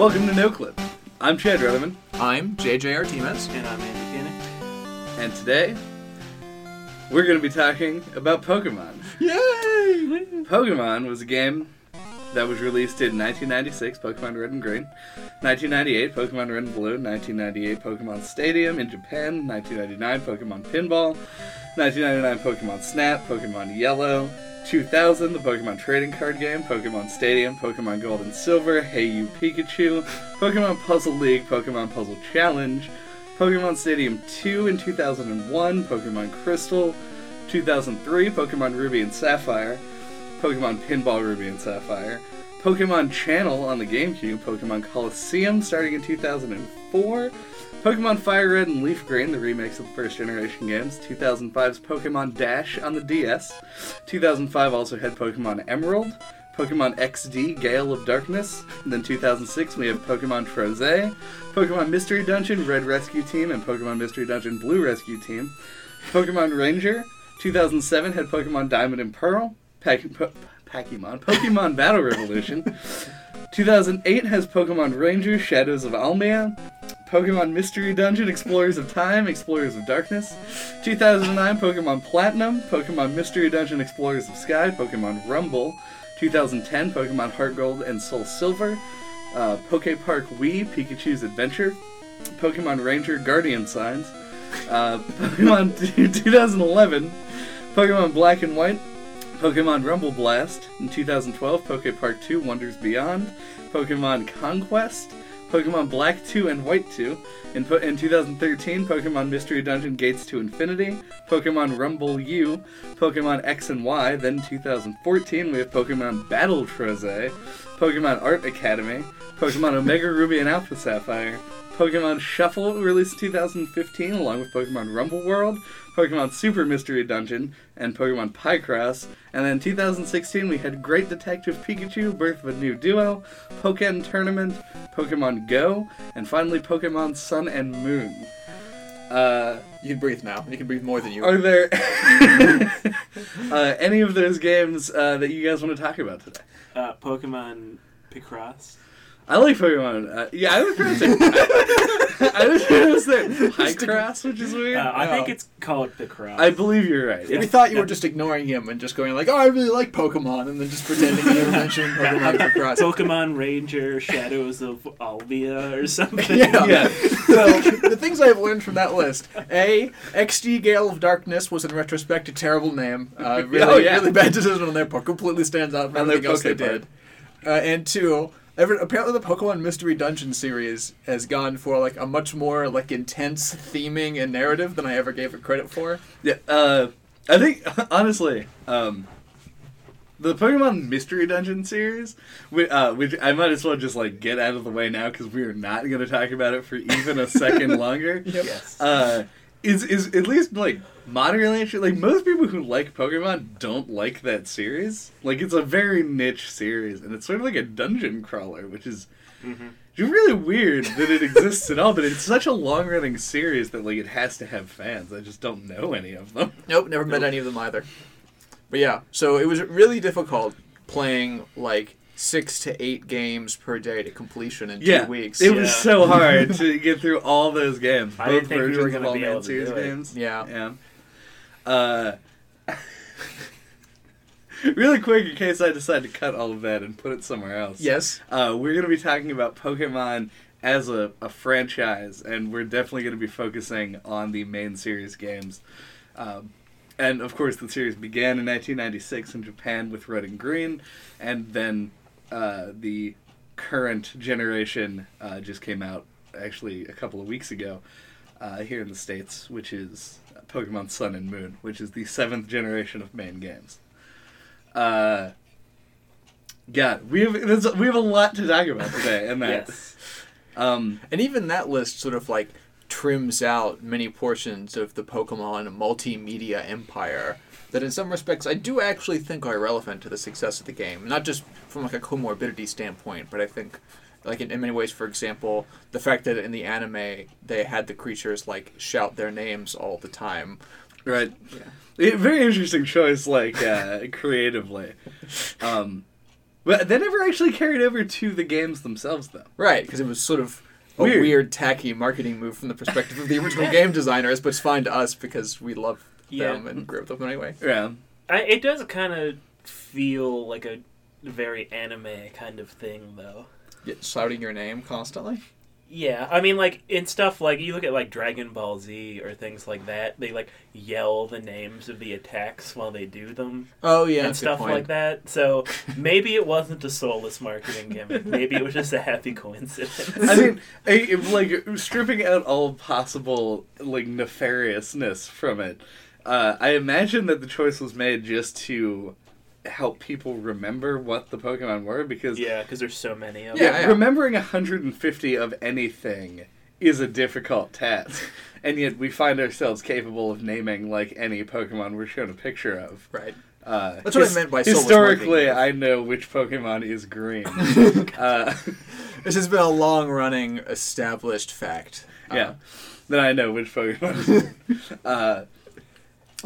Welcome to No Clip. I'm Chad Rutherman, I'm JJ Artemis. And I'm Andy Kinnick. and today we're going to be talking about Pokemon. Yay! Pokemon was a game that was released in 1996, Pokemon Red and Green, 1998, Pokemon Red and Blue, 1998, Pokemon Stadium in Japan, 1999, Pokemon Pinball, 1999, Pokemon Snap, Pokemon Yellow, 2000, the Pokemon Trading Card Game, Pokemon Stadium, Pokemon Gold and Silver, Hey You Pikachu, Pokemon Puzzle League, Pokemon Puzzle Challenge, Pokemon Stadium 2 in 2001, Pokemon Crystal, 2003, Pokemon Ruby and Sapphire, Pokemon Pinball Ruby and Sapphire, Pokemon Channel on the GameCube, Pokemon Colosseum starting in 2004, Pokemon Fire Red and Leaf Green, the remakes of the first generation games, 2005's Pokemon Dash on the DS, 2005 also had Pokemon Emerald, Pokemon XD Gale of Darkness, and then 2006 we have Pokemon Trozei, Pokemon Mystery Dungeon Red Rescue Team, and Pokemon Mystery Dungeon Blue Rescue Team, Pokemon Ranger, 2007 had Pokemon Diamond and Pearl, Pac- po- Pokemon, Pokemon Battle Revolution. 2008 has Pokemon Ranger Shadows of Almia, Pokemon Mystery Dungeon Explorers of Time, Explorers of Darkness. 2009 Pokemon Platinum, Pokemon Mystery Dungeon Explorers of Sky, Pokemon Rumble. 2010 Pokemon Heart Gold and Soul Silver, uh, Poke Park Wii Pikachu's Adventure, Pokemon Ranger Guardian Signs, uh, Pokemon 2011 Pokemon Black and White, Pokemon Rumble Blast in 2012, Poke Park 2 Wonders Beyond, Pokemon Conquest, Pokemon Black 2 and White 2. In, po- in 2013, Pokemon Mystery Dungeon Gates to Infinity, Pokemon Rumble U, Pokemon X and Y. Then 2014, we have Pokemon Battle Trozei, Pokemon Art Academy, Pokemon Omega Ruby and Alpha Sapphire, Pokemon Shuffle released in 2015 along with Pokemon Rumble World, Pokemon Super Mystery Dungeon, and Pokemon Pycross. And then in 2016 we had Great Detective Pikachu, Birth of a New Duo, Pokken Tournament, Pokemon Go, and finally Pokemon Sun and Moon. Uh, You can breathe now. You can breathe more than you. are there uh, any of those games uh, that you guys want to talk about today? Uh, Pokemon Picross. I like Pokemon. Uh, yeah, I was going to say. I was going to say Pycross, which is weird. Uh, I think Oh. it's called Picross. I believe you're right. we thought you were just ignoring him and just going like, "Oh, I really like Pokemon," and then just pretending you never mentioned Pokemon across. Pokemon Ranger Shadows of Alvia or something. Yeah. Yeah. So the things I've learned from that list: A, XD Gale of Darkness was in retrospect a terrible name. Uh, really, Oh, yeah. really bad decision on their part. Completely stands out from On their everything else they Poke did. Uh, and two, ever, apparently the Pokemon Mystery Dungeon series has gone for like a much more like intense theming and narrative than I ever gave it credit for. Yeah, uh, I think honestly, um, the Pokemon Mystery Dungeon series, we, uh, which I might as well just like get out of the way now because we are not going to talk about it for even a second longer. Yes. Uh, is is at least like moderately interesting. Like most people who like Pokemon don't like that series. Like it's a very niche series, and it's sort of like a dungeon crawler, which is Mhm. really weird that it exists at all. But it's such a long running series that like it has to have fans. I just don't know any of them. Nope, never met any of them either. But yeah, so it was really difficult playing like six to eight games per day to completion in yeah, two weeks. it was so hard to get through all those games. I both didn't think we versions were of all be Man able to series do it. games. Yeah. yeah. Uh, really quick, in case I decide to cut all of that and put it somewhere else. Yes. Uh, we're going to be talking about Pokemon as a, a franchise, and we're definitely going to be focusing on the main series games. Um, and of course, the series began in 1996 in Japan with Red and Green, and then uh, the current generation uh, just came out actually a couple of weeks ago uh, here in the States, which is Pokemon Sun and Moon, which is the seventh generation of main games. Uh, God, we have we have a lot to talk about today, and that. Yes. Um, And even that list sort of like trims out many portions of the Pokemon multimedia empire that in some respects I do actually think are relevant to the success of the game. Not just from like a comorbidity standpoint, but I think like in, in many ways, for example, the fact that in the anime they had the creatures like shout their names all the time. right. Yeah. Very interesting choice, like uh, creatively. Um, But that never actually carried over to the games themselves, though. Right, because it was sort of a Weird. weird. tacky marketing move from the perspective of the original game designers, but it's fine to us because we love Yeah. them and grew up with them anyway. Yeah. I, it does kind of feel like a very anime kind of thing, though. Yeah, shouting your name constantly. Yeah, I mean, like in stuff like you look at like Dragon Ball Z or things like that, they like yell the names of the attacks while they do them Oh yeah, and stuff like that. So maybe it wasn't a soulless marketing gimmick. Maybe it was just a happy coincidence. I mean, I- if, like stripping out all possible like nefariousness from it, uh, I imagine that the choice was made just to help people remember what the Pokemon were because yeah, because there's so many of Yeah, them. yeah. remembering 150 of anything is a difficult task, and yet we find ourselves capable of naming like any Pokemon we're shown a picture of. Right. Uh, That's what I meant by soulless historically. I know which Pokemon is green. uh, This has been a long-running established fact. Uh, yeah, then I know which Pokemon. uh,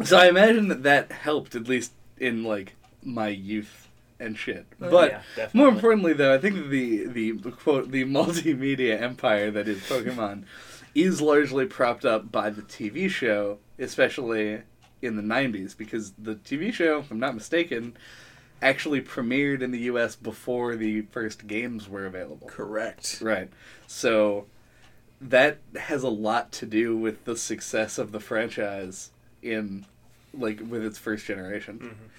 so I imagine that that helped at least in like my youth and shit. Oh, But yeah, more importantly, though, I think the the quote the multimedia empire that is Pokemon is largely propped up by the TV show, especially in the '90s, because the TV show, if I'm not mistaken, actually premiered in the U.S. before the first games were available. Correct. Right. So that has a lot to do with the success of the franchise in like with its first generation. Mhm.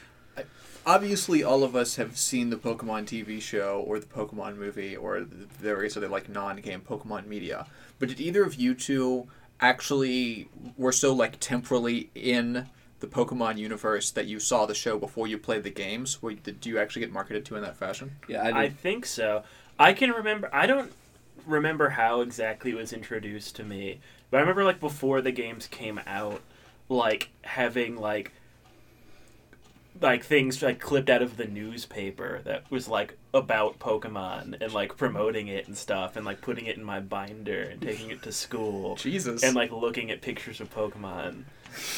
Obviously, all of us have seen the Pokemon TV show or the Pokemon movie or the various other like non-game Pokemon media. But did either of you two actually were so like temporally in the Pokemon universe that you saw the show before you played the games? Or did you actually get marketed to in that fashion? Yeah, I, I think so. I can remember. I don't remember how exactly it was introduced to me, but I remember like before the games came out, like having like like things like clipped out of the newspaper that was like about Pokemon and like promoting it and stuff and like putting it in my binder and taking it to school Jesus. and like looking at pictures of Pokemon.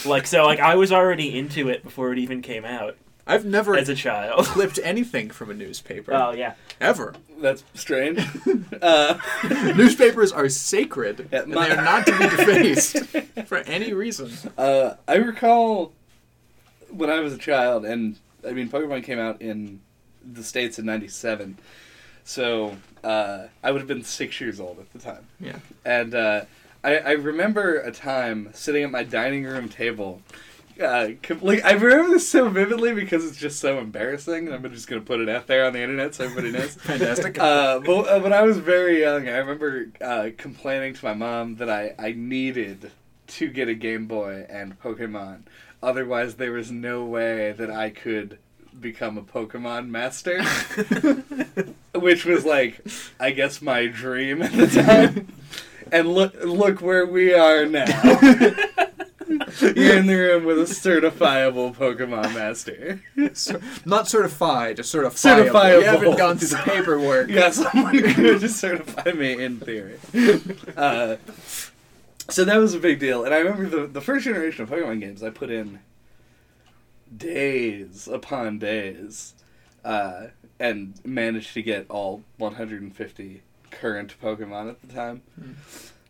Like so like I was already into it before it even came out I've never as a child. clipped anything from a newspaper Oh yeah. ever. That's strange. uh, Newspapers are sacred, Yeah, and they are not to be defaced for any reason. uh, I recall when I was a child, and I mean, Pokemon came out in the states in '97, so uh, I would have been six years old at the time. Yeah. And uh, I, I remember a time sitting at my dining room table. Uh, like I remember this so vividly because it's just so embarrassing, and I'm just gonna put it out there on the internet so everybody knows. Fantastic. Uh, but uh, when I was very young, I remember uh, complaining to my mom that I, I needed to get a Game Boy and Pokemon. Otherwise, there was no way that I could become a Pokemon master. Which was like, I guess, my dream at the time. and look, look where we are now. You're in the room with a certifiable Pokemon master. Cer- not certified, just certifiable. Certifiable. You haven't gone through the paperwork. Yeah, someone could just certify me in theory. Uh, so that was a big deal, and I remember the the first generation of Pokemon games. I put in days upon days, uh, and managed to get all 150 current Pokemon at the time. Hmm.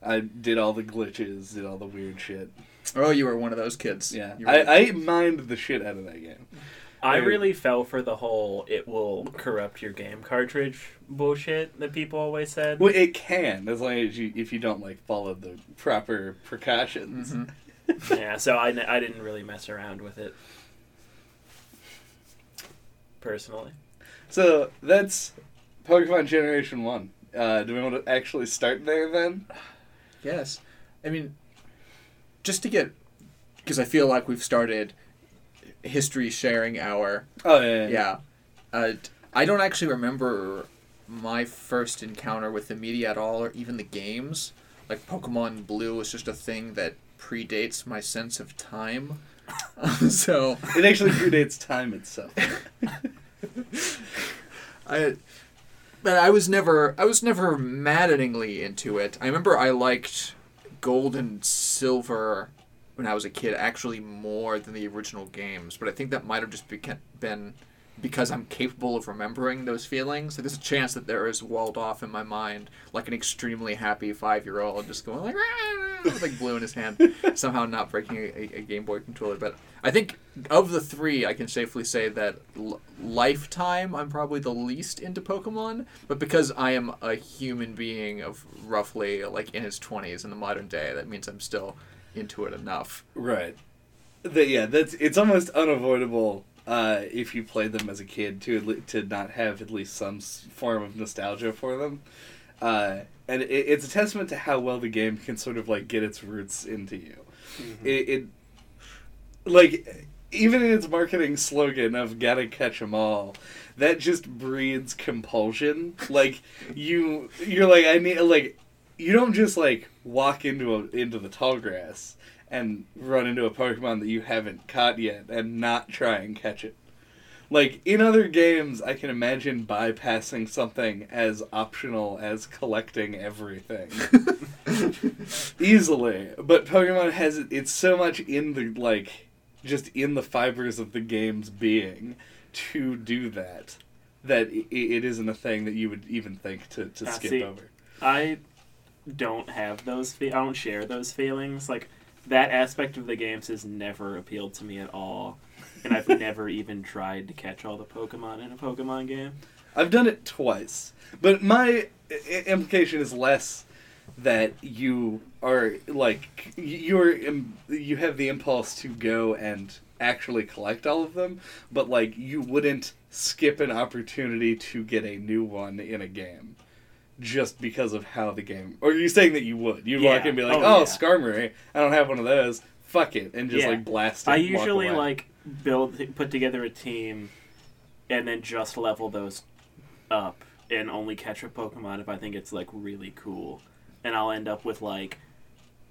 I did all the glitches, did all the weird shit. Oh, you were one of those kids. Yeah, I, I mined the shit out of that game. I really fell for the whole it will corrupt your game cartridge bullshit that people always said. Well, it can as long as you if you don't like follow the proper precautions. Mhm. yeah, so I, I didn't really mess around with it. Personally. So that's Pokemon Generation One. Uh, do we want to actually start there then? Yes. I mean, just to get, because I feel like we've started history sharing hour. Oh yeah, Yeah. Uh, I don't actually remember my first encounter with the media at all, or even the games. Like Pokemon Blue was just a thing that predates my sense of time. so It actually predates time itself. I, but I was never, I was never maddeningly into it. I remember I liked Gold and Silver when I was a kid, actually more than the original games. But I think that might have just beca- been because I'm capable of remembering those feelings. So there's a chance that there is walled off in my mind like an extremely happy five year old just going like ah, with like blue in his hand, somehow not breaking a, a, Game Boy controller. But I think of the three, I can safely say that l- lifetime I'm probably the least into Pokemon. But because I am a human being of roughly like in his twenties in the modern day, that means I'm still into it enough. Right. That yeah, that's it's almost unavoidable uh, if you played them as a kid to to not have at least some form of nostalgia for them. Uh, and it, it's a testament to how well the game can sort of like get its roots into you. It, it like even in its marketing slogan of "Gotta catch 'em all," that just breeds compulsion. Like you, you're like I need like you don't just like walk into a into the tall grass and run into a Pokemon that you haven't caught yet and not try and catch it. Like in other games, I can imagine bypassing something as optional as collecting everything easily. But Pokemon has it; it's so much in the like, just in the fibers of the game's being to do that that i it isn't a thing that you would even think to, to Ah, skip see, over. I don't have those. Fe- I don't share those feelings. Like that aspect of the games has never appealed to me at all, and I've never even tried to catch all the Pokemon in a Pokemon game. I've done it twice, but my i- implication is less that you are like you're you have the impulse to go and actually collect all of them, but like you wouldn't skip an opportunity to get a new one in a game just because of how the game. Or are you saying that you would? You'd walk in and be like, Oh, "Oh, yeah. Skarmory, I don't have one of those. Fuck it," and just Yeah. like blast it. I and walk usually away. like build put together a team, and then just level those up and only catch a Pokemon if I think it's like really cool, and I'll end up with like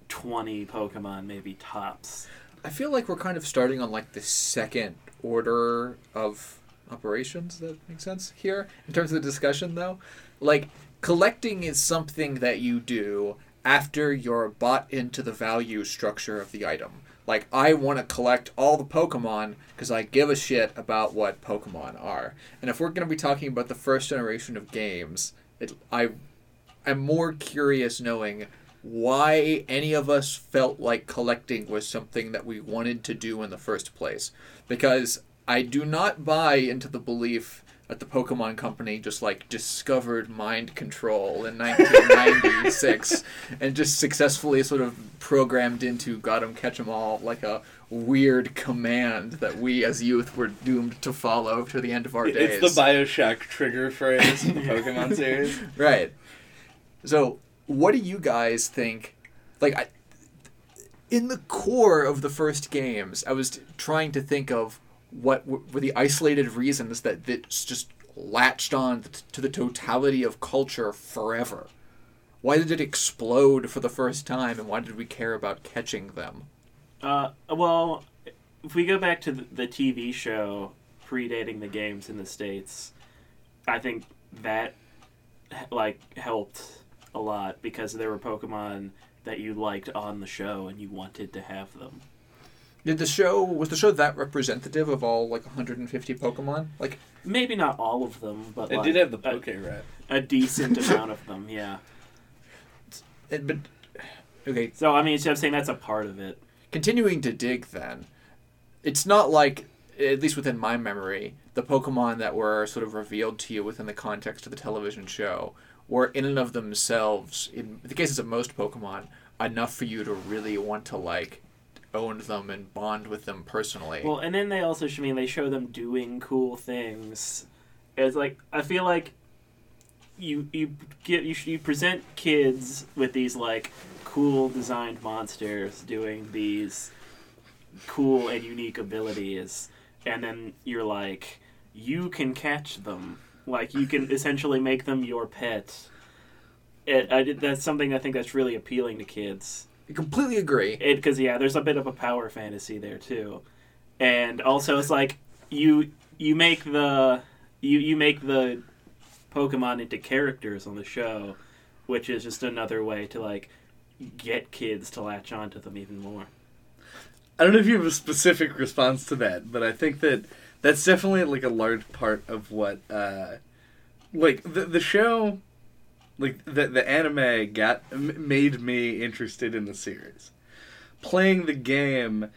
twenty Pokemon maybe tops. I feel like we're kind of starting on like the second order of operations. That makes sense here in terms of the discussion, though. Like collecting is something that you do after you're bought into the value structure of the item. Like I want to collect all the Pokemon because I give a shit about what Pokemon are. And if we're going to be talking about the first generation of games, it, I I'm more curious knowing why any of us felt like collecting was something that we wanted to do in the first place. Because I do not buy into the belief that the Pokemon Company just like discovered mind control in 1996 and just successfully sort of programmed into got 'em catch 'em all like a weird command that we as youth were doomed to follow to the end of our days. it's the Bioshock trigger phrase in the Pokemon series. Right. So, what do you guys think? Like, I, in the core of the first games, I was t- trying to think of what were the isolated reasons that this just latched on to the totality of culture forever. Why did it explode for the first time, and why did we care about catching them? Uh, well, if we go back to the TV show predating the games in the states, I think that like helped a lot because there were Pokemon that you liked on the show and you wanted to have them. Did the show was the show that representative of all like 150 Pokemon? Like, Maybe not all of them, but It like, did have the a, Poke Rat. a decent amount of them. Yeah. it, but okay, So I mean, so I'm saying that's a part of it. continuing to dig then it's not like at least within my memory the pokemon that were sort of revealed to you within the context of the television show were in and of themselves in the cases of most pokemon enough for you to really want to like own them and bond with them personally Well, and then they also, I mean, they show them doing cool things. It's like I feel like you you get you you present kids with these like cool designed monsters doing these cool and unique abilities, and then you're like, you can catch them. Like you can essentially make them your pet. It, I did, that's something I think that's really appealing to kids i completely agree. It because yeah there's a bit of a power fantasy there too. And also it's like you you make the you you make the pokemon into characters on the show which is just another way to like get kids to latch onto them even more. I don't know if you have a specific response to that, but I think that that's definitely like a large part of what uh like the the show like the the anime got made me interested in the series playing the game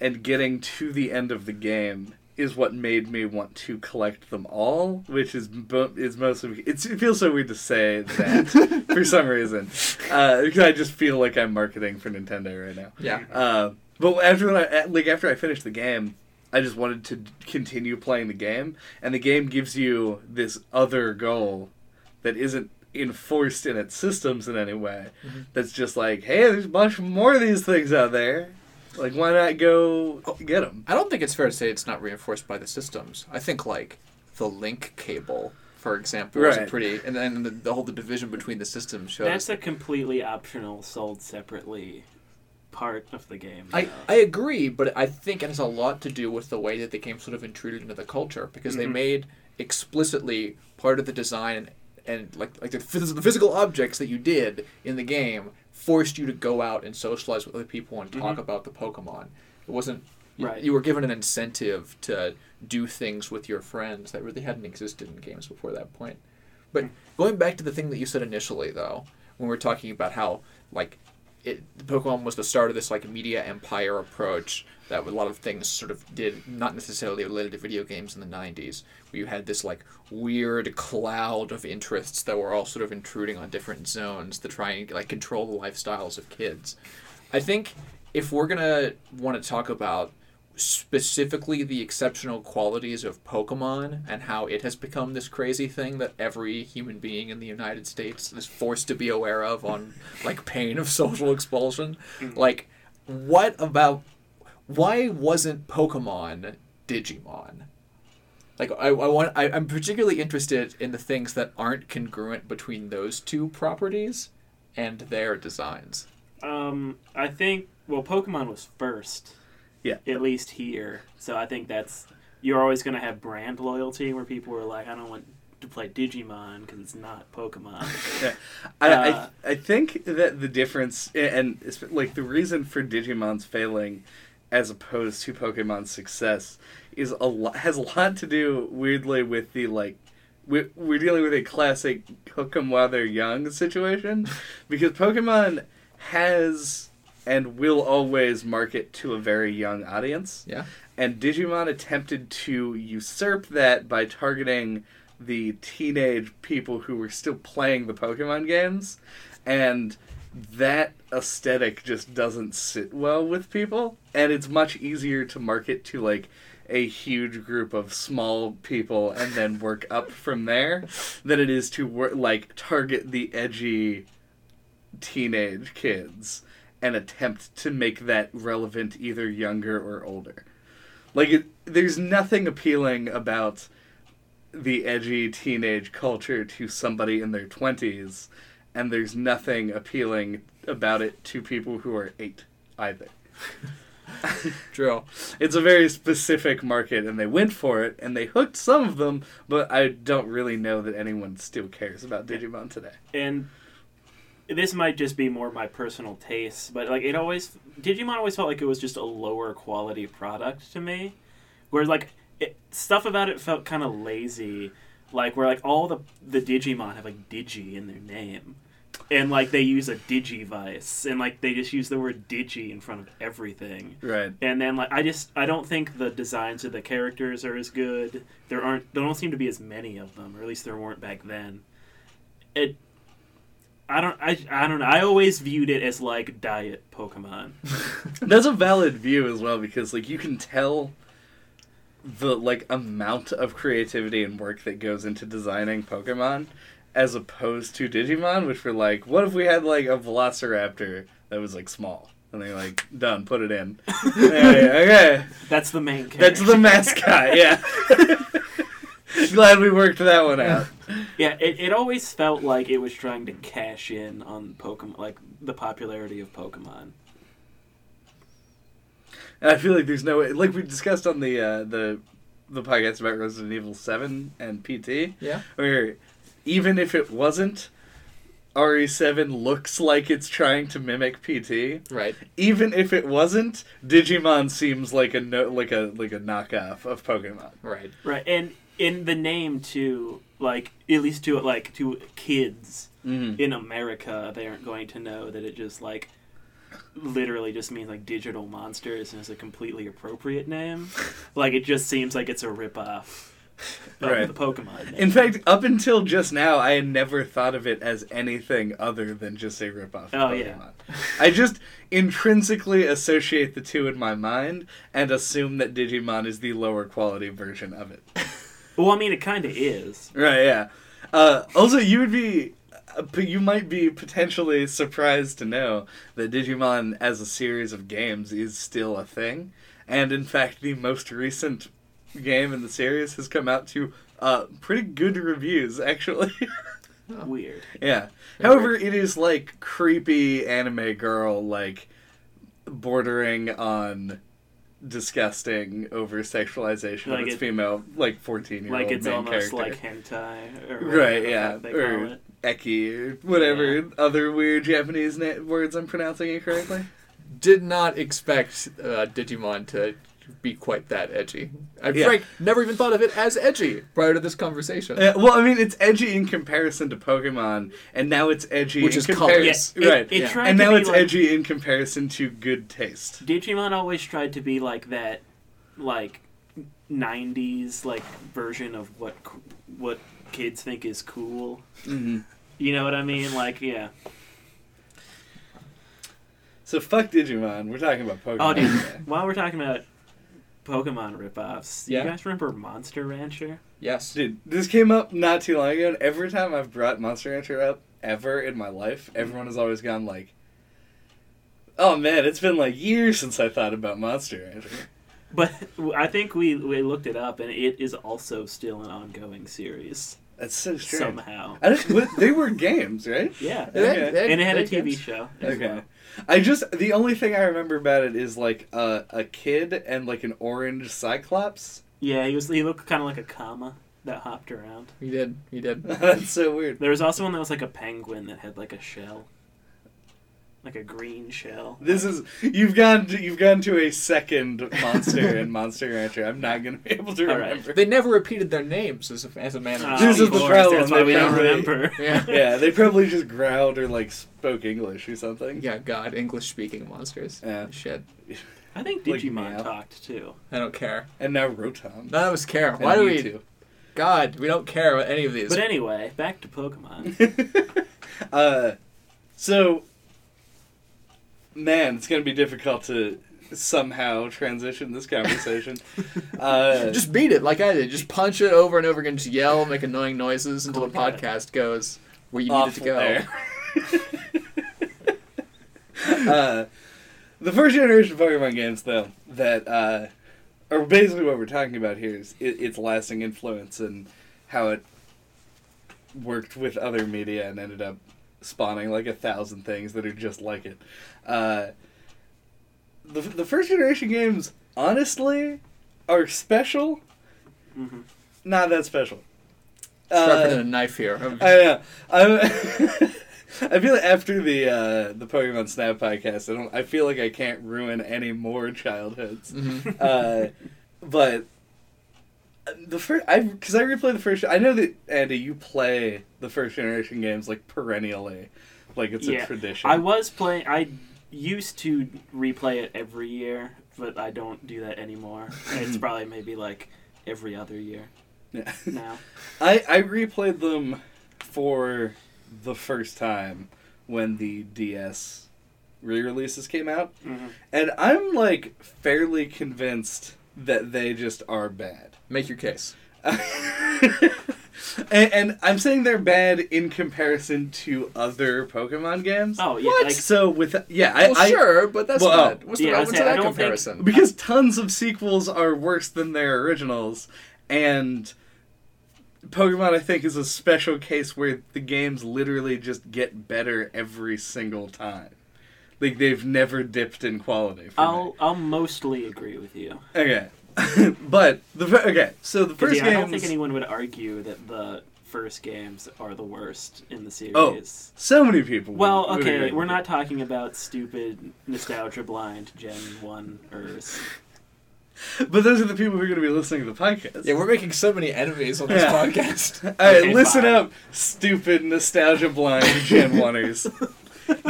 and getting to the end of the game is what made me want to collect them all which is is mostly it's, it feels so weird to say that for some reason uh, because i just feel like i'm marketing for nintendo right now Yeah. uh, but after when I like after I finished the game, I just wanted to continue playing the game, and the game gives you this other goal that isn't enforced in its systems in any way. Mhm. That's just like, hey, there's a bunch more of these things out there. Like, why not go get them? I don't think it's fair to say it's not reinforced by the systems. I think like the link cable, for example, was a pretty, and then the, the whole the division between the systems shows. That's a completely optional, sold separately part of the game. I, though. I agree, but I think it has a lot to do with the way that the game sort of intruded into the culture because they Mhm. made explicitly part of the design and, like like the, phys- the physical objects that you did in the game forced you to go out and socialize with other people and talk Mhm. about the Pokemon. It wasn't you, Right. you were given an incentive to do things with your friends that really hadn't existed in games before that point. But going back to the thing that you said initially, though, when we're talking about how like it, Pokemon was the start of this like media empire approach that a lot of things sort of did, not necessarily related to video games in the '90s, where you had this like weird cloud of interests that were all sort of intruding on different zones to try and like control the lifestyles of kids. I think if we're gonna want to talk about specifically the exceptional qualities of Pokemon and how it has become this crazy thing that every human being in the United States is forced to be aware of on like pain of social expulsion. Like what about why wasn't Pokemon Digimon? Like I, I want I, I'm particularly interested in the things that aren't congruent between those two properties and their designs. Um, I think well, Pokemon was first. Yeah. At least here, so I think that's you're always gonna have brand loyalty where people are like, I don't want to play Digimon because it's not Pokemon. I, Uh, I I think that the difference and like the reason for Digimon's failing as opposed to Pokemon's success is a lot has a lot to do weirdly with the like we we're dealing with a classic hook 'em while they're young situation because Pokemon has and will always market to a very young audience Yeah. and Digimon attempted to usurp that by targeting the teenage people who were still playing the Pokemon games, and that aesthetic just doesn't sit well with people. And it's much easier to market to like a huge group of small people and then work up from there than it is to work like target the edgy teenage kids and attempt to make that relevant either younger or older. Like it, there's nothing appealing about the edgy teenage culture to somebody in their 20s and there's nothing appealing about it to people who are 8 either. True. It's a very specific market and they went for it and they hooked some of them, but I don't really know that anyone still cares about Digimon today. and this might just be more my personal taste, but like it always Digimon always felt like it was just a lower quality product to me. Whereas like it, stuff about it felt kind of lazy, like where like all the the Digimon have like Digi in their name, and like they use a Digivice, and like they just use the word Digi in front of everything. Right. And then like I just I don't think the designs of the characters are as good. There aren't there don't seem to be as many of them, or at least there weren't back then. It I don't I, I don't know. I always viewed it as like diet Pokemon. That's a valid view as well because like you can tell the like amount of creativity and work that goes into designing Pokemon as opposed to Digimon, which were like, what if we had like a Velociraptor that was like small? And they're like, done, put it in. okay, okay. That's the main character. That's the mascot, yeah. Glad we worked that one out. Yeah, it, it always felt like it was trying to cash in on Pokemon like the popularity of Pokemon. And I feel like there's no way, like we discussed on the uh, the the podcast about Resident Evil Seven and PT, Yeah. where even if it wasn't RE7 looks like it's trying to mimic PT. Right. Even if it wasn't, Digimon seems like a no, like a like a knockoff of Pokemon. Right. Right, and in the name too, like at least to like to kids Mm-hmm. in America, they aren't going to know that it just like literally just means like digital monsters and is a completely appropriate name. like it just seems like it's a ripoff of Right. the Pokemon name. In fact, up until just now, I had never thought of it as anything other than just a ripoff of Oh, Pokemon. yeah. I just intrinsically associate the two in my mind and assume that Digimon is the lower quality version of it. well, I mean, it kind of is. Right, yeah. Uh, also, you would be, uh, but you might be potentially surprised to know that Digimon as a series of games is still a thing. And in fact, the most recent game in the series has come out to uh, pretty good reviews, actually. Weird. yeah. However, it is like creepy anime girl, like bordering on disgusting over sexualization Like of its it- female, like 14 year old Like it's main almost character. like hentai, or Right, yeah. They Or- Eki or whatever Yeah. other weird Japanese na- words I'm pronouncing incorrectly. Did not expect uh, Digimon to be quite that edgy. I Yeah. Frank never even thought of it as edgy prior to this conversation. Uh, well, I mean, it's edgy in comparison to Pokemon, and now it's edgy Which in is comparison. Yeah, it, right, it yeah. and now it's like, edgy in comparison to good taste. Digimon always tried to be like that, like '90s like version of what what kids think is cool. Mm-hmm. You know what I mean? Like, yeah. So fuck Digimon. We're talking about Pokemon. Oh, dude. today. While we're talking about Pokemon ripoffs, Yeah. you guys remember Monster Rancher? Yes. Dude, this came up not too long ago, and every time I've brought Monster Rancher up ever in my life, mm-hmm. everyone has always gone like, "Oh man, it's been like years since I thought about Monster Rancher." But I think we we looked it up, and it is also still an ongoing series That's so strange. somehow. I just, they were games, right? Yeah, Okay. and it had a TV games. show. as Okay. well. I just the only thing I remember about it is like a a kid and like an orange cyclops. Yeah, he was. He looked kind of like a comma that hopped around. He did. He did. That's so weird. There was also one that was like a penguin that had like a shell, like a green shell. This is you've gone to, you've gone to a second monster in Monster Rancher. I'm not gonna be able to All right. remember. They never repeated their names as a, as a manner. Oh, This is the speech. problem, That's why they we don't probably- remember. Yeah. Yeah, they probably just growled or like spoke English or something. Yeah, God, English speaking monsters. Yeah. Shit. I think Like Digimon Meowth. talk't too. I don't care. And now Rotom. None of us care. And Why do we? Mewtwo. God, we don't care about any of these. But anyway, back to Pokemon. uh, so, man, it's gonna be difficult to somehow transition this conversation. uh, just beat it like I did. Just punch it over and over again. Just yell, make annoying noises until the podcast goes where you need it to go. uh, the first generation Pokemon games, though, that uh, are basically what we're talking about here is it, its lasting influence and how it worked with other media and ended up spawning like a thousand things that are just like it. Uh, the the first generation games, honestly, are special. hmm Not that special. Sharpening Uh, a knife here. I know. I'm, I feel like after the uh, the Pokemon Snap podcast, I don't. I feel like I can't ruin any more childhoods. Mhm. Uh, but the first, I because I replay the first. I know that Andy, you play the first generation games like perennially, like it's Yeah. a tradition. I was playing. I used to replay it every year, but I don't do that anymore. it's probably maybe like every other year Yeah. now. I I replayed them for the first time when the DS re-releases came out. hmm And I'm like fairly convinced that they just are bad. Make your case. and, and I'm saying they're bad in comparison to other Pokemon games. Oh yeah, What? like So with yeah, I, well, I sure, but that's well, not. Oh. What's the yeah, I was relevance of that don't think- comparison? because tons of sequels are worse than their originals, and Pokemon I think is a special case where the games literally just get better every single time. Like they've never dipped in quality. For. I'll I'll mostly agree with you. Okay, but the okay, so the first yeah, I don't think anyone would argue that the first games are the worst in the series. Oh, So many people. Well, would okay, agree. we're not talking about stupid nostalgia blind Gen One or But those are the people who are going to be listening to the podcast. Yeah, we're making so many enemies on this Yeah. podcast. All right, Okay, listen fine. up, stupid nostalgia blind Gen Oneers.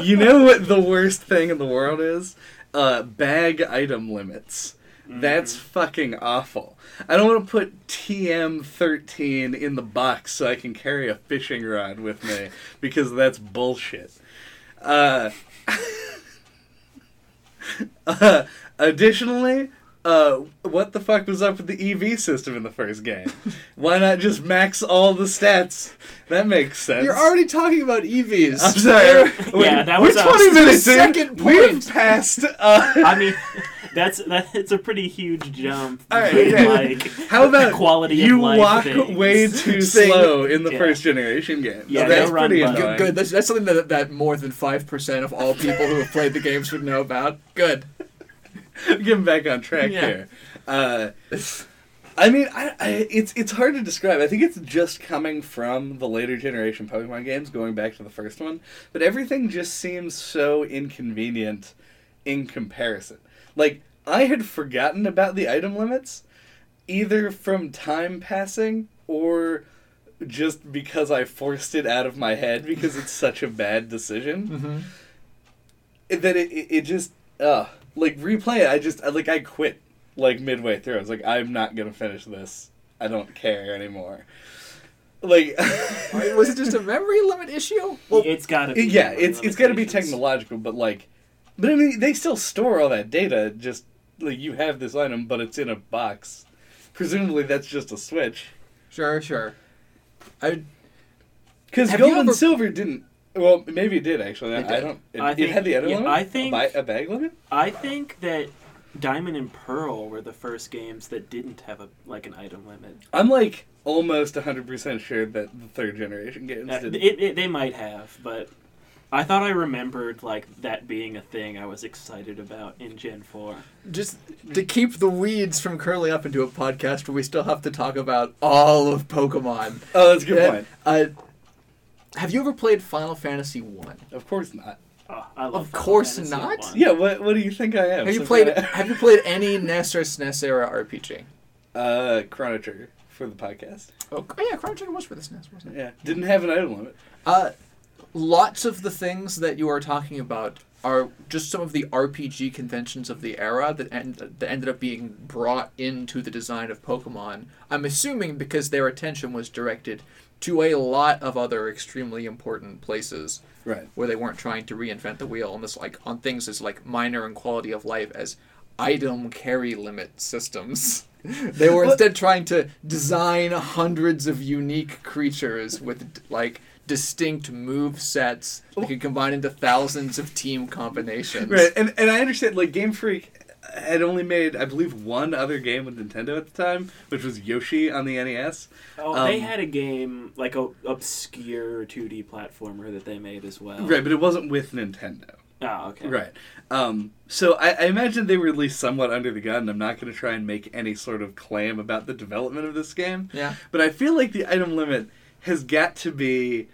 you know what the worst thing in the world is? Uh, bag item limits. That's fucking awful. I don't want to put TM13 in the box so I can carry a fishing rod with me because that's bullshit. Uh, uh, additionally, uh, what the fuck was up with the EV system in the first game? Why not just max all the stats? That makes sense. You're already talking about EVs. I'm sorry. Yeah, that we're was a- 20 minutes in. second We've point. passed. Uh, I mean, that's that. It's a pretty huge jump. All right, between, okay. like How about quality of you life walk things. way too slow in the Yeah. first generation game? Yeah, that's no pretty annoying. Good, good. That's, that's something that, that more than 5% of all people who have played the games would know about. Good. Getting back on track Yeah. here. Uh, I mean, I, I, it's it's hard to describe. I think it's just coming from the later generation Pokemon games, going back to the first one. But everything just seems so inconvenient in comparison. Like I had forgotten about the item limits, either from time passing or just because I forced it out of my head because it's such a bad decision Mm-hmm. that it, it, it just uh like replay it i just I, like i quit like midway through i was like i'm not gonna finish this i don't care anymore like Was it just a memory limit issue? Well, it's got to be. yeah it's it's got to be technological but like but i mean they still store all that data just like you have this item but it's in a box presumably that's just a switch sure, sure. I because gold and ever- silver didn't well maybe it did actually It i did. don't it, I it had the item yeah, limit I think- bi- a bag limit I think that Diamond and Pearl were the first games that didn't have a like an item limit. i'm like almost 100% sure that the third generation games Uh, did it, it, they might have, but I thought I remembered like that being a thing I was excited about in Gen Four. just to keep the weeds from curling up into a podcast where we still have to talk about all of Pokemon. Oh, that's a good Yeah, point. Uh, have you ever played Final Fantasy One? Of course not. Oh, I love Of Final course Fantasy not. one. Yeah, what what do you think I am? Have you Some played kinda- Have you played any NES or SNES era RPG? uh Chrono Trigger for the podcast? Oh, oh yeah, Chrono Trigger was for the SNES, wasn't it? Yeah, didn't have an item limit. Uh, lots of the things that you are talking about are just some of the RPG conventions of the era that end, that ended up being brought into the design of Pokemon. I'm assuming because their attention was directed to a lot of other extremely important places Right. where they weren't trying to reinvent the wheel on this like on things as like minor and quality of life as item carry limit systems. they were instead trying to design hundreds of unique creatures with like distinct move sets that can combine into thousands of team combinations. Right, and and I understand like Game Freak had only made I believe one other game with Nintendo at the time, which was Yoshi on the NES. Oh, they Um, had a game like a obscure 2D platformer that they made as well. Right, but it wasn't with Nintendo. Oh, okay. Right. Um, so I, I imagine they were at least somewhat under the gun. I'm not going to try and make any sort of claim about the development of this game. Yeah. But I feel like the item limit has got to be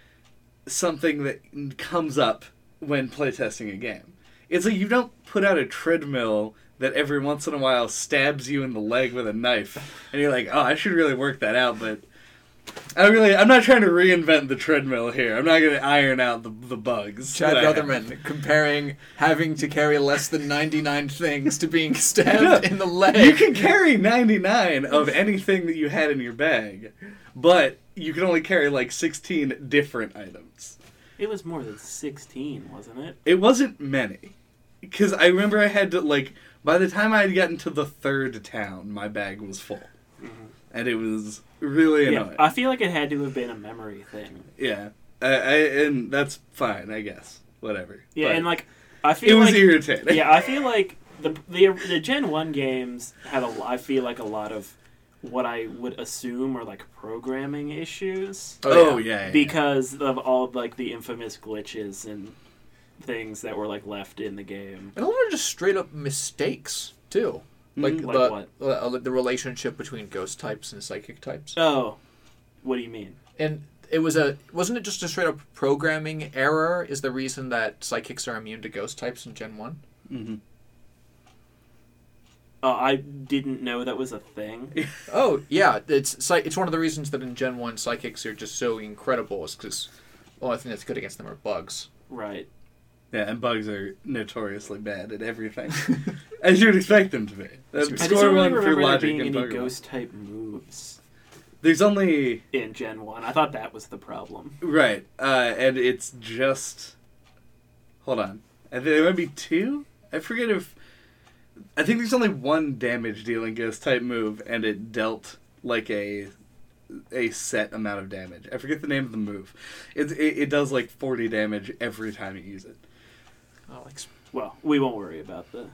something that comes up when playtesting a game. It's like you don't put out a treadmill that every once in a while stabs you in the leg with a knife, and you're like, oh, I should really work that out, but. I really, I'm not trying to reinvent the treadmill here. I'm not going to iron out the, the bugs. Chad that Rutherman comparing having to carry less than 99 things to being stabbed No. in the leg. You can carry 99 of anything that you had in your bag, but you can only carry like 16 different items. It was more than 16, wasn't it? It wasn't many. Because I remember I had to, like, by the time I had gotten to the third town, my bag was full. And it was really annoying. Yeah. I feel like it had to have been a memory thing. yeah. I, I, and that's fine, I guess. Whatever. Yeah, But and like I feel it was like irritating. yeah, I feel like the the the Gen One games had a l- I feel like a lot of what I would assume are like programming issues Oh, yeah. yeah, yeah. because of all of, like the infamous glitches and things that were like left in the game. And a lot of just straight up mistakes too. Like, Mhm. Like the uh, the relationship between ghost types and psychic types. Oh, what do you mean? And it was a wasn't it just a straight up programming error? Is the reason that psychics are immune to ghost types in Gen One? Mm-hmm. Uh, I didn't know that was a thing. Oh yeah, it's it's one of the reasons that in Gen One psychics are just so incredible is because the only thing that's good against them are bugs. Right. Yeah, and bugs are notoriously bad at everything, as you would expect them to be. I just don't really remember there logic being and any ghost type moves There's only in Gen One. I thought that was the problem. right, uh, and it's just. Hold on, think there might be two. I forget if. I think there's only one damage dealing ghost type move, and it dealt like a a set amount of damage. I forget the name of the move. It it, it does like 40 damage every time you use it. Oh, like Well, we won't worry about the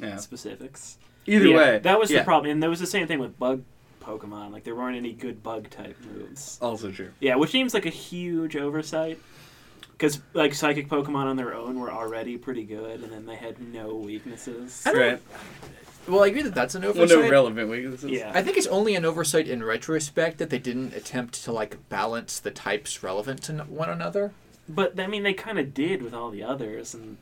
Yeah. specifics. Either Yeah, way, that was yeah. the problem, and there was the same thing with bug Pokemon. Like there weren't any good bug type moves. Also true. Yeah, which seems like a huge oversight. Because like psychic Pokemon on their own were already pretty good, and then they had no weaknesses. Right. well, I agree that that's an Well, oversight. no relevant weaknesses. Yeah. I think it's only an oversight in retrospect that they didn't attempt to like balance the types relevant to one another. But I mean, they kind of did with all the others, and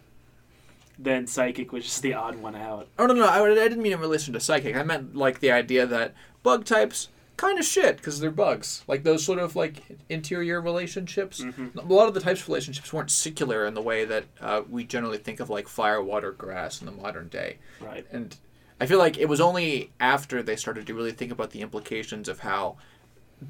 then psychic was just the odd one out. Oh no, no, I, I didn't mean in relation to psychic. I meant like the idea that bug types kind of shit because they're bugs. Like those sort of like interior relationships. Mhm. A lot of the types of relationships weren't secular in the way that uh, we generally think of like fire, water, grass in the modern day. Right. And I feel like it was only after they started to really think about the implications of how,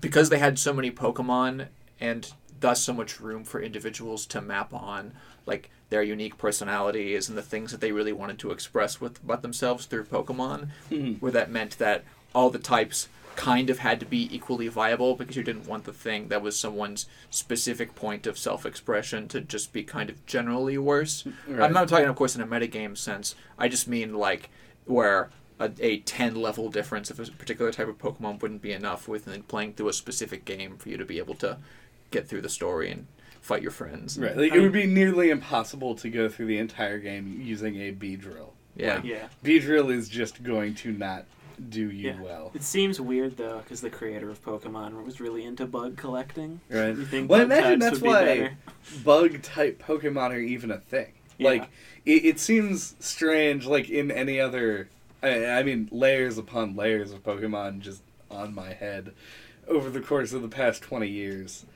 because they had so many Pokemon and thus so much room for individuals to map on, like their unique personalities and the things that they really wanted to express with about themselves through Pokemon, Mhm. where that meant that all the types kind of had to be equally viable because you didn't want the thing that was someone's specific point of self-expression to just be kind of generally worse. Right. I'm not talking, of course, in a metagame sense. I just mean like where a, a 10 level difference of a particular type of Pokemon wouldn't be enough within playing through a specific game for you to be able to get through the story and fight your friends. Right. Like, it would be nearly impossible to go through the entire game using a Beedrill. Yeah. Like, Yeah. Beedrill is just going to not do you Yeah. well. It seems weird though, because the creator of Pokemon was really into bug collecting. Right. You think Well, I imagine that's would be why bug type Pokemon are even a thing. Yeah. Like, it, it seems strange, like in any other. I, I mean, layers upon layers of Pokemon just on my head over the course of the past 20 years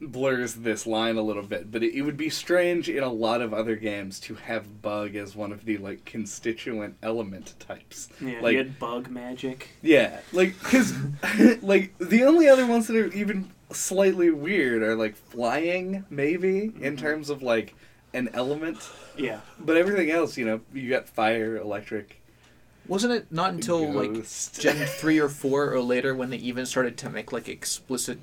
blurs this line a little bit but it, it would be strange in a lot of other games to have bug as one of the like constituent element types Yeah, like you had bug magic. yeah, like because like the only other ones that are even slightly weird are like flying, maybe in Mhm. terms of like an element, Yeah. but everything else, you know, you got fire, electric, Wasn't it not until like. Gen 3 or 4 or later when they even started to make like explicit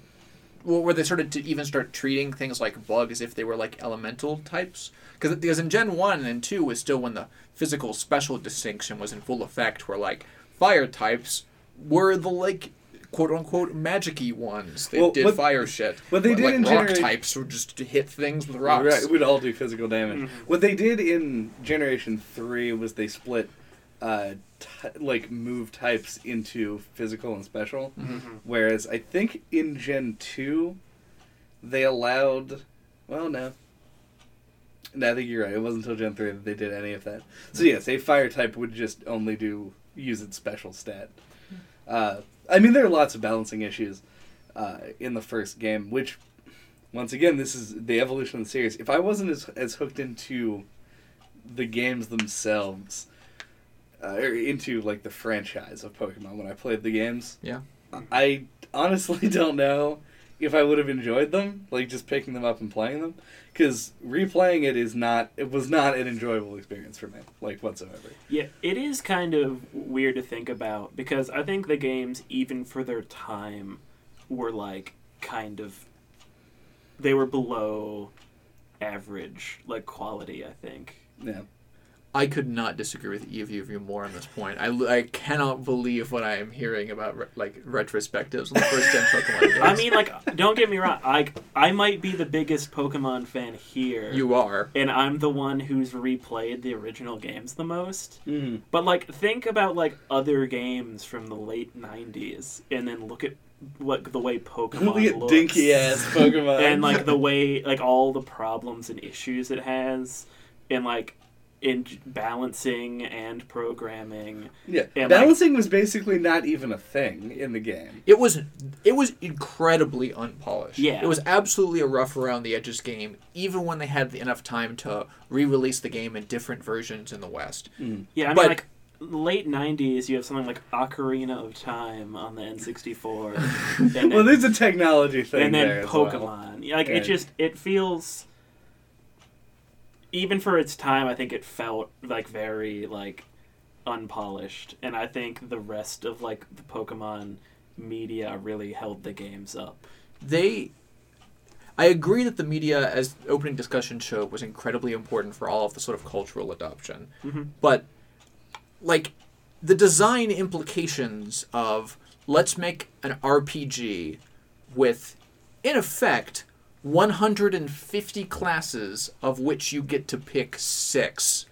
well, where they started to even start treating things like bugs as if they were like elemental types because because in Gen 1 and 2 was still when the physical special distinction was in full effect where like fire types were the like quote unquote magicy ones they Well, did what- fire shit what they But, did like in rock Genera- types would just hit things with rocks Right, it would all do physical damage. Mhm. What they did in Generation Three was they split, uh, t- like move types into physical and special. Mhm. Mhm. Whereas I think in Gen 2, they allowed. Well, no. No, I think you're right. It wasn't until Gen 3 that they did any of that. So, yes, a fire type would just only do use its special stat. Uh, I mean, there are lots of balancing issues uh, in the first game, which, once again, this is the evolution of the series. If I wasn't as, as hooked into the games themselves, uh, or into like the franchise of Pokemon when I played the games, yeah I honestly don't know if I would have enjoyed them, like just picking them up and playing them, because replaying it is not. It was not an enjoyable experience for me, like whatsoever. Yeah, it is kind of weird to think about because I think the games, even for their time, were like kind of. They were below average, like quality, I think. Yeah, I could not disagree with either of you more on this point. I, I cannot believe what I am hearing about re- like retrospectives on the first gen Pokemon games. I mean, like, don't get me wrong. I I might be the biggest Pokemon fan here, you are. and I'm the one who's replayed the original games the most. mm-hmm. But like, think about like other games from the late '90s, and then look at what the way Pokemon Look at looks. dinky ass Pokemon. and like the way like all the problems and issues it has and like in balancing and programming yeah, and, like- balancing was basically not even a thing in the game. It was it was incredibly unpolished. Yeah. It was absolutely a rough around the edges game, even when they had enough time to re-release the game in different versions in the West. Hmm. yeah i mean But- like late 90s you have something like ocarina of time on the n64 then, Well, there's a technology thing and there then as well. pokemon Yeah, like Yeah. it just it feels even for its time i think it felt like very like unpolished and i think the rest of like the pokemon media really held the games up They I agree that the media as opening discussion showed was incredibly important for all of the sort of cultural adoption. Mhm. But like the design implications of let's make an RPG with in effect 150 classes of which you get to pick 6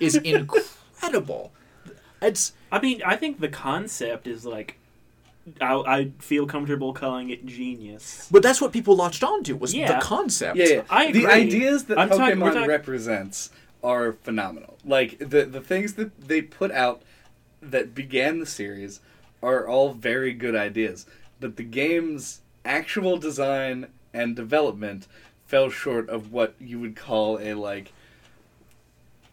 is incredible. It's I mean, I think the concept is like, I, I feel comfortable calling it genius. but that's what people latched onto was Yeah. the concept. Yeah, yeah. I the ideas that I'm Pokemon talking- we're talking- represents are phenomenal. Like the the things that they put out that began the series are all very good ideas, but the game's actual design and development fell short of what you would call a like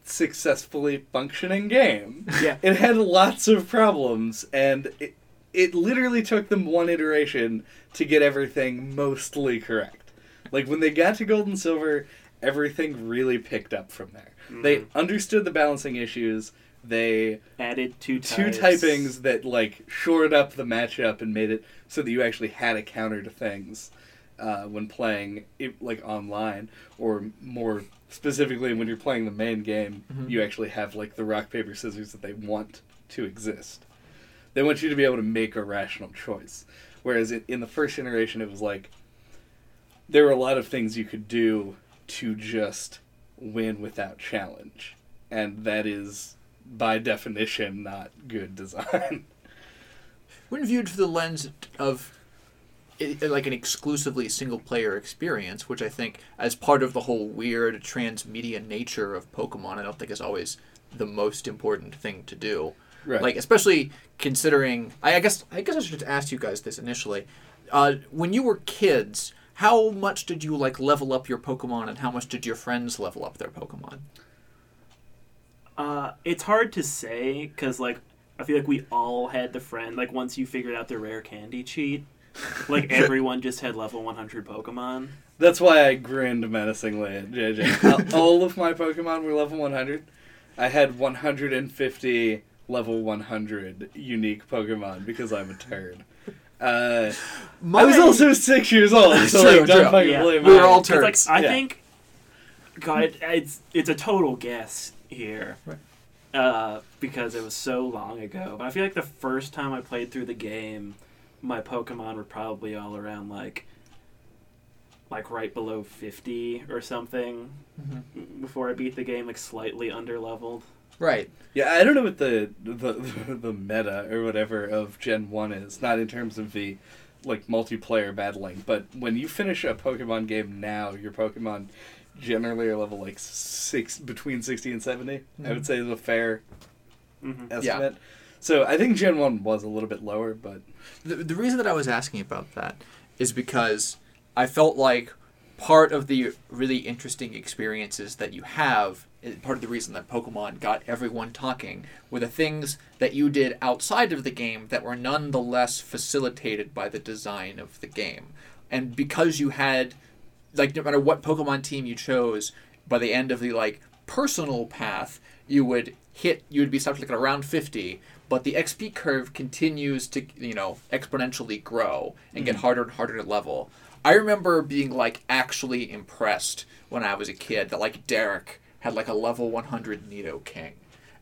successfully functioning game. Yeah. It had lots of problems and it it literally took them one iteration to get everything mostly correct. Like when they got to gold and silver, everything really picked up from there. They mm-hmm. understood the balancing issues. They Added two two types. typings that like shored up the matchup and made it so that you actually had a counter to things uh, when playing it, like online or more specifically when you're playing the main game you actually have like the rock paper scissors that they want to exist. They want you to be able to make a rational choice. Whereas in, in the first generation it was like there were a lot of things you could do to just win without challenge. And that is by definition not good design. When viewed through the lens of i like an exclusively single player experience, which I think, as part of the whole weird transmedia nature of Pokemon, I don't think is always the most important thing to do. Right. Like, especially considering, I, I guess, I guess I should just ask you guys this initially. Uh, when you were kids, how much did you like level up your Pokemon, and how much did your friends level up their Pokemon? Uh, it's hard to say because like I feel like we all had the friend like once you figured out the rare candy cheat, like everyone just had level 100 Pokemon. That's why I grinned menacingly at JJ. All of my Pokemon were level 100. I had 150 level 100 unique Pokemon because I'm a turd. Uh, I was also six years old, so True, like, don't true. fucking Yeah. blame We were all It's like. I Yeah. think, God, it, it's it's a total guess here, Right. uh, because it was so long ago. But I feel like the first time I played through the game, my Pokemon were probably all around like, like right below fifty or something. Mhm. Before I beat the game, like slightly under leveled. Right. Yeah, I don't know what the, the the meta or whatever of Gen One is. Not in terms of the like multiplayer battling, but when you finish a Pokemon game now, your Pokemon generally are level like six between sixty and 70 I would say is a fair hmm estimate. So I think Gen One was a little bit lower, but The, the reason that I was asking about that is because I felt like part of the really interesting experiences that you have, part of the reason that Pokemon got everyone talking, were the things that you did outside of the game that were nonetheless facilitated by the design of the game. And because you had, like, no matter what Pokemon team you chose, by the end of the, like, personal path, you would hit, you would be stopped like around 50, but the XP curve continues to, you know, exponentially grow and get mm. harder and harder to level. I remember being like actually impressed when I was a kid that like Derek had like a level 100 Nidoking.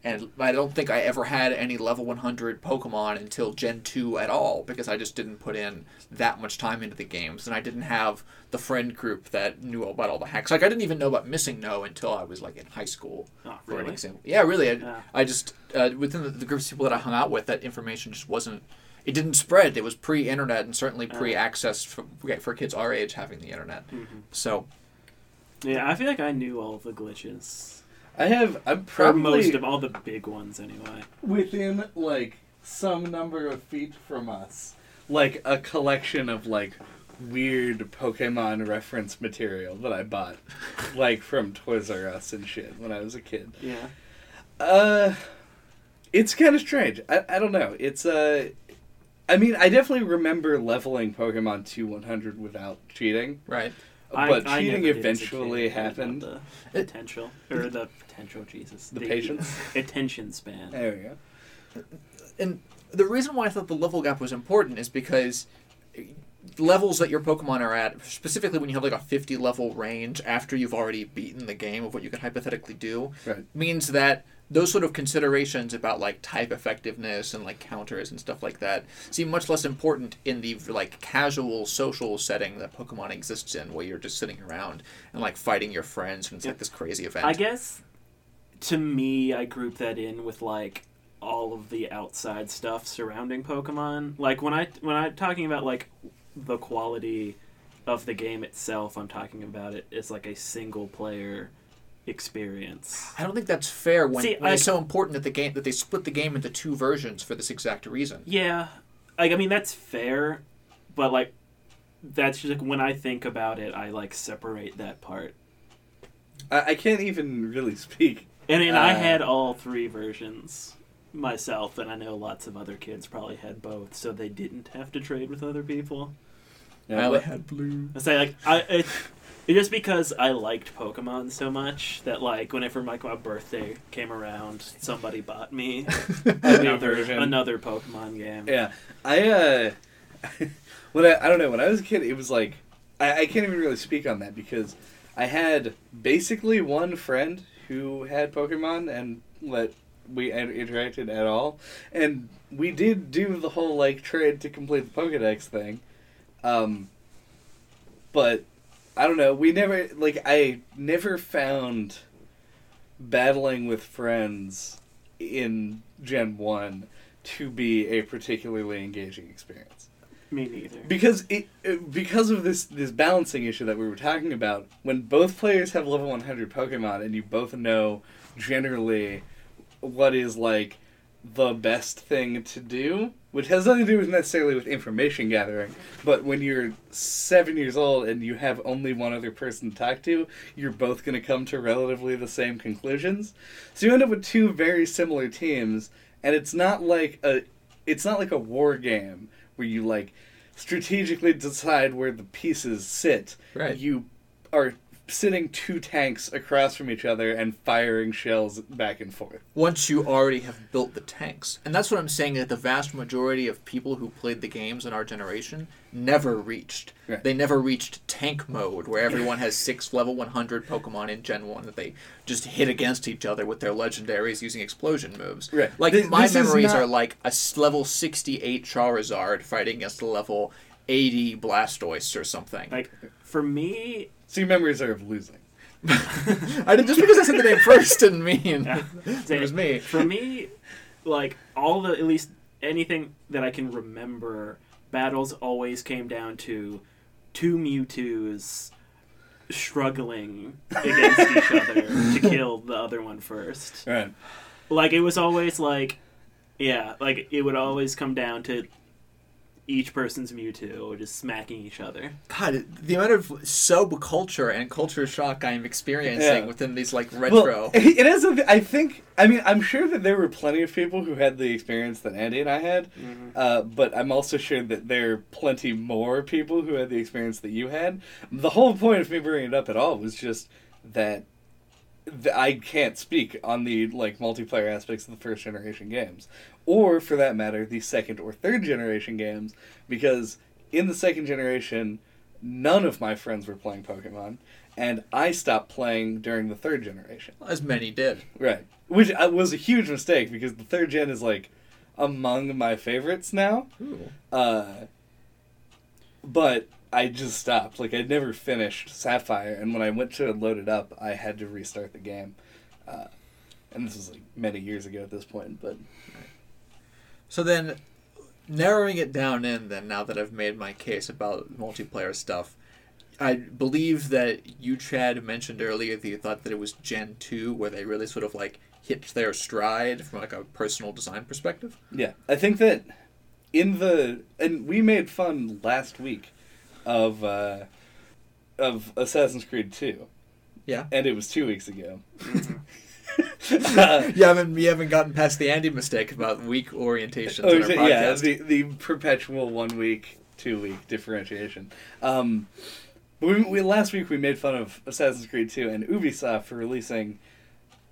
And I don't think I ever had any level 100 Pokemon until Gen 2 at all because I just didn't put in that much time into the games and I didn't have the friend group that knew about all the hacks. Like I didn't even know about MissingNo until I was like in high school. Oh, For an really? example. Yeah, really. I, Yeah. I just uh, within the, the groups of people that I hung out with, that information just wasn't it didn't spread. It was pre-internet and certainly pre-access for, for kids our age having the internet. Mhm. So Yeah, I feel like I knew all the glitches. I have. I'm Or probably most of all the big ones, anyway. within like some number of feet from us, like a collection of like weird Pokemon reference material that I bought, like from Toys R Us and shit when I was a kid. Yeah. Uh, it's kind of strange. I, I don't know. It's uh, I mean, I definitely remember leveling Pokemon to 100 without cheating, right. But I, cheating never did as a eventually happened. The potential, or the potential, Jesus, The patience? attention span. There we go. And the reason why I thought the level gap was important is because levels that your Pokemon are at, specifically when you have like a 50 level range after you've already beaten the game of what you could hypothetically do, Right. means that those sort of considerations about like type effectiveness and like counters and stuff like that seem much less important in the like casual social setting that Pokemon exists in, where you're just sitting around and like fighting your friends and it's like this crazy event. I guess to me, I group that in with like all of the outside stuff surrounding Pokemon. Like when I when I'm talking about like the quality of the game itself, I'm talking about it as like a single player experience. I don't think that's fair when, See, when I- it's so important that the game that they split the game into two versions for this exact reason. Yeah, like I mean that's fair, but like that's just like when I think about it, I like separate that part. I, I can't even really speak. And and I Uh, had all three versions myself, and I know lots of other kids probably had both, so they didn't have to trade with other people. Yeah, I only had blue. I say like I it, it's just because I liked Pokemon so much that like whenever like my birthday came around, somebody bought me another another Pokemon game. Yeah, I uh, when I I don't know when I was a kid, it was like I, I can't even really speak on that because I had basically one friend who had Pokemon and let we interacted at all, and we did do the whole like trade to complete the Pokedex thing, um, but I don't know. We never like I never found battling with friends in Gen One to be a particularly engaging experience Me neither. because it it- because of this this balancing issue that we were talking about when both players have level 100 pokemon and you both know generally what is like the best thing to do which has nothing to do with necessarily with information gathering but when you're seven years old and you have only one other person to talk to you're both going to come to relatively the same conclusions so you end up with two very similar teams and it's not like a it's not like a war game where you like strategically decide where the pieces sit. Right. You are sitting two tanks across from each other and firing shells back and forth. Once you already have built the tanks. And that's what I'm saying that the vast majority of people who played the games in our generation never reached. Right. They never reached tank mode where everyone has six level 100 Pokemon in Gen 1 that they just hit against each other with their legendaries using explosion moves. Right. Like Th- my this memories not- are like a level 68 Charizard fighting against a level 80 Blastoise or something. Like for me, So your memories are of losing. I didn't just because I said the name first didn't mean Yeah. it was me. For me, like all the at least anything that I can remember, battles always came down to two Mewtwo's struggling against each other to kill the other one first. Right. Like it was always like, yeah, like it would always come down to each person's Mewtwo or just smacking each other. God, the amount of subculture and culture shock I'm experiencing Yeah. within these like retro. Well, it is. A, I think. I mean, I'm sure that there were plenty of people who had the experience that Andy and I had, uh, but I'm also sure that there are plenty more people who had the experience that you had. The whole point of me bringing it up at all was just that I can't speak on the like multiplayer aspects of the first generation games, or for that matter, the second or third generation games, because in the second generation, none of my friends were playing Pokemon, and I stopped playing during the third generation. as many did. Right, which uh, was a huge mistake because the third gen is like among my favorites now. Uh, but I just stopped. Like I never finished Sapphire, and when I went to load it up, I had to restart the game. Uh, and this was like many years ago at this point. But So then, narrowing it down in then now that I've made my case about multiplayer stuff, I believe that you Chad mentioned earlier that you thought that it was Gen two where they really sort of like hit their stride from like a personal design perspective. Yeah, I think that in the and we made fun last week of uh, of Assassin's Creed Two. Yeah. and it was two weeks ago. Mm-hmm. You haven't you haven't gotten past the Andy mistake about week orientations oh, in our is it- podcast. yeah, the the perpetual one week, two week differentiation. Um, we, we last week we made fun of Assassin's Creed Two and Ubisoft for releasing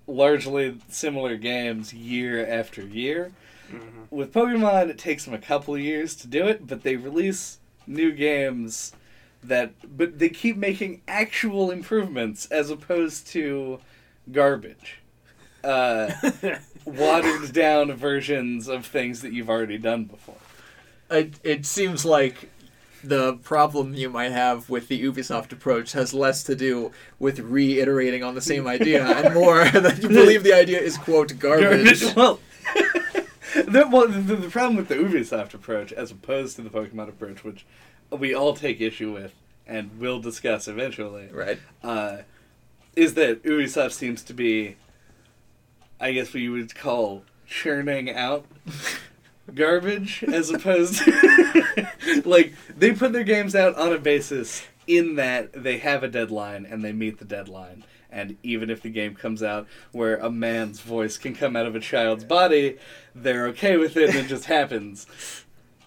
largely similar games year after year. Mhm. with Pokemon, it takes them a couple of years to do it, but they release new games that, but they keep making actual improvements as opposed to garbage, uh, watered down versions of things that you've already done before. it, it seems like the problem you might have with the Ubisoft approach has less to do with reiterating on the same idea and more that you believe the idea is quote garbage. well, the, well the, the problem with the Ubisoft approach, as opposed to the Pokemon approach, which we all take issue with and will discuss eventually, Right. uh, is that Ubisoft seems to be, I guess what you would call churning out garbage, as opposed to like they put their games out on a basis in that they have a deadline and they meet the deadline. And even if the game comes out where a man's voice can come out of a child's body, they're okay with it and it just happens.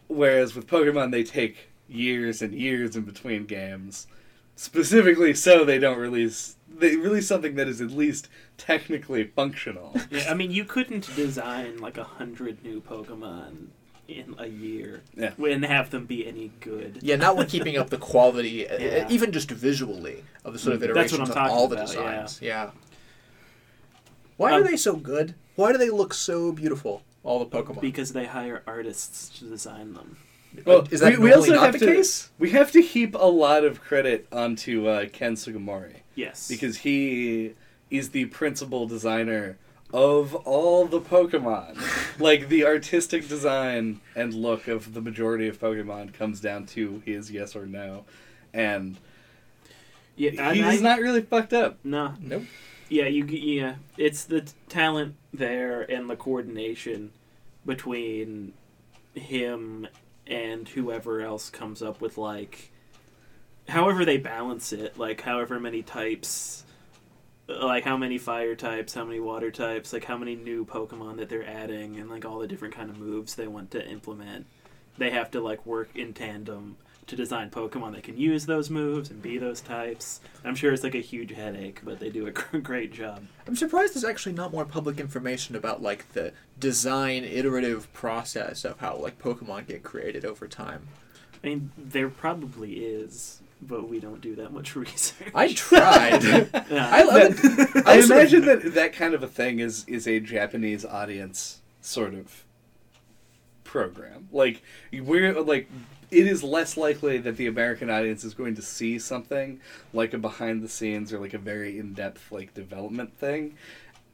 Whereas with Pokemon, they take years and years in between games, specifically so they don't release. They release something that is at least technically functional. Yeah, I mean, you couldn't design like a hundred new Pokemon in a year Yeah. and have them be any good. Yeah, not when keeping up the quality, Yeah. even just visually, of the sort of That's iterations what I'm of all the about, designs. Yeah. Why Um, are they so good? Why do they look so beautiful? All the Pokemon. Because they hire artists to design them. Well, is that we, we also not have the to, case? We have to heap a lot of credit onto uh, Ken Sugimori Yes. because he is the principal designer of all the Pokemon. like the artistic design and look of the majority of Pokemon comes down to his yes or no, and yeah, he's I- not really fucked up. No. Nope. Yeah, you. Yeah, it's the t- talent there and the coordination between him and whoever else comes up with like, however they balance it, like however many types, like how many fire types, how many water types, like how many new Pokemon that they're adding, and like all the different kind of moves they want to implement. They have to like work in tandem to design Pokemon that can use those moves and be those types. I'm sure it's like a huge headache, but they do a great job. I'm surprised there's actually not more public information about like the design iterative process of how like Pokemon get created over time. I mean, there probably is, but we don't do that much research. I tried. Yeah. I love it. I was sort of- imagine that that kind of a thing is is a Japanese audience sort of program. Like we're like it is less likely that the American audience is going to see something like a behind the scenes or like a very in depth like development thing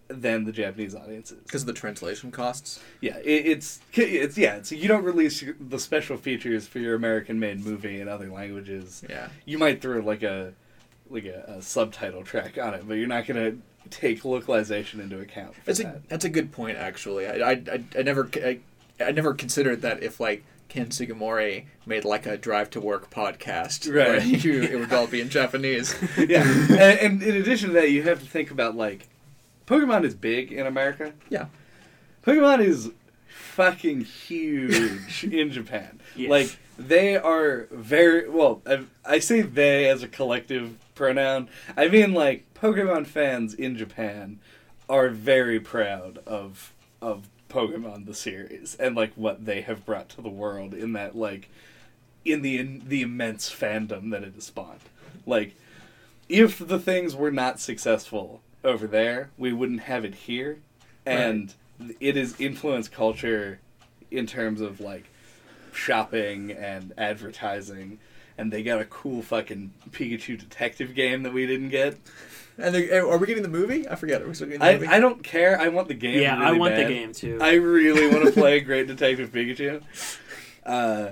than the Japanese audiences because of the translation costs. Yeah, it, it's it's yeah. So you don't release the special features for your American made movie in other languages. Yeah. You might throw like a like a, a subtitle track on it, but you're not gonna take localization into account. For That's a that. that's a good point actually. I I, I, I never I, I never considered that if like Ken Sugimori made like a drive to work podcast, Right. it would all be in Japanese. yeah, and, and in addition to that, you have to think about like Pokemon is big in America. Yeah. Pokemon is fucking huge in Japan. Yes. Like they are very well. I, I say they as a collective pronoun. I mean like Pokemon fans in Japan are very proud of of Pokemon the series and like what they have brought to the world in that like in the in the immense fandom that it has spawned. Like if the things were not successful over there, we wouldn't have it here. And it has influenced culture in terms of like shopping and advertising. And they got a cool fucking Pikachu detective game that we didn't get. And are we getting the movie? I forget. Are we still getting the I, movie? I don't care. I want the game. yeah, I want bad. the game too. I really want to play Great Detective Pikachu. Uh,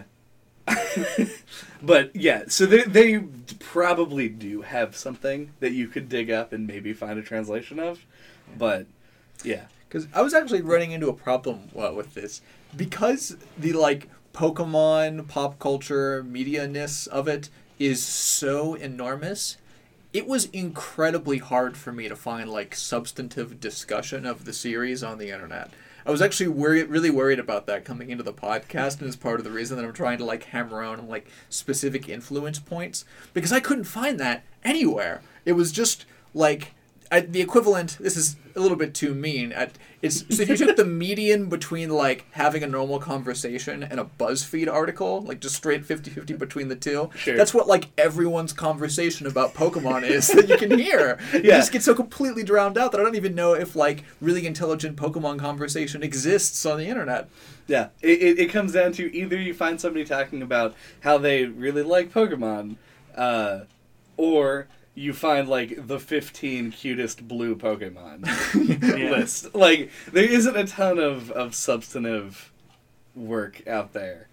but yeah, so they they probably do have something that you could dig up and maybe find a translation of, but yeah, Because I was actually running into a problem uh, with this because the like Pokemon pop culture media ness of it is so enormous. It was incredibly hard for me to find like substantive discussion of the series on the internet. I was actually worried, really worried about that coming into the podcast, and it's part of the reason that I'm trying to like hammer on like specific influence points because I couldn't find that anywhere. It was just like I, the equivalent. This is a little bit too mean. At, it's so if you took the median between like having a normal conversation and a BuzzFeed article, like just straight 50-50 between the two. Sure. That's what like everyone's conversation about Pokemon is that you can hear. It Yeah. just gets so completely drowned out that I don't even know if like really intelligent Pokemon conversation exists on the internet. yeah. It, it, it comes down to either you find somebody talking about how they really like Pokemon, uh, or you find like the 15 cutest blue Pokemon Yeah. list. Like there isn't a ton of of substantive work out there.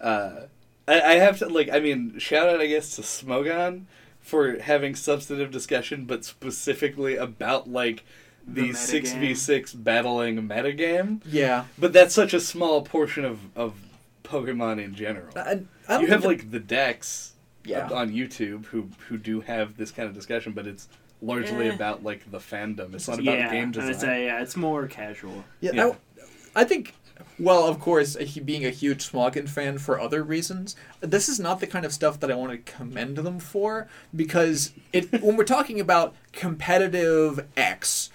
Uh, I, I have to like. I mean, shout out I guess to Smogon for having substantive discussion, but specifically about like the The six v six battling metagame. Yeah. But that's such a small portion of of Pokemon in general. I, I don't You have like the decks Yeah. on YouTube who who do have this kind of discussion, but it's largely Eh. about like the fandom. It's not about yeah, game and design. it's a, yeah, it's more casual. Yeah, Yeah. I, I think. Well, of course, he being a huge Smogon fan for other reasons, this is not the kind of stuff that I want to commend them for because it when we're talking about competitive X,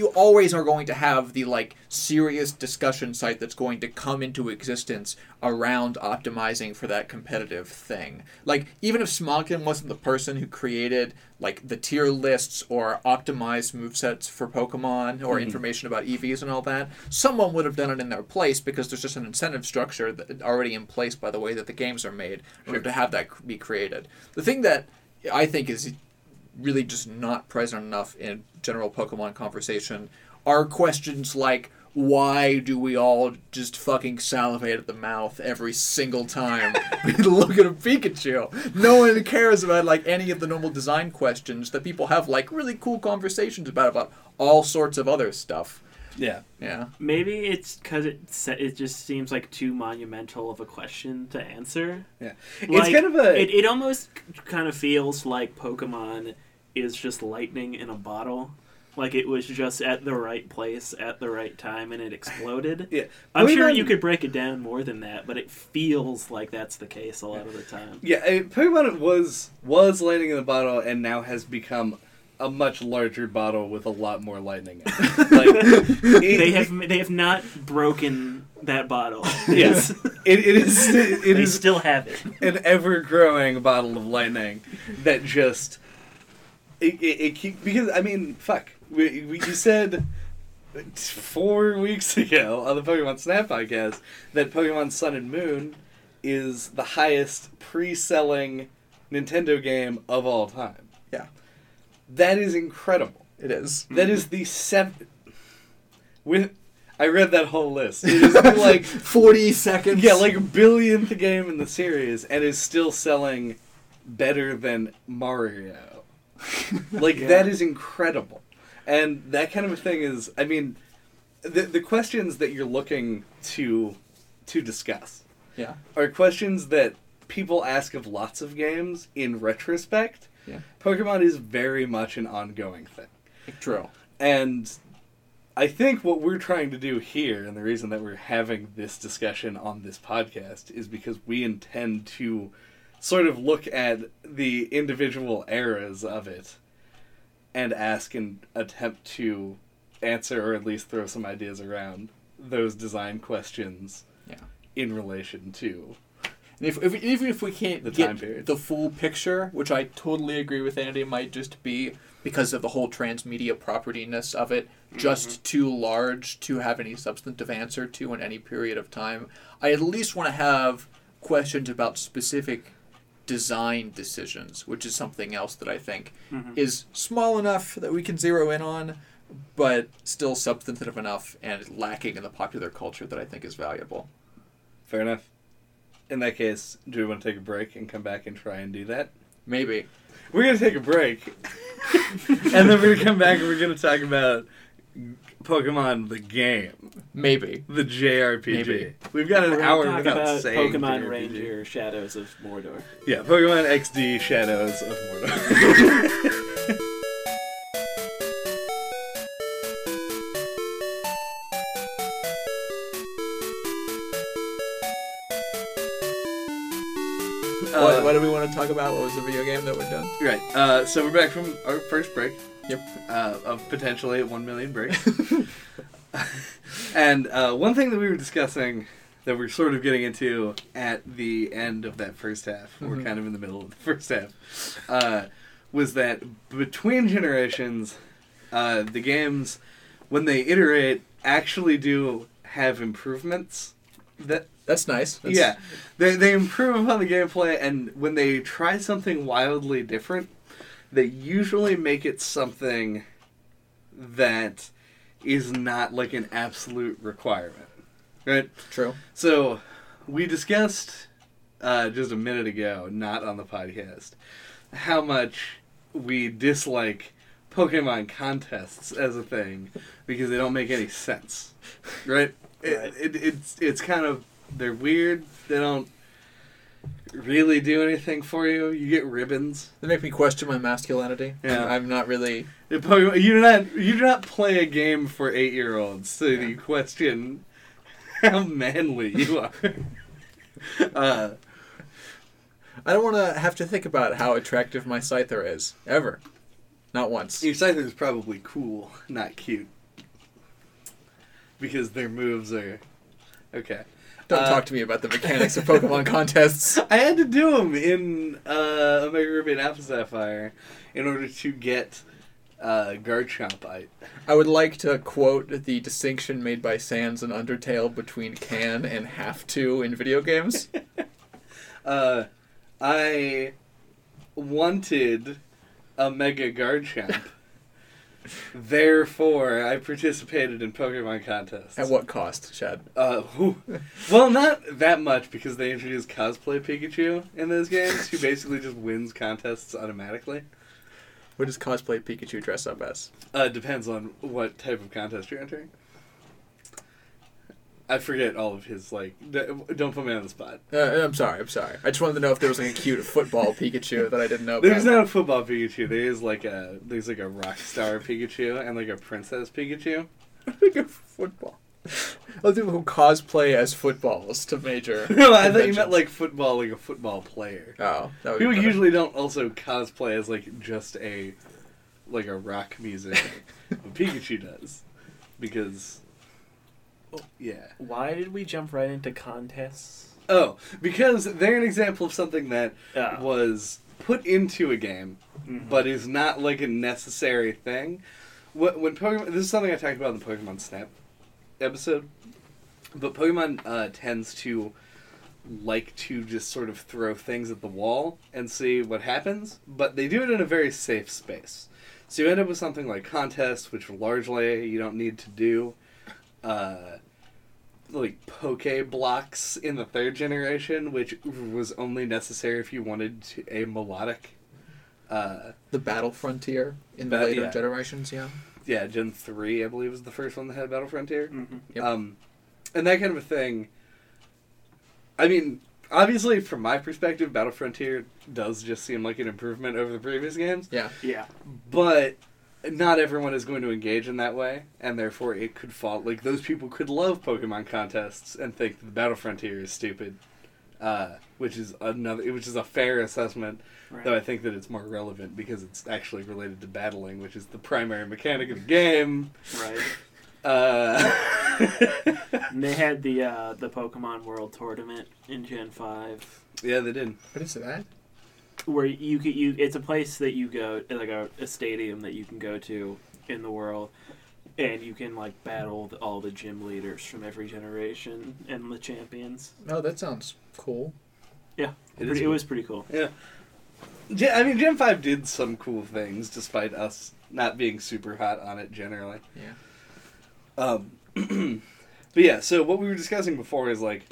you always are going to have the like serious discussion site that's going to come into existence around optimizing for that competitive thing. Like even if Smogon wasn't the person who created like the tier lists or optimized movesets for Pokemon or mm-hmm. information about EVs and all that, someone would have done it in their place because there's just an incentive structure that already in place by the way that the games are made order to have that be created. The thing that I think is really just not present enough in general Pokemon conversation are questions like why do we all just fucking salivate at the mouth every single time we look at a Pikachu? No one cares about like any of the normal design questions that people have like really cool conversations about about all sorts of other stuff. yeah. Yeah. Maybe it's because it se- it just seems like too monumental of a question to answer. Yeah. Like, it's kind of a It, it almost kind of feels like Pokemon is just lightning in a bottle. Like it was just at the right place at the right time and it exploded. yeah. I'm sure you could break it down more than that, but it feels like that's the case a lot of the time. Yeah, I Pokemon was was lightning in the bottle and now has become a much larger bottle with a lot more lightning in it. Like, it- They have they have not broken that bottle. Yes. it, it is it they is still have it. an ever growing bottle of lightning that just it, it, it keep, because I mean fuck we, we you said four weeks ago on the Pokemon Snap podcast that Pokemon Sun and Moon is the highest pre-selling Nintendo game of all time. Yeah. That is incredible. It is. That is the seventh. With I read that whole list. It is like 40 seconds. yeah, like billionth game in the series, and is still selling better than Mario. Like Yeah. that is incredible, and that kind of a thing is. I mean, the the questions that you're looking to to discuss Yeah. are questions that people ask of lots of games in retrospect. Yeah. Pokemon is very much an ongoing thing. True. And I think what we're trying to do here, and the reason that we're having this discussion on this podcast, is because we intend to sort of look at the individual eras of it and ask and attempt to answer or at least throw some ideas around those design questions Yeah. in relation to And if, if even if we can't The get time period. the full picture, which I totally agree with Andy, might just be because of the whole transmedia propertyness of it, just mm-hmm. too large to have any substantive answer to in any period of time. I at least want to have questions about specific design decisions, which is something else that I think Mhm. is small enough that we can zero in on, but still substantive enough and lacking in the popular culture that I think is valuable. fair enough. in that case, do we want to take a break and come back and try and do that? Maybe. We're gonna take a break, and then we're gonna come back and we're gonna talk about Pokemon the game, Maybe. the JRPG. Maybe. We've got an We're hour gonna talk without about saying Pokemon JRPG. Ranger Shadows of Mordor. Yeah, Pokemon XD Shadows of Mordor. what, what do we want to talk about? What was the video game that we're done? Right. Uh, so we're back from our first break. Yep. Uh, of potentially one million breaks. and uh, one thing that we were discussing that we're sort of getting into at the end of that first half, we're Mhm. kind of in the middle of the first half, uh, was that between generations, uh, the games, when they iterate, actually do have improvements. That That's nice. That's, yeah, they they improve upon the gameplay, and when they try something wildly different, they usually make it something that is not like an absolute requirement, right? True. So we discussed uh, just a minute ago, not on the podcast, how much we dislike Pokemon contests as a thing because they don't make any sense, right? Right. It, it, it's it's kind of they're weird. They don't really do anything for you. You get ribbons. They make me question my masculinity. Yeah. I'm, not really. You do not you do not play a game for eight year olds, so Yeah. you question how manly you are. uh, I don't want to have to think about how attractive my Scyther is ever. Not once. Your Scyther is probably cool, not cute. Because their moves are. Okay. Don't Uh, talk to me about the mechanics of Pokemon contests. I had to do them in uh, Omega Ruby and Alpha Sapphire in order to get uh, Garchompite. I would like to quote the distinction made by Sans and Undertale between can and have to in video games. Uh, I wanted a Mega Garchomp. Therefore, I participated in Pokemon contests. At what cost, Chad? Uh, whew. well, not that much because they introduced cosplay Pikachu in those games, who basically just wins contests automatically. What does cosplay Pikachu dress up as? Uh, depends on what type of contest you're entering. I forget all of his like. Don't put me on the spot. Uh, I'm sorry, I'm sorry. I just wanted to know if there was like a cute football Pikachu that I didn't know about. There's about. not a football Pikachu. There is like a there's like a rock star Pikachu and like a princess Pikachu. like a football. Other people who cosplay as footballs to major. no, I thought you meant like football, like a football player. Oh, that would People usually don't also cosplay as like just a like a rock music, Pikachu does because yeah. Why did we jump right into contests? Oh, because they're an example of something that Uh, was put into a game mhm. but is not like a necessary thing. When Pokemon, this is something I talked about in the Pokemon Snap episode, but Pokemon uh, tends to like to just sort of throw things at the wall and see what happens, but they do it in a very safe space. So you end up with something like contests, which largely you don't need to do. Uh, like poke blocks in the third generation, which was only necessary if you wanted to, a melodic uh, the battle frontier in the later yeah. generations. Yeah. yeah, Gen three, I believe, was the first one that had Battle Frontier. Mhm. Yep. Um, and that kind of a thing. I mean, obviously, from my perspective, Battle Frontier does just seem like an improvement over the previous games, Yeah. Yeah. but not everyone is going to engage in that way, and therefore it could fall. Like those people could love Pokemon contests and think that the Battle Frontier is stupid, uh, which is another, which is a fair assessment. Right. Though I think that it's more relevant because it's actually related to battling, which is the primary mechanic of the game. Right. Uh, And they had the uh, the Pokemon World Tournament in Gen Five, yeah, they did. What is that? Where you could you it's a place that you go like a, a stadium that you can go to in the world, and you can like battle the, all the gym leaders from every generation and the champions. Oh, that sounds cool. Yeah, It pretty, is it was pretty cool. Yeah. Gen- I mean, Gen 5 did some cool things despite us not being super hot on it generally. Yeah. Um, but yeah, so what we were discussing before is like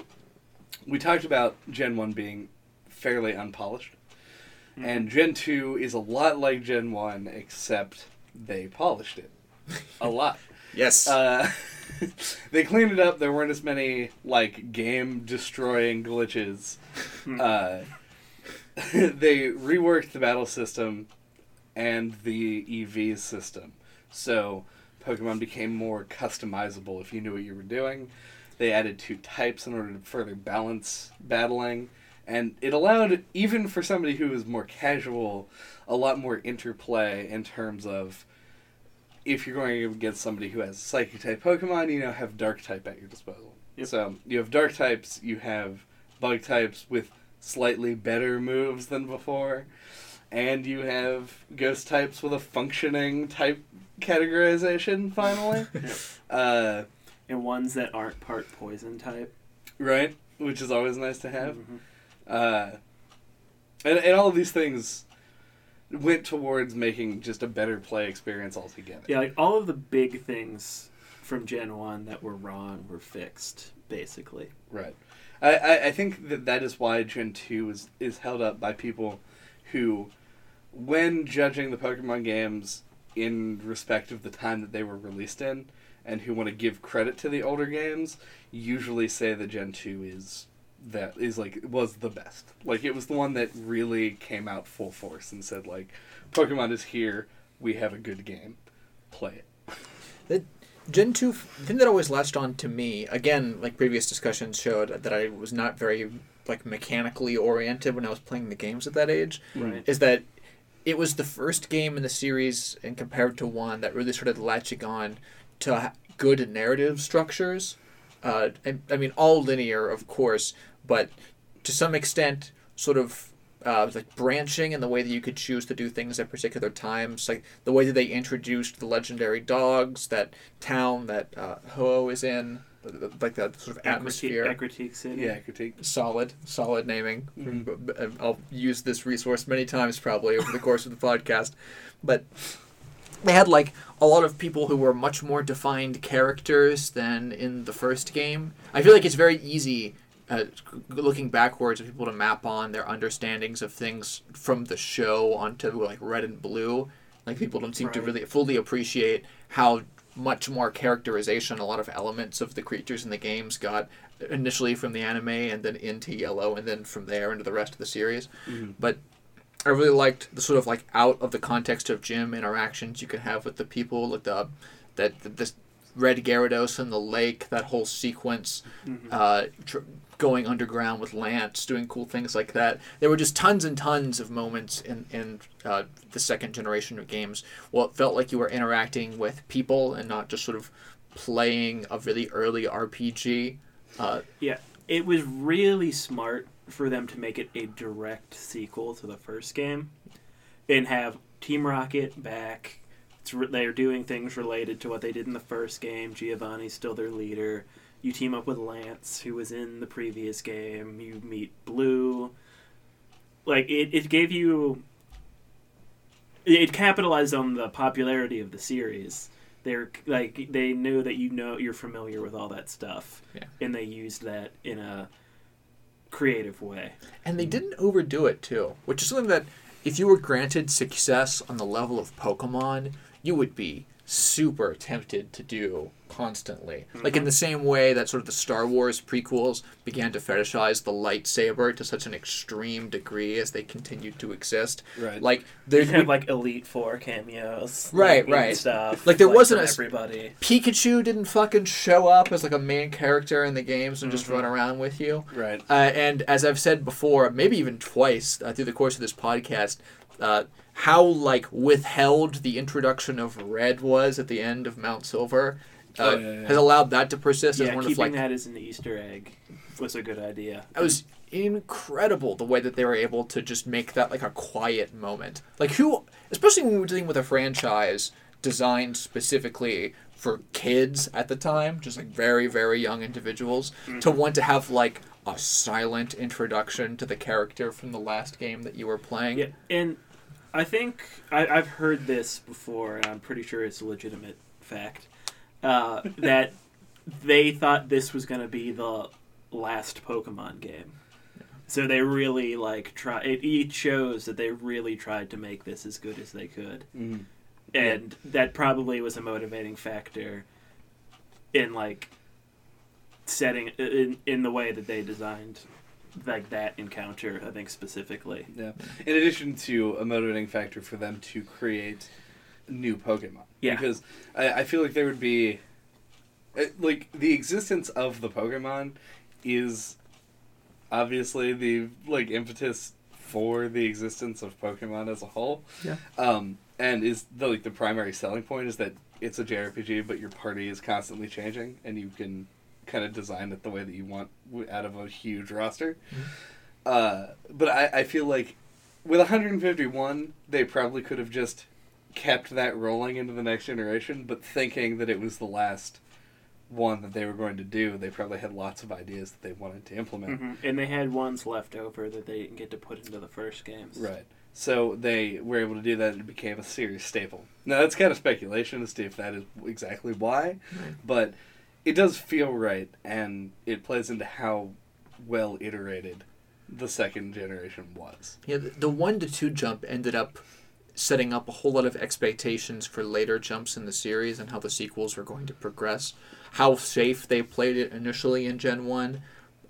we talked about Gen 1 being fairly unpolished. And Gen 2 is a lot like Gen 1, except they polished it a lot. Yes. Uh, they cleaned it up. There weren't as many like game destroying glitches. Uh, they reworked the battle system and the EV system, so Pokemon became more customizable if you knew what you were doing. They added two types in order to further balance battling, and it allowed even for somebody who was more casual, a lot more interplay in terms of if you're going against somebody who has psychic type Pokemon, you now have dark type at your disposal. Yep. So you have dark types, you have bug types with slightly better moves than before, and you have ghost types with a functioning type categorization finally. uh, and ones that aren't part poison type. right? Which is always nice to have. Mhm. Uh, and, and all of these things went towards making just a better play experience altogether. Yeah, like all of the big things from Gen One that were wrong were fixed, basically. Right. I, I, I think that that is why Gen 2 is, is held up by people who, when judging the Pokemon games in respect of the time that they were released in, and who want to give credit to the older games, usually say that Gen 2 is that is like was the best. Like it was the one that really came out full force and said like Pokemon is here, we have a good game. Play it. Gen 2, thing that always latched on to me, again, like previous discussions showed that I was not very like mechanically oriented when I was playing the games at that age, Right. is that it was the first game in the series and compared to one that really started latching on to good narrative structures. Uh, and, I mean, all linear, of course, but to some extent, sort of uh, like branching and the way that you could choose to do things at particular times, like the way that they introduced the legendary dogs, that town that uh, Ho is in, like that sort of atmosphere. Ecruteak City. Yeah, critique. Solid, solid naming. Mhm. I'll use this resource many times probably over the course of the podcast, but they had like a lot of people who were much more defined characters than in the first game. I feel like it's very easy. Uh, looking backwards, for people to map on their understandings of things from the show onto like red and blue, like people don't seem to really fully appreciate how much more characterization a lot of elements of the creatures in the games got initially from the anime and then into yellow and then from there into the rest of the series Mhm. but i really liked the sort of like out of the context of gym interactions you could have with the people like the that the, this red gyarados in the lake that whole sequence Mhm. uh, tr- going underground with Lance, doing cool things like that. There were just tons and tons of moments in in uh, the second generation of games. Well, it felt like you were interacting with people and not just sort of playing a really early RPG. Uh, Yeah, it was really smart for them to make it a direct sequel to the first game, and have Team Rocket back. Re- they're doing things related to what they did in the first game. Giovanni's still their leader. You team up with Lance, who was in the previous game. You meet Blue. Like it, it gave you. It capitalized on the popularity of the series. They're like they knew that you know you're familiar with all that stuff Yeah. and they used that in a creative way. and they didn't overdo it too, which is something that if you were granted success on the level of Pokemon, you would be super tempted to do constantly. Like in the same way that sort of the Star Wars prequels began to fetishize the lightsaber to such an extreme degree as they continued to exist. Right. Like They there's have like Elite Four cameos, Right, like, right. stuff. Like, there wasn't from a everybody. Pikachu didn't fucking show up as like a main character in the games and just Mhm. run around with you. Right. Uh, and as I've said before, maybe even twice uh, through the course of this podcast, uh, how like withheld the introduction of red was at the end of Mount Silver uh, Oh, yeah, yeah. has allowed that to persist as Yeah, one keeping of like that as an Easter egg was a good idea. it was incredible the way that they were able to just make that like a quiet moment. Like who, especially when we were dealing with a franchise designed specifically for kids at the time, just like very very young individuals, to want to have like a silent introduction to the character from the last game that you were playing. Yeah, and I think I, I've heard this before, and I'm pretty sure it's a legitimate fact uh, that they thought this was going to be the last Pokemon game. So they really like try. It, it shows that they really tried to make this as good as they could, Mhm. and that probably was a motivating factor in like setting in in the way that they designed like that encounter. I think specifically. Yeah. In addition to a motivating factor for them to create new Pokemon. Yeah. Because I, I feel like there would be. uh, Like, the existence of the Pokemon is obviously the, like, impetus for the existence of Pokemon as a whole. Yeah. Um, and is the, like, the primary selling point is that it's a JRPG, but your party is constantly changing, and you can kind of design it the way that you want out of a huge roster. Uh, but I, I feel like with 151, they probably could have just kept that rolling into the next generation, but thinking that it was the last one that they were going to do, they probably had lots of ideas that they wanted to implement. hmm And they had ones left over that they didn't get to put into the first games. Right. So they were able to do that and it became a series staple. Now, that's kind of speculation as to if that is exactly why, Right. but it does feel right and it plays into how well iterated the second generation was. Yeah, the, the one to two jump ended up setting up a whole lot of expectations for later jumps in the series and how the sequels were going to progress. How safe they played it initially in Gen One,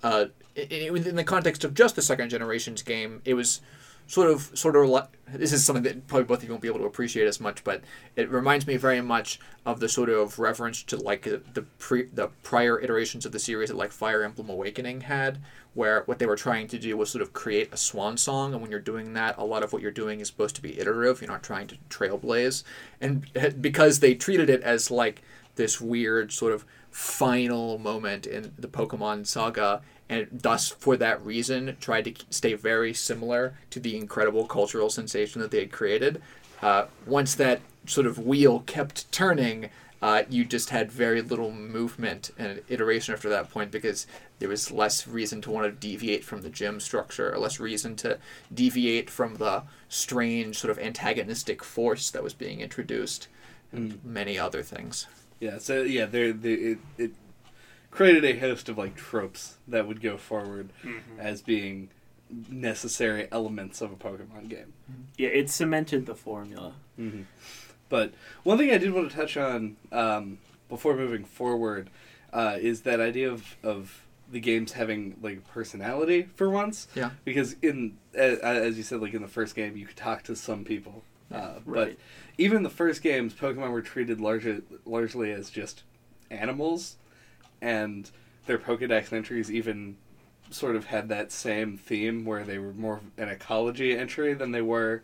uh, i i within the context of just the second generation's game, it was sort of sort of like this is something that probably both of you won't be able to appreciate as much, but it reminds me very much of the sort of reference to like the pre the prior iterations of the series that like Fire Emblem Awakening had, where what they were trying to do was sort of create a swan song, and when you're doing that, a lot of what you're doing is supposed to be iterative. You're not trying to trailblaze, and because they treated it as like this weird sort of final moment in the Pokemon saga, and thus for that reason tried to stay very similar to the incredible cultural sensation that they had created. Uh, once that sort of wheel kept turning, uh, you just had very little movement and iteration after that point because there was less reason to want to deviate from the gym structure, or less reason to deviate from the strange sort of antagonistic force that was being introduced, and many other things. Yeah, so yeah, there it, it created a host of like tropes that would go forward Mm-hmm. as being necessary elements of a Pokemon game. Yeah, it cemented the formula. hmm But one thing I did want to touch on um, before moving forward uh, is that idea of of the games having like personality for once. Yeah. Because in as, as you said, like in the first game, you could talk to some people, uh, but Right. even in the first games, Pokemon were treated largely largely as just animals, and their Pokedex entries even sort of had that same theme where they were more of an ecology entry than they were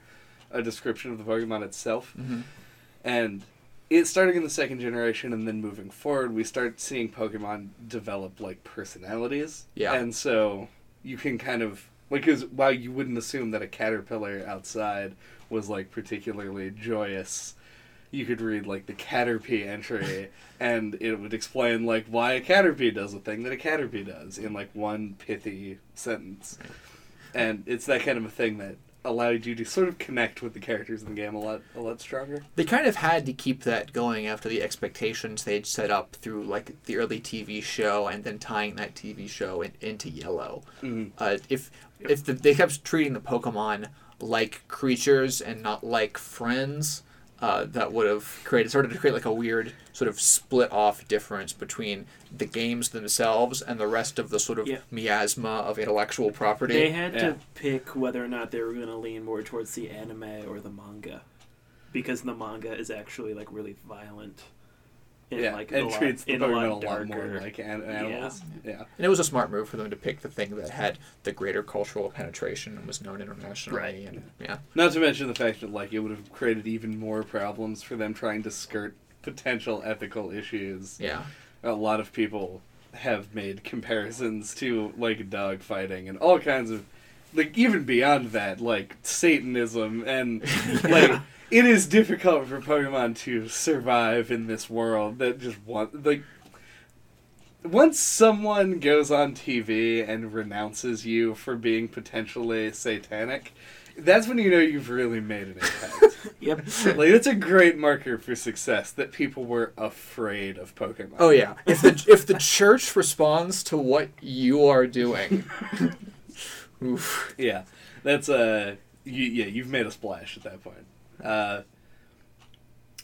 a description of the Pokemon itself. Mm-hmm. And it starting in the second generation and then moving forward, we start seeing Pokemon develop like personalities. Yeah. And so you can kind of like because while you wouldn't assume that a caterpillar outside was like particularly joyous, you could read like the Caterpie entry and it would explain like why a Caterpie does a thing that a Caterpie does in like one pithy sentence. And it's that kind of a thing that allowed you to sort of connect with the characters in the game a lot a lot stronger. They kind of had to keep that going after the expectations they'd set up through like the early TV show and then tying that TV show in, into Yellow. Mhm. Uh, if if the, they kept treating the Pokemon like creatures and not like friends, uh, that would have created started to create like a weird sort of split off difference between the games themselves and the rest of the sort of Yeah. miasma of intellectual property. They had Yeah. to pick whether or not they were going to lean more towards the anime or the manga, because the manga is actually like really violent. And, yeah, like, and a lot- treats the in a lot a lot darker. more like an- animals. Yeah. And it was a smart move for them to pick the thing that had the greater cultural penetration and was known internationally. Right. And yeah, Not to mention the fact that like it would have created even more problems for them trying to skirt potential ethical issues. yeah, A lot of people have made comparisons to like dog fighting and all kinds of like even beyond that, like Satanism and like it is difficult for Pokemon to survive in this world that just want like once someone goes on TV and renounces you for being potentially satanic, that's when you know you've really made an impact. Yep. like that's a great marker for success that people were afraid of Pokemon. Oh yeah. If the if the church responds to what you are doing, oof. Yeah, that's uh, you, yeah, you've made a splash at that point. Uh,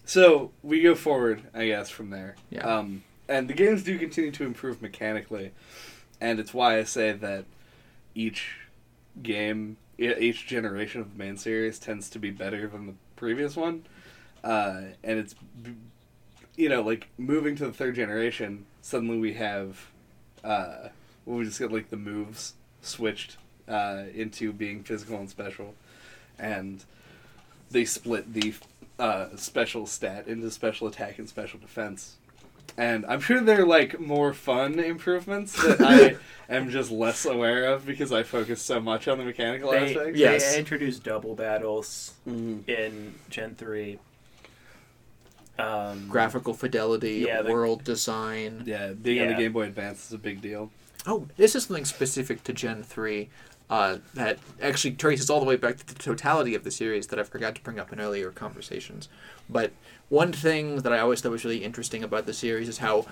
so we go forward, I guess, from there. Yeah. Um, and the games do continue to improve mechanically, and it's why I say that each game, each generation of the main series tends to be better than the previous one. Uh, and it's, you know, like moving to the third generation, suddenly we have, uh, well, we just get like the moves switched uh, into being physical and special, and they split the uh, special stat into special attack and special defense. And I'm sure they're like more fun improvements that I am just less aware of because I focus so much on the mechanical They, aspects. Yes. they introduced double battles Mhm. in Gen three. Um, graphical fidelity, Yeah, the- world design. Yeah, being on the Game Boy Advance is a big deal. Oh, this is something specific to Gen 3 uh, that actually traces all the way back to the totality of the series that I forgot to bring up in earlier conversations. But one thing that I always thought was really interesting about the series is how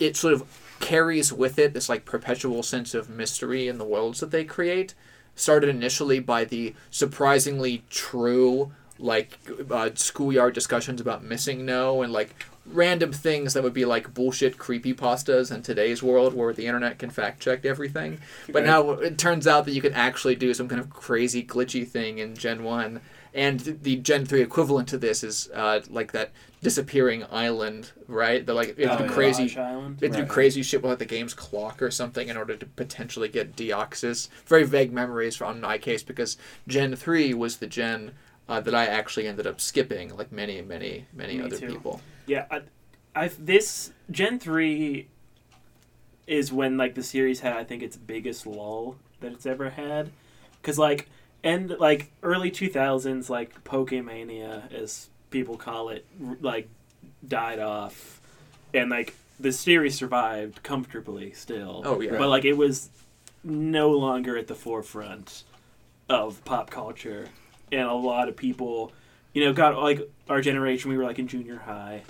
it sort of carries with it this like perpetual sense of mystery in the worlds that they create. Started initially by the surprisingly true like uh, schoolyard discussions about MissingNo and like random things that would be like bullshit creepy pastas in today's world where the internet can fact check everything. But Right. now it turns out that you can actually do some kind of crazy glitchy thing in Gen 1. And the Gen 3 equivalent to this is uh, like that disappearing island, right? They're like you have to Oh, do yeah. crazy Mirage Island. they do Right. crazy shit with like the game's clock or something in order to potentially get Deoxys. Very vague memories from my case because Gen 3 was the gen uh, that I actually ended up skipping, like many, many, many Me other too. people. Yeah, I, I this Gen three is when like the series had I think its biggest lull that it's ever had, because like and like early two thousands like Pokemania as people call it r- like died off, and like the series survived comfortably still. Oh, yeah. but like it was no longer at the forefront of pop culture, and a lot of people, you know, got like our generation. We were like in junior high,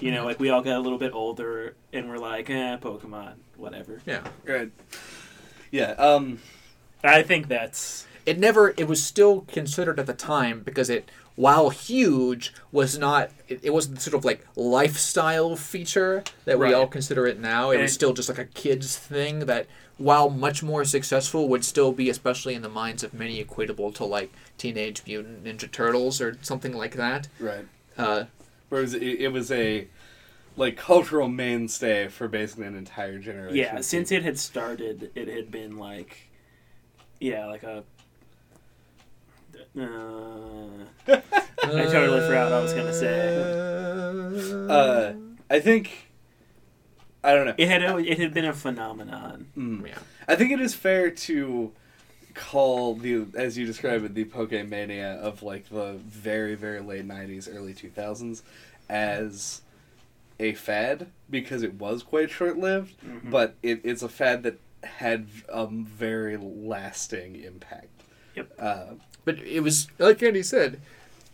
you know, like we all got a little bit older, and we're like, eh, Pokemon, whatever. Yeah. Good. Yeah. Um. I think that's It never, it was still considered at the time because it, while huge, was not, it, it wasn't sort of like lifestyle feature that we Right. all consider it now. It was And- still just like a kid's thing that, while much more successful, would still be, especially in the minds of many, equatable to like Teenage Mutant Ninja Turtles or something like that. Right. Uh, Whereas it, it was a like cultural mainstay for basically an entire generation. yeah. Since it had started, it had been like, yeah, like a. Uh, I totally forgot what I was gonna say. Uh, I think. I don't know. it had it had been a phenomenon. Mm. yeah. I think it is fair to call the, as you describe it, the Pokemania of like the very very late '90s, early 2000s, as a fad because it was quite short lived, Mhm. but it, it's a fad that had a very lasting impact. Yep. Uh, But it was like Andy said,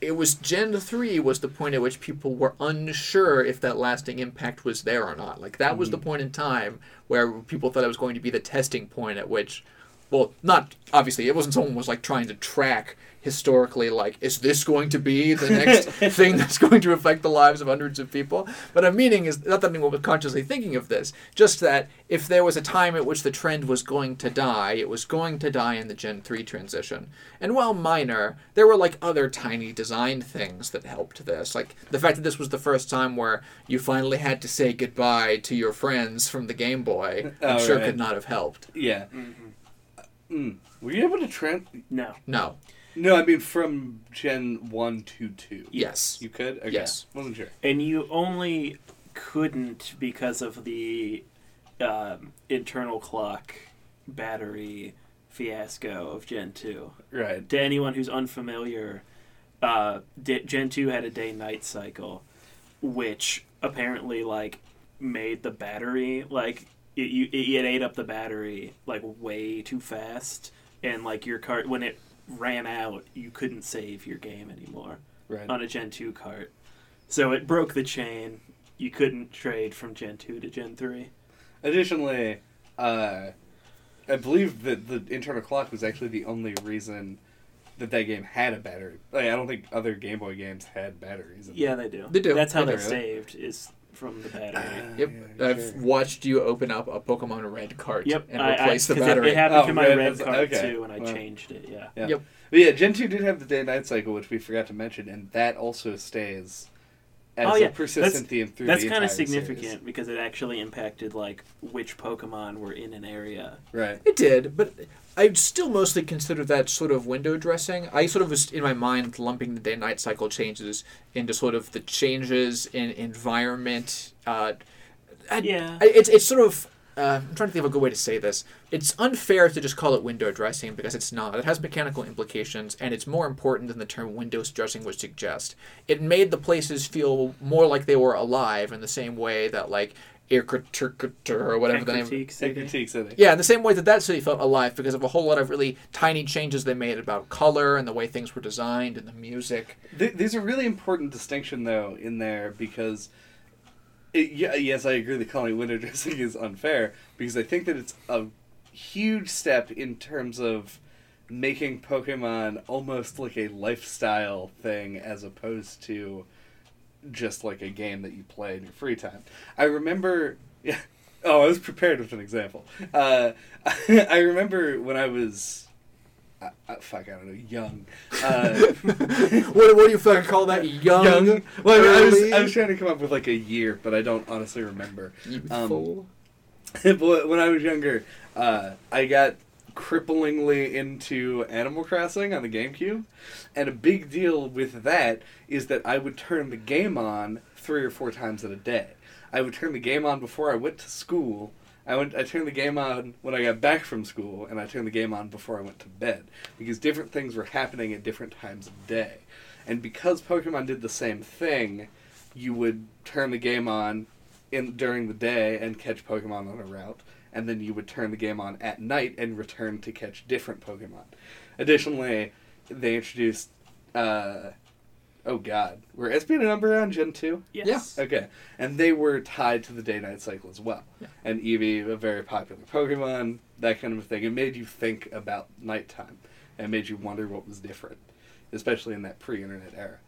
it was Gen three was the point at which people were unsure if that lasting impact was there or not. Like that was the point in time where people thought it was going to be the testing point at which, well, not obviously it wasn't someone was like trying to track historically like is this going to be the next thing that's going to affect the lives of hundreds of people? But i'm meaning is not that anyone was consciously thinking of this just that if there was a time at which the trend was going to die it was going to die in the gen 3 transition. And while minor there were like other tiny design things that helped this. Like the fact that this was the first time where you finally had to say goodbye to your friends from the game boy oh, i'm Oh, sure right. could not have helped. Yeah. Mm-hmm. Mm. Were you able to trans? No, no No, I mean from Gen one to two. yes You could. Okay. Yes. Wasn't sure. and you only couldn't because of the um, internal clock battery fiasco of Gen two. Right. To anyone who's unfamiliar, uh, D- Gen two had a day-night cycle, which apparently like made the battery like it, you, it, it ate up the battery like way too fast, and like your cart when it ran out, you couldn't save your game anymore Right. on a Gen 2 cart. So it broke the chain. You couldn't trade from Gen 2 to Gen 3. Additionally, uh, I believe that the internal clock was actually the only reason that that game had a battery. Like, I don't think other Game Boy games had batteries. in Yeah, they do. They do. That's how They they're saved, is from the battery. them. Yep, Yeah, I've sure. watched you open up a Pokemon Red cart Yep, and I, I, replace the 'cause it- battery. It, happened Oh, to my red red has- card okay. too, and I Wow. changed it. Yeah. Yeah. Yep. But yeah, Gen 2 did have the day night cycle, which we forgot to mention, and that also stays as Oh, yeah. a persistent theme through That's the kind entire of significant series. because it actually impacted like which Pokemon were in an area. Right. It did, but I still mostly consider that sort of window dressing. I sort of was in my mind lumping the day night cycle changes into sort of the changes in environment. Uh, I- Yeah. I- it's it's sort of. Uh, I'm trying to think of a good way to say this. It's unfair to just call it window dressing because it's not. It has mechanical implications, and it's more important than the term window dressing would suggest. It made the places feel more like they were alive in the same way that like Irkut or whatever the name. Critique Say City. Critique City. Yeah, in the same way that that city felt alive because of a whole lot of really tiny changes they made about color and the way things were designed and the music. Th- There's a really important distinction, though, in there because, it, yeah, yes, I agree that calling it window dressing is unfair because I think that it's a huge step in terms of making Pokemon almost like a lifestyle thing as opposed to just like a game that you play in your free time. I remember, yeah. Oh, I was prepared with an example. Uh, I remember when I was, uh, uh, fuck, I don't know, young. Uh, what, what do you fucking call that? Young? young. Well, I, mean, I was? I was trying to come up with like a year, but I don't honestly remember. Youthful? but when I was younger, uh, I got cripplingly into Animal Crossing on the GameCube, and a big deal with that is that I would turn the game on three or four times in a day. I would turn the game on before I went to school. I went. I turned the game on when I got back from school, and I turned the game on before I went to bed because different things were happening at different times of day, and because Pokemon did the same thing, you would turn the game on in during the day and catch Pokemon on a route, and then you would turn the game on at night and return to catch different Pokemon. Additionally, they introduced. Uh, oh God, were Espeon and Umbreon on Gen two? Yes. Okay, and they were tied to the day-night cycle as well. Yeah. And Eevee, a very popular Pokemon, that kind of thing. It made you think about nighttime. and made you wonder what was different, especially in that pre-internet era.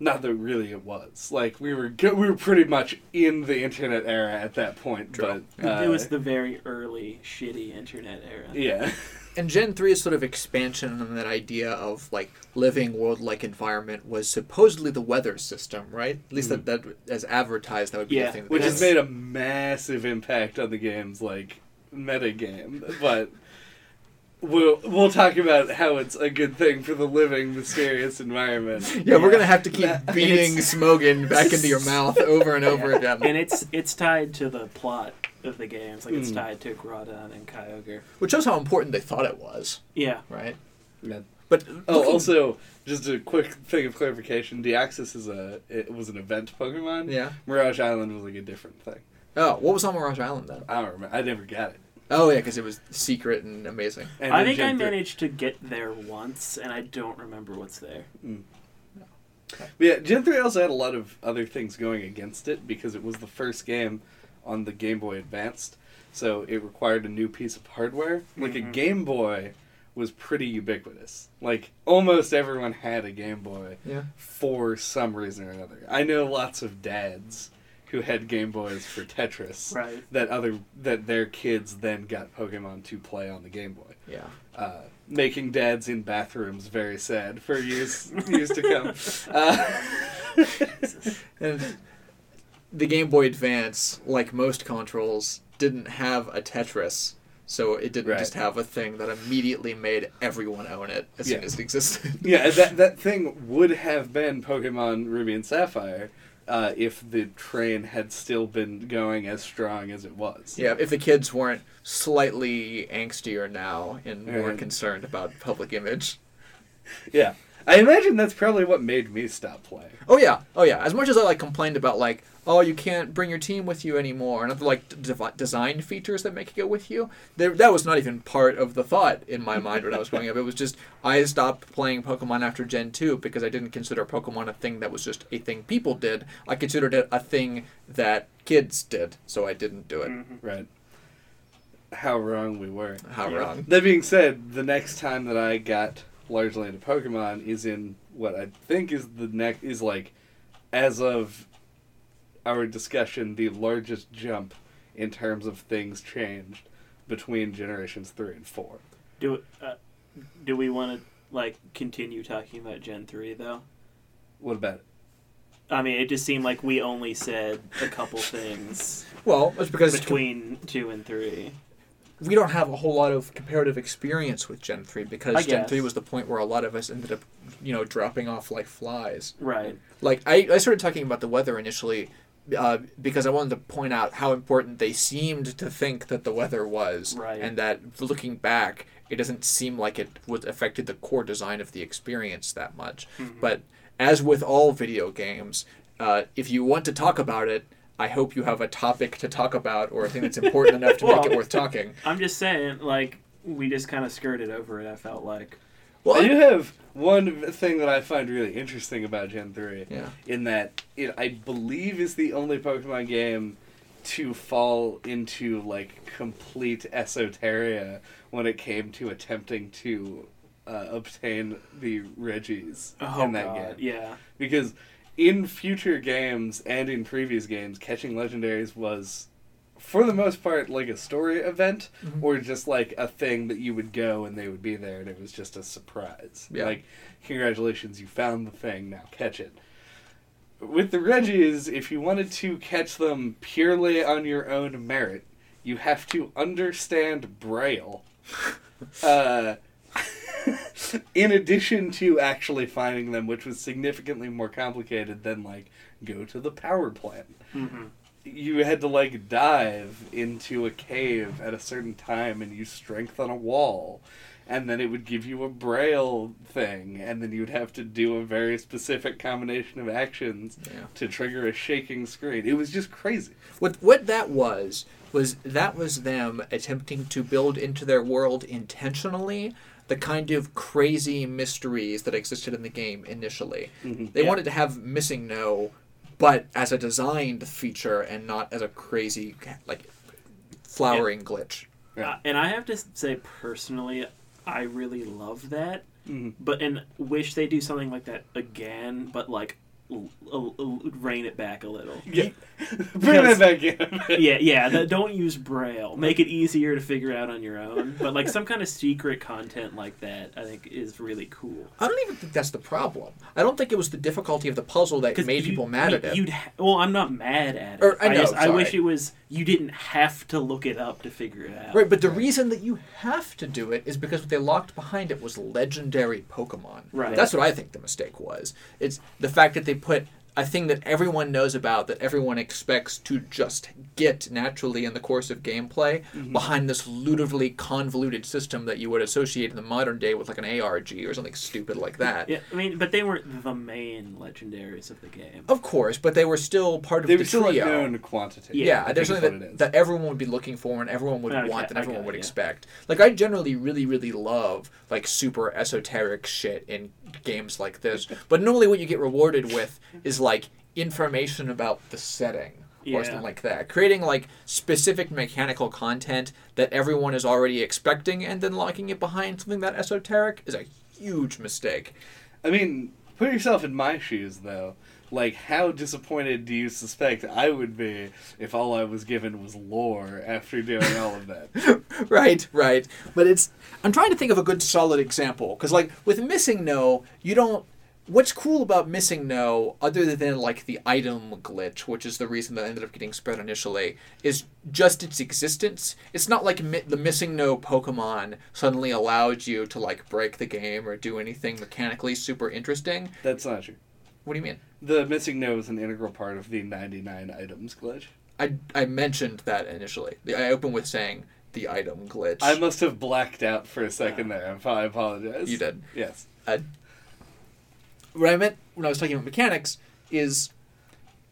Not that really it was. Like we were, go- we were pretty much in the internet era at that point. True. But uh, it was the very early shitty internet era. yeah, And Gen 3 is sort of expansion on that idea of like living world like environment was supposedly the weather system, right? At least that, that as advertised that would be Yeah, the thing. that which has made a massive impact on the game's like meta game. But we'll we'll talk about how it's a good thing for the living mysterious environment. Yeah, we're gonna have to keep That- beating it's- Smogon back into your mouth over and over again. And it's it's tied to the plot of the games. Like it's Mm. tied to Groudon and Kyogre. Which shows how important they thought it was, Yeah. right? Yeah. But Oh, looking- also, just a quick thing of clarification: Deoxys is a it was an event Pokemon. yeah. Mirage Island was like a different thing. Oh, what was on Mirage Island then? I don't remember. I never got it. Oh yeah, because it was secret and amazing. And I think I Gen three- managed to get there once, and I don't remember what's there. But yeah, Gen 3 also had a lot of other things going against it because it was the first game on the Game Boy Advanced. So it required a new piece of hardware. Like a Mhm. Game Boy was pretty ubiquitous. Like almost everyone had a Game Boy Yeah. for some reason or another. I know lots of dads who had Game Boys for Tetris Right. that other that their kids then got Pokemon to play on the Game Boy Yeah. uh, making dads in bathrooms very sad for years years to come. Uh, And the Game Boy Advance, like most controls, didn't have a Tetris, so it didn't Right. just have a thing that immediately made everyone own it as soon as it existed. yeah, that that thing would have been Pokemon Ruby and Sapphire uh, if the train had still been going as strong as it was. yeah, if the kids weren't slightly angstier now and more Right. concerned about public image. Yeah. I imagine that's probably what made me stop playing. Oh yeah, oh yeah. As much as I like complained about like, oh, you can't bring your team with you anymore, and other like d- design features that make it go with you, there, that was not even part of the thought in my mind when I was growing up. It was just I stopped playing Pokemon after Gen two because I didn't consider Pokemon a thing that was just a thing people did. I considered it a thing that kids did, so I didn't do it. Mm-hmm. Right. How wrong we were. How Yeah. wrong? That being said, the next time that I got largely into Pokemon is in what I think is the next is like, as of our discussion, the largest jump in terms of things changed between generations three and four. Do uh, do we want to like continue talking about Gen three though? What about it? I mean, it just seemed like we only said a couple things Well, it's because between two and three. We don't have a whole lot of comparative experience with Gen three because I Gen guess. three was the point where a lot of us ended up, you know, dropping off like flies. Right. Like I, I started talking about the weather initially uh, because I wanted to point out how important they seemed to think that the weather was, Right. and that looking back, it doesn't seem like it would affected the core design of the experience that much. Mm-hmm. But as with all video games, uh, if you want to talk about it. I hope you have a topic to talk about or a thing that's important enough to make it worth talking. I'm just saying, like we just kind of skirted over it. I felt like. Well, I do have one thing that I find really interesting about Gen 3. Yeah. In that it, I believe, is the only Pokemon game to fall into, like, complete esoteria when it came to attempting to uh, obtain the Regis Oh in that God. game. Yeah. Because in future games and in previous games, catching legendaries was, for the most part, like a story event Mhm. or just like a thing that you would go and they would be there and it was just a surprise. Yeah. Like, congratulations, you found the thing, now catch it. With the Regis, if you wanted to catch them purely on your own merit, you have to understand Braille. uh, in addition to actually finding them, which was significantly more complicated than like go to the power plant. Mm-hmm. You had to like dive into a cave at a certain time and use strength on a wall. And then it would give you a braille thing, and then you'd have to do a very specific combination of actions Yeah. to trigger a shaking screen. It was just crazy. What what that was was that was them attempting to build into their world intentionally the kind of crazy mysteries that existed in the game initially. Mhm. They Yeah. wanted to have MissingNo, but as a designed feature and not as a crazy like flowering glitch. Yeah. Uh, and I have to say, personally, I really love that. Mhm. But and wish they do something like that again, but like l- l- l- rein it back a little. Yeah. Bring it back in. yeah, yeah. th- don't use braille. Make it easier to figure out on your own. But like some kind of secret content like that, I think is really cool. I don't even think that's the problem. I don't think it was the difficulty of the puzzle that made you- people mad you- at it. You'd ha- well, I'm not mad at it. Or- I know, just, I wish it was you didn't have to look it up to figure it out. Right, but the reason that you have to do it is because what they locked behind it was legendary Pokemon. Right. That's what I think the mistake was. It's the fact that they put a thing that everyone knows about, that everyone expects to just get naturally in the course of gameplay, mm-hmm. behind this ludicrously convoluted system that you would associate in the modern day with like an ARG or something stupid like that. Yeah, I mean, but they weren't the main legendaries of the game. Of course, but they were still part of They the were still a trio. known quantity. Yeah, Yeah, there's something is what it that, is. that everyone would be looking for and everyone would Okay, want and everyone got would yeah. expect. Like I generally really really love like super esoteric shit in games like this, but normally what you get rewarded with is like information about the setting Yeah. or something like that. Creating like specific mechanical content that everyone is already expecting and then locking it behind something that esoteric is a huge mistake. I mean, put yourself in my shoes, though. Like, how disappointed do you suspect I would be if all I was given was lore after doing all of that? right, right. But it's I'm trying to think of a good solid example because like with MissingNo, you don't. What's cool about MissingNo, other than like the item glitch, which is the reason that ended up getting spread initially, is just its existence. It's not like mi- the MissingNo Pokemon suddenly allowed you to like break the game or do anything mechanically super interesting. That's not true. What do you mean? The MissingNo is an integral part of the 99 items glitch. I I mentioned that initially. I opened with saying the item glitch. I must have blacked out for a second there. I apologize. You did. Yes. Uh, what I meant when I was talking about mechanics is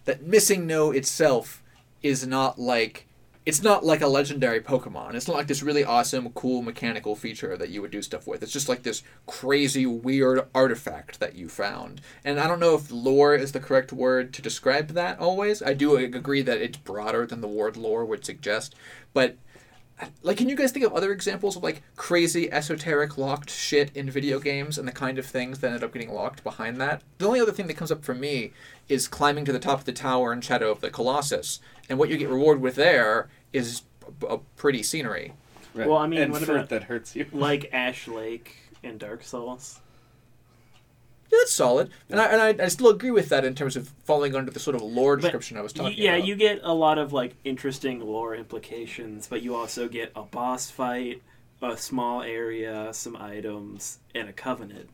that MissingNo itself is not like it's not like a legendary Pokemon. It's not like this really awesome, cool mechanical feature that you would do stuff with. It's just like this crazy, weird artifact that you found. And I don't know if lore is the correct word to describe that always. I do agree that it's broader than the word lore would suggest. But like can you guys think of other examples of like crazy esoteric locked shit in video games and the kind of things that ended up getting locked behind that the only other thing that comes up for me is climbing to the top of the tower in shadow of the colossus and what you get rewarded with there is a pretty scenery Right. Well, I mean, and what fruit about- that hurts you. like Ash Lake in Dark Souls. Yeah that's solid and I, and I, I still agree with that in terms of falling under the sort of lore But description i was Y- talking yeah, about you get a lot of like interesting lore implications, but you also get a boss fight, a small area, some items, and a covenant.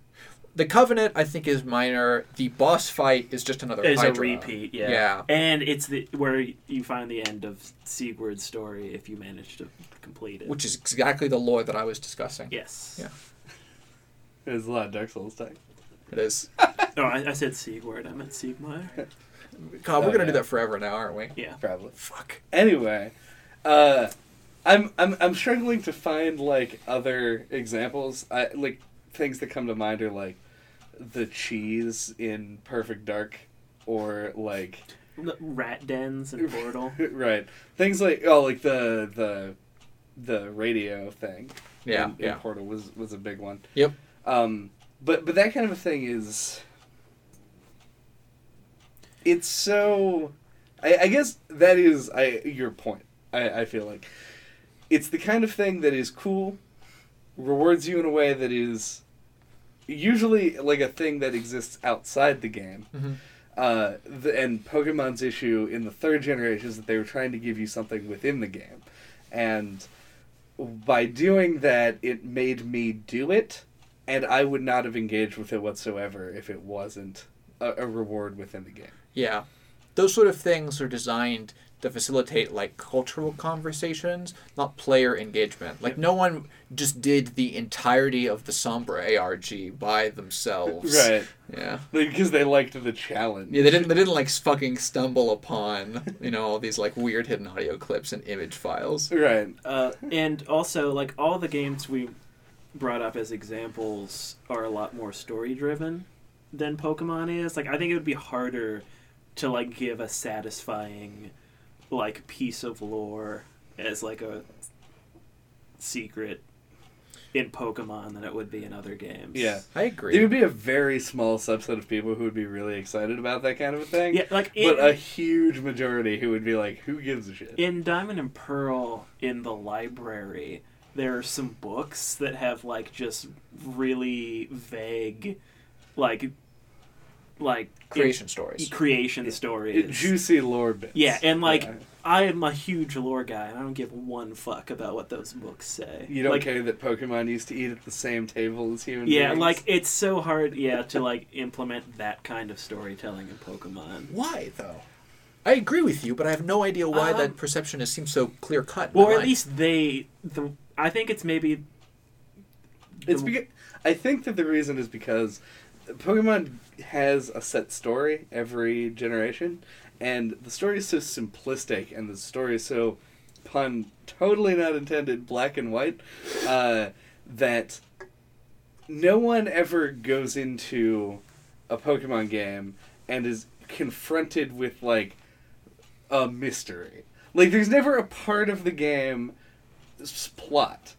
the covenant i think is minor the boss fight is just another Is a repeat, yeah. Yeah. And it's the where you find the end of Siegward's story if you manage to complete it. which is exactly the lore that i was discussing yes. Yeah. There's a lot of Dark Souls tech. It is No, I, I said Siegward. I meant Siegmeyer. god we're Oh, gonna yeah. do that forever now aren't we Yeah. Probably. fuck Anyway, uh, I'm I'm I'm struggling to find like other examples. I like things that come to mind are like the cheese in Perfect Dark, or like The Rat dens and Portal. right things like oh like the the the radio thing. yeah in, in yeah Portal was was a big one. Yep. Um, but but that kind of a thing is. It's so. I, I guess that is I your point. I, I feel like it's the kind of thing that is cool, rewards you in a way that is usually like a thing that exists outside the game. Mhm. Uh, the, and Pokemon's issue in the third generation is that they were trying to give you something within the game, and by doing that, it made me do it, and I would not have engaged with it whatsoever if it wasn't a, a reward within the game. Yeah. Those sort of things are designed to facilitate like cultural conversations, not player engagement. Like no one just did the entirety of the Sombra ARG by themselves. Right. Yeah. Because they liked the challenge. Yeah, they didn't they didn't like fucking stumble upon, you know, all these like weird hidden audio clips and image files. Right. Uh, and also, like all the games we brought up as examples are a lot more story driven than Pokemon is. Like, I think it would be harder to like give a satisfying like piece of lore as like a secret in Pokemon than it would be in other games. Yeah. I agree. It would be a very small subset of people who would be really excited about that kind of a thing. Yeah, like in, But a huge majority who would be like, who gives a shit? in Diamond and Pearl in the library, there are some books that have like just really vague, like, like Creation stories. creation It- stories. juicy lore bits. Yeah, and, like, Yeah. I am a huge lore guy, and I don't give one fuck about what those books say. You don't like, care that Pokemon used to eat at the same table as human Yeah, beings? like it's so hard, yeah, to like implement that kind of storytelling in Pokemon. Why though? I agree with you, but I have no idea why Um, that perception is seems so clear cut. Or at least they, the I think it's maybe It's because I think that the reason is because Pokemon has a set story every generation, and the story is so simplistic, and the story is so pun totally not intended, black and white, uh, that no one ever goes into a Pokemon game and is confronted with like a mystery. Like, there's never a part of the game s- plot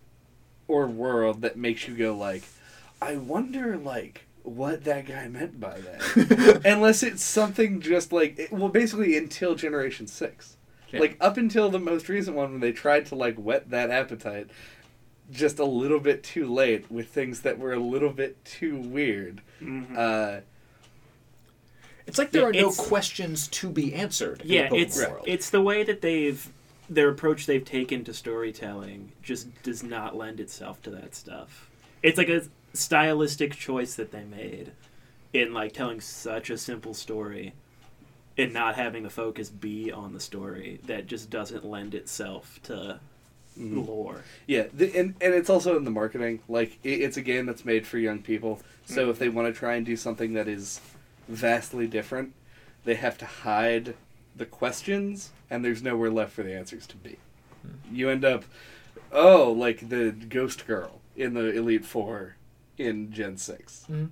or world that makes you go like, I wonder like what that guy meant by that. Unless it's something just like it- well, basically until Generation Six, Yeah. like up until the most recent one when they tried to like whet that appetite, just a little bit too late with things that were a little bit too weird. Mhm. Uh, It's like there Yeah, are no questions to be answered. yeah, in the it's world. it's the way that they've their approach they've taken to storytelling just does not lend itself to that stuff. It's like a stylistic choice that they made in like telling such a simple story and not having the focus be on the story that just doesn't lend itself to Mhm. lore. Yeah, the, and and it's also in the marketing. Like it, it's a game that's made for young people. So if they want to try and do something that is vastly different, they have to hide the questions, and there's nowhere left for the answers to be. You end up, oh, like the Ghost Girl in the Elite Four in Gen 6 Mhm.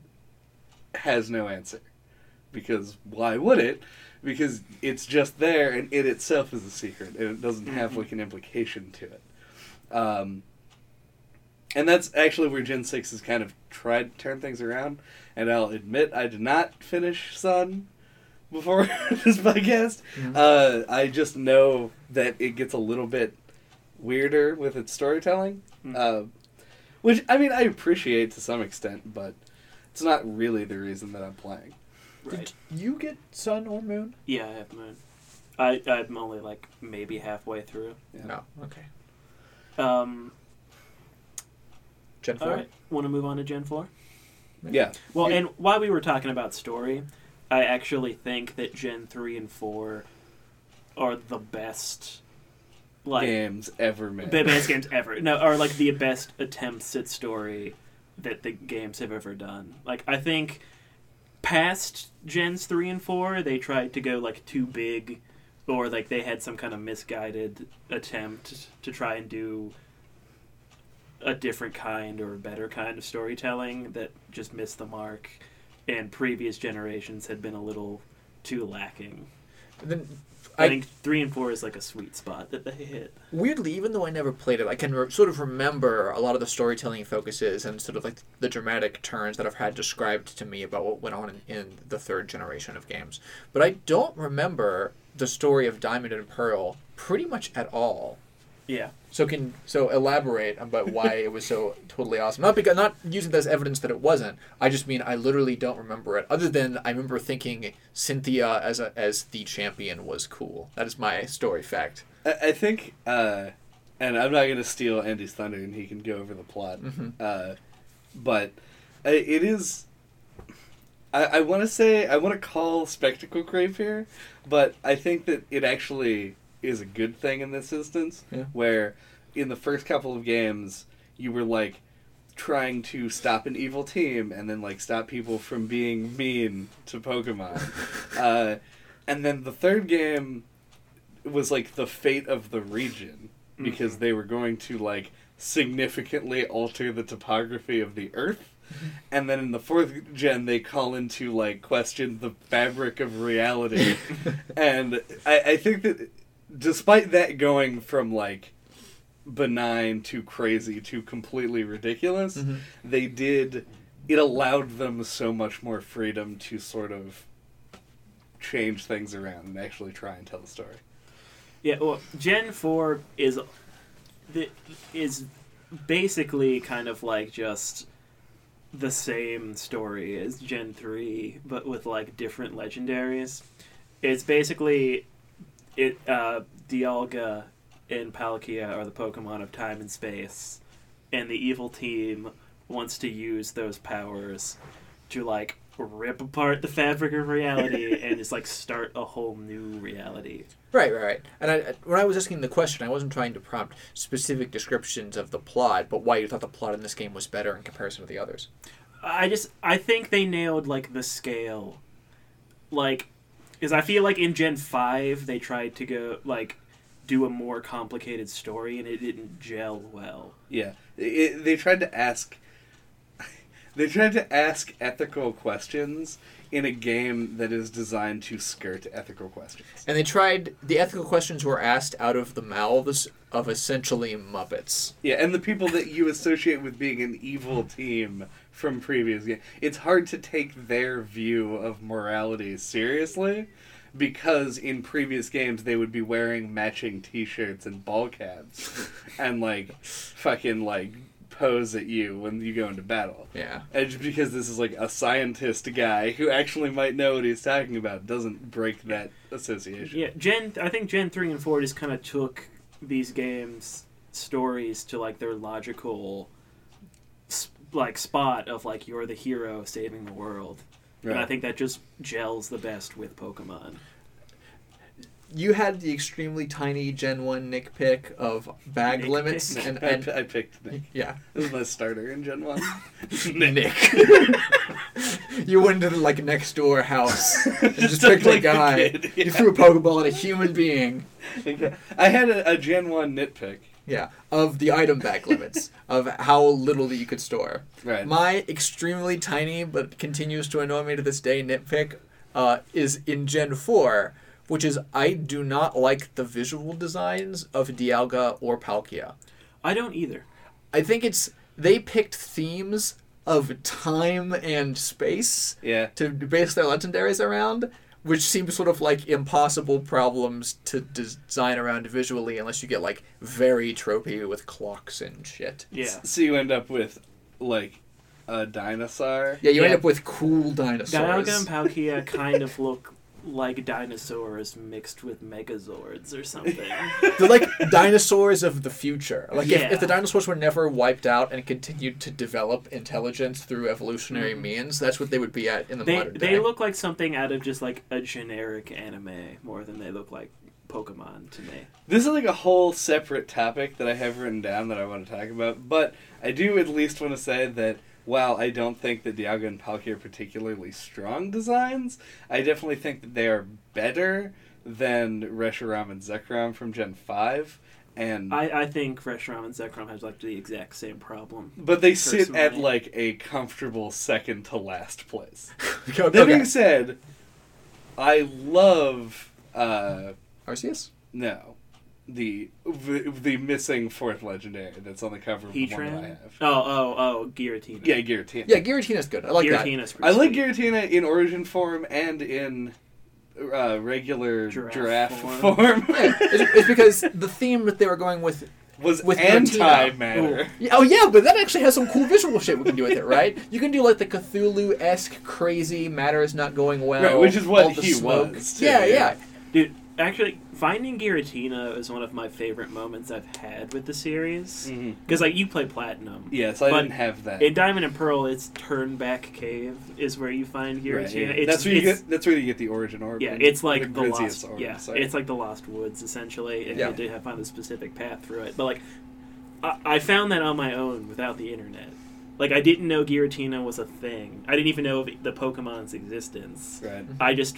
has no answer because why would it? Because it's just there, and it itself is a secret, and it doesn't have Mhm. like an implication to it. Um, and that's actually where Gen 6 has kind of tried to turn things around. And I'll admit, I did not finish Sun before this podcast. Mhm. Uh, I just know that it gets a little bit weirder with its storytelling. Mhm. Uh, which, I mean, I appreciate to some extent, but it's not really the reason that I'm playing. Right. Did you get Sun or Moon? Yeah, I have Moon. I I'm only like maybe halfway through. Yeah. No. Okay. Um, Gen four. right, want to move on to Gen Four? Yeah. Well, and while we were talking about story, I actually think that Gen three and four are the best, like games ever made. the best games ever. No, are like the best attempts at story that the games have ever done. Like I think past gens three and four, they tried to go like too big, or like they had some kind of misguided attempt to try and do a different kind or a better kind of storytelling that just missed the mark. And previous generations had been a little too lacking. And then I, I- think three and four is like a sweet spot that they hit. Weirdly, even though I never played it, I can re- sort of remember a lot of the storytelling focuses and sort of like the dramatic turns that I've had described to me about what went on in, in the third generation of games. But I don't remember the story of Diamond and Pearl pretty much at all. Yeah. So can so elaborate about why it was so totally awesome. Not because not using that as evidence that it wasn't. I just mean I literally don't remember it. Other than I remember thinking Cynthia as a as the champion was cool. That is my story fact. I, I think, uh, and I'm not going to steal Andy's thunder, and he can go over the plot. Mhm. Uh, but it is. I, I want to say I want to call spectacle creep here, but I think that it actually is a good thing in this instance. Yeah. Where in the first couple of games you were like trying to stop an evil team and then like stop people from being mean to Pokemon. uh, and then the third game was like the fate of the region because Mhm. they were going to like significantly alter the topography of the earth. And then in the fourth gen, they call into like question the fabric of reality, and I, I think that despite that going from like benign to crazy to completely ridiculous, Mhm. they did. It allowed them so much more freedom to sort of change things around and actually try and tell the story. Yeah, well, Gen Four is the is basically kind of like just the same story as Gen Three, but with like different legendaries. It's basically it uh, Dialga and Palkia are the Pokemon of time and space, and the evil team wants to use those powers to like rip apart the fabric of reality and just like start a whole new reality. Right, right, right. And I, when I was asking the question, I wasn't trying to prompt specific descriptions of the plot, but why you thought the plot in this game was better in comparison to the others. I just I think they nailed like the scale, like, because I feel like in Gen Five they tried to go like do a more complicated story and it didn't gel well. Yeah, it, they tried to ask. They tried to ask ethical questions in a game that is designed to skirt ethical questions. And they tried, the ethical questions were asked out of the mouths of essentially Muppets. Yeah, and the people that you associate with being an evil team from previous games, it's hard to take their view of morality seriously because in previous games they would be wearing matching t-shirts and ball caps and like fucking like pose at you when you go into battle. Yeah. And just because this is like a scientist guy who actually might know what he's talking about doesn't break that association. Yeah, Gen I think Gen Three and Four just kind of took these games stories to like their logical s- like spot of like you're the hero saving the world. And I think that just gels the best with Pokemon. you had the extremely tiny Gen One Nick pick of bag Nick limits, pick? and, I, and I picked Nick. yeah, This is my starter in Gen 1. Nick. you went to the, like next door house and just, Just picked like a a guy. kid, You threw a pokeball at a human being. I had a, a Gen 1 nitpick. Yeah, of the item bag limits of how little that you could store. Right. My extremely tiny but continues to annoy me to this day nitpick uh, is in Gen 4, which is I do not like the visual designs of Dialga or Palkia. I don't either. I think it's they picked themes of time and space yeah. to base their legendaries around, which seems sort of like impossible problems to design around visually unless you get like very tropey with clocks and shit. Yeah. So you end up with, like, a dinosaur. Yeah, you end up with cool dinosaurs. Dialga and Palkia kind of look like dinosaurs mixed with Megazords or something. They're like dinosaurs of the future. Like if, Yeah. if the dinosaurs were never wiped out and continued to develop intelligence through evolutionary mm-hmm. means, that's what they would be at in the they modern day. they look like something out of just like a generic anime more than they look like Pokemon to me. This is like a whole separate topic that I have written down that I want to talk about, but I do at least want to say that while I don't think that Dialga and Palkia are particularly strong designs, I definitely think that they are better than Reshiram and Zekrom from Gen 5. And I, I think Reshiram and Zekrom have like the exact same problem. but they sit at like a comfortable second to last place. okay. That being said, I love uh Arceus? no the the, the missing fourth legendary that's on the cover of the one that I have. Oh, oh, oh, Giratina. Yeah, Giratina. Yeah, Giratina's good. I like that. Giratina's I like. Giratina in origin form and in uh, regular giraffe, Giraffe form. form. Yeah, it's, it's because the theme that they were going with. Was With Giratina. antimatter. Oh yeah, but that actually has some cool visual shit we can do with it, right? You can do like the Cthulhu esque crazy matter is not going well, Right, which is what he smoke. was, too, yeah, yeah. yeah. Dude, actually, finding Giratina is one of my favorite moments I've had with the series. Mm-hmm. Because, like, you play Platinum. Yeah, so I But didn't have that. In Diamond and Pearl, it's Turnback Cave is where you find Giratina. Right, yeah. It's, that's where you it's- get. That's where you get the origin orb. Yeah, it's like the, Griseous lost. orb, yeah, sorry. it's like the Lost Woods essentially, and Yeah. you did have to find the specific path through it. But like, I, I found that on my own without the internet. Like, I didn't know Giratina was a thing. I didn't even know of the Pokemon's existence. right. Mm-hmm. I just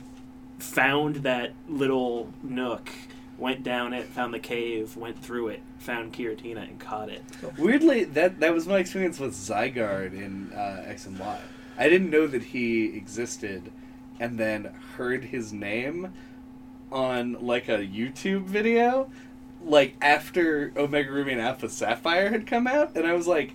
found that little nook, went down it, found the cave, went through it, found Giratina, and caught it. Weirdly, that that was my experience with Zygarde in uh, X and Y. I didn't know that he existed, and then heard his name on like a YouTube video, like after Omega Ruby and Alpha Sapphire had come out, and I was like,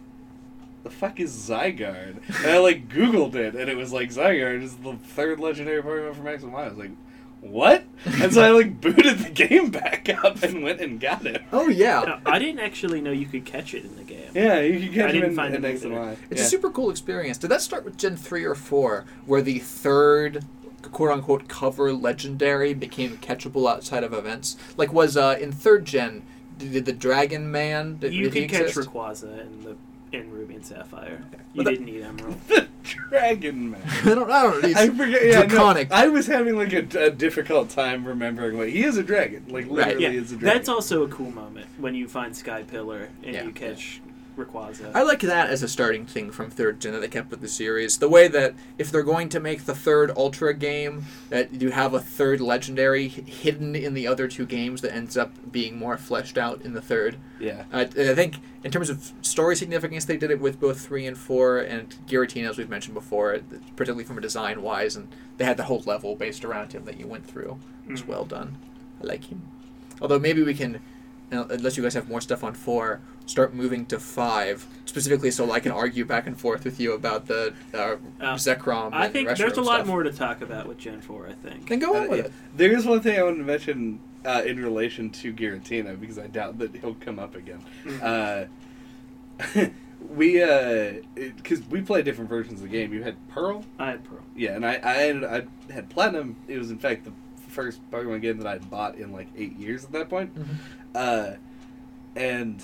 "The fuck is Zygarde?" And I like Googled it, and it was like Zygarde is the third legendary Pokemon from X and Y. I was like. What? And so I like booted the game back up and went and got it. Oh yeah. Now, I didn't actually know you could catch it in the game. Yeah, you can catch I him didn't in, find in him X and either. Y. It's yeah. a super cool experience. Did that start with Gen 3 or 4, where the third quote unquote cover legendary became catchable outside of events? Like, was uh, in third gen, did the Dragon Man. Did, You did he could catch exist? Rayquaza in the in Ruby and Sapphire. You Well, didn't need Emerald. the Dragon Man. I don't, I don't know. I forget. Yeah, no, draconic. I was having like a, a difficult time remembering what he is a dragon. Like literally yeah, is a dragon. that's also a cool moment when you find Sky Pillar and Yeah. you catch Rayquaza. I like that as a starting thing from third gen that they kept with the series. The way that if they're going to make the third Ultra game, that you have a third legendary hidden in the other two games that ends up being more fleshed out in the third. yeah. Uh, I think in terms of story significance, they did it with both three and four, and Giratina, as we've mentioned before, particularly from a design wise, and they had the whole level based around him that you went through. It was Mhm. well done. I like him. Although maybe we can, uh, unless you guys have more stuff on four, start moving to five specifically, so I can argue back and forth with you about the uh, Uh, Zekrom. I and think Reshiram there's a lot stuff. more to talk about with Gen 4, I think. Then go on Uh, with yeah. it. There is one thing I want to mention uh, in relation to Giratina because I doubt that he'll come up again. Mhm. Uh, we because we play different versions of the game. You had Pearl, I had Pearl. yeah, and I I had, I had Platinum. It was in fact the first Pokemon game that I had bought in like eight years at that point. Mhm. Uh, and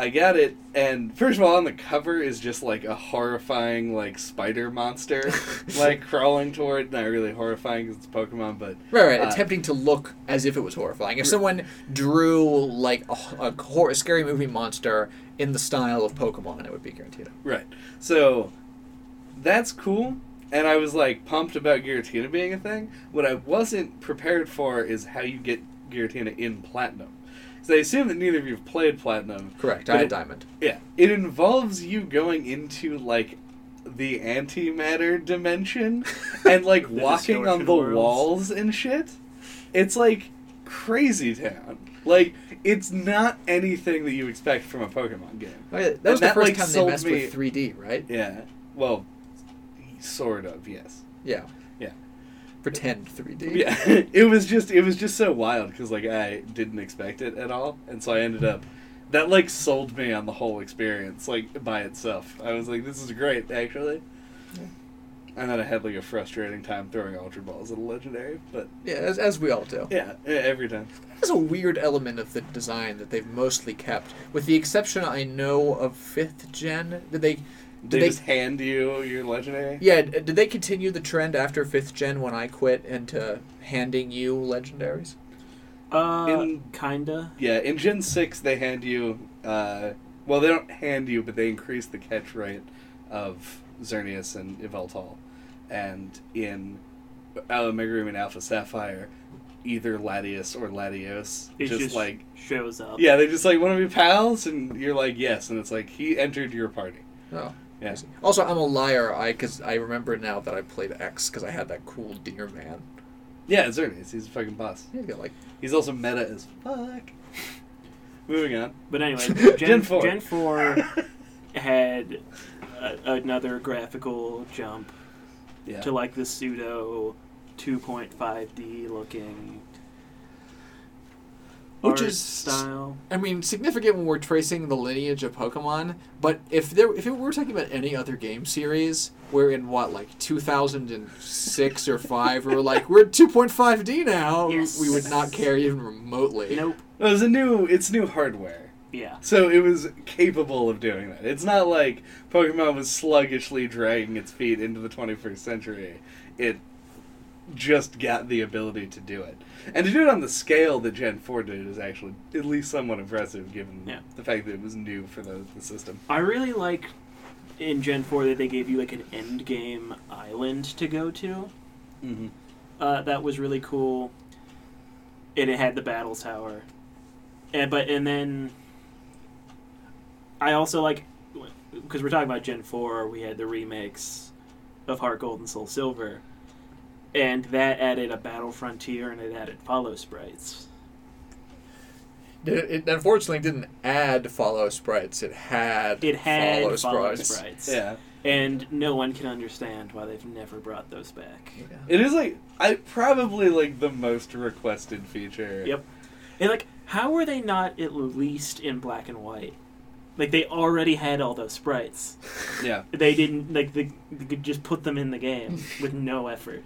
I got it, and first of all, on the cover is just like a horrifying like spider monster, like crawling toward. Not really horrifying because it's Pokemon, but Right, right. Uh, attempting to look as if it was horrifying. If someone drew like a, a, hor- a scary movie monster in the style of Pokemon, it would be Giratina. Right. So that's cool. And I was like pumped about Giratina being a thing. What I wasn't prepared for is how you get Giratina in Platinum. So I assume that neither of you have played Platinum. Correct. I had it- Diamond. Yeah. It involves you going into like the antimatter dimension and like walking on the worlds. walls and shit. It's like crazy town. Like it's not anything that you expect from a Pokemon game. Oh, yeah, that And was the that, first like, time they sold messed me- with 3D, right? Yeah. Well, sort of, yes. Yeah. Pretend 3D. Yeah. it was just it was just so wild cuz like I didn't expect it at all and so I ended up that like sold me on the whole experience like by itself. I was like this is great actually. Yeah. And then I had like a frustrating time throwing ultra balls at a legendary, but Yeah, as, as we all do. yeah, every time. There's a weird element of the design that they've mostly kept, with the exception I know of fifth gen. Did they? They, Did they? just hand you your legendary. Yeah. Did they continue the trend after fifth gen when I quit into handing you legendaries? Uh, In- kinda. Yeah, in Gen 6, they hand you. Uh, well, they don't hand you, but they increase the catch rate of Xerneas and Yveltal. And in Omega and Alpha Sapphire, either Latias or Latios It just, just, like. shows up. Yeah, they're just like, want to be pals? And you're like, yes. And it's like, he entered your party. Oh. Yeah. Also, I'm a liar. I because I remember now that I played X because I had that cool deer man. Yeah, it's Xerneas. He's a fucking boss. He's got like He's also meta as fuck. Moving on. But anyway, Gen Gen, four. Gen 4 had a, another graphical jump Yeah. to like the pseudo 2.5D looking Which art is- style. I mean, significant when we're tracing the lineage of Pokemon. But if there, if we were talking about any other game series, we're in what like 2006 or five, or like we're at 2.5D now, Yes. we would not care even remotely. Nope. It was a new. It's new hardware. Yeah. So it was capable of doing that. It's not like Pokemon was sluggishly dragging its feet into the 21st century. It just got the ability to do it. And to do it on the scale that Gen 4 did is actually at least somewhat impressive given Yeah. the fact that it was new for the, the system. I really like in Gen 4 that they gave you like an end game island to go to. Mm-hmm. Uh, that was really cool. And it had the battle tower. And but and then I also like because we're talking about Gen 4, we had the remakes of Heart Gold and Soul Silver. And that added a battle frontier and it added follow sprites. It, it unfortunately didn't add follow sprites. It had It had follow follow sprites. sprites. Yeah. And no one can understand why they've never brought those back. Yeah. It is like I probably like the most requested feature. Yep. And like, how were they not at least in black and white? Like they already had all those sprites. Yeah. They didn't like they, they could just put them in the game with no effort.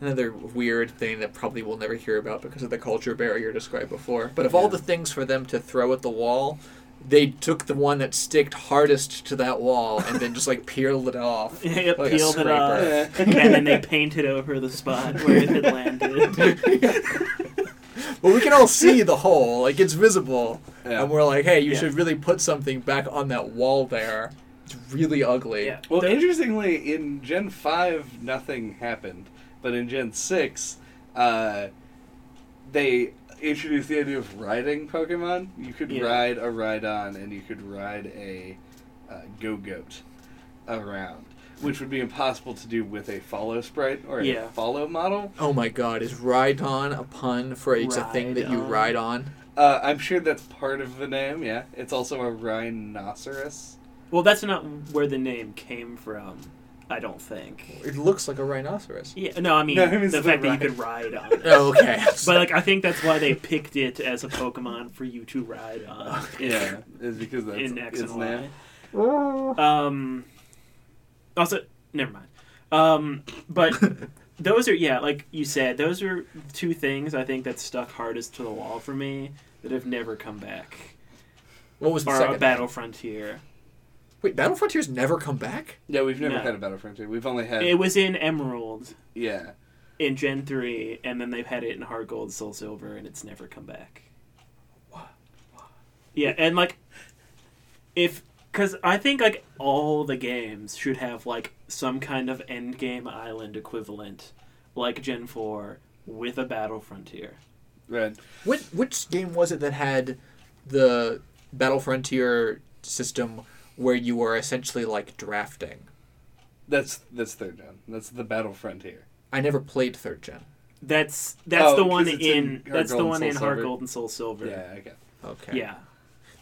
Another weird thing that probably we'll never hear about because of the culture barrier described before. But of all the things for them to throw at the wall, they took the one that sticked hardest to that wall and then just like peeled it off. Yep, Like peeled it off. Yeah. and then they painted over the spot where it had landed. But we can all see the hole, like it's visible. Yeah. And we're like, hey, you Yeah. should really put something back on that wall there. It's really ugly. Yeah. Well, The- interestingly, in Gen 5, nothing happened. But in Gen 6, uh, they introduced the idea of riding Pokemon. You could Yeah. ride a Rhydon and you could ride a uh, Gogoat around, which would be impossible to do with a follow sprite or a Yeah. follow model. Oh my god, is Rhydon a pun for it's a thing that you ride on? Uh, I'm sure that's part of the name, yeah. It's also a rhinoceros. well, that's not where the name came from. I don't think. It looks like a rhinoceros. Yeah, no, I mean No, it means the the fact that you ride. could ride on it. Oh, okay. But like, I think that's why they picked it as a Pokemon for you to ride on. in- Yeah, is because that's in X its and name. Y. Um. Also, never mind. Um, but those are yeah, like you said, those are two things I think that stuck hardest to the wall for me that have never come back. What was the or second? a Battle Frontier. Wait, Battle Frontiers never come back? Yeah, we've never No. had a Battle Frontier. We've only had It was in Emerald yeah. in Gen three, and then they've had it in Heart Gold, Soul Silver, and it's never come back. What? Yeah, and like, if because I think like all the games should have like some kind of end game island equivalent, like Gen four with a Battle Frontier. Right. Which which game was it that had the Battle Frontier system where you were essentially like drafting? That's that's third gen. That's the Battle Frontier. I never played third gen. That's that's Oh, the one in, in that's the one Soul in Heart Silver. Gold and Soul Silver. Yeah, okay. Okay. Yeah.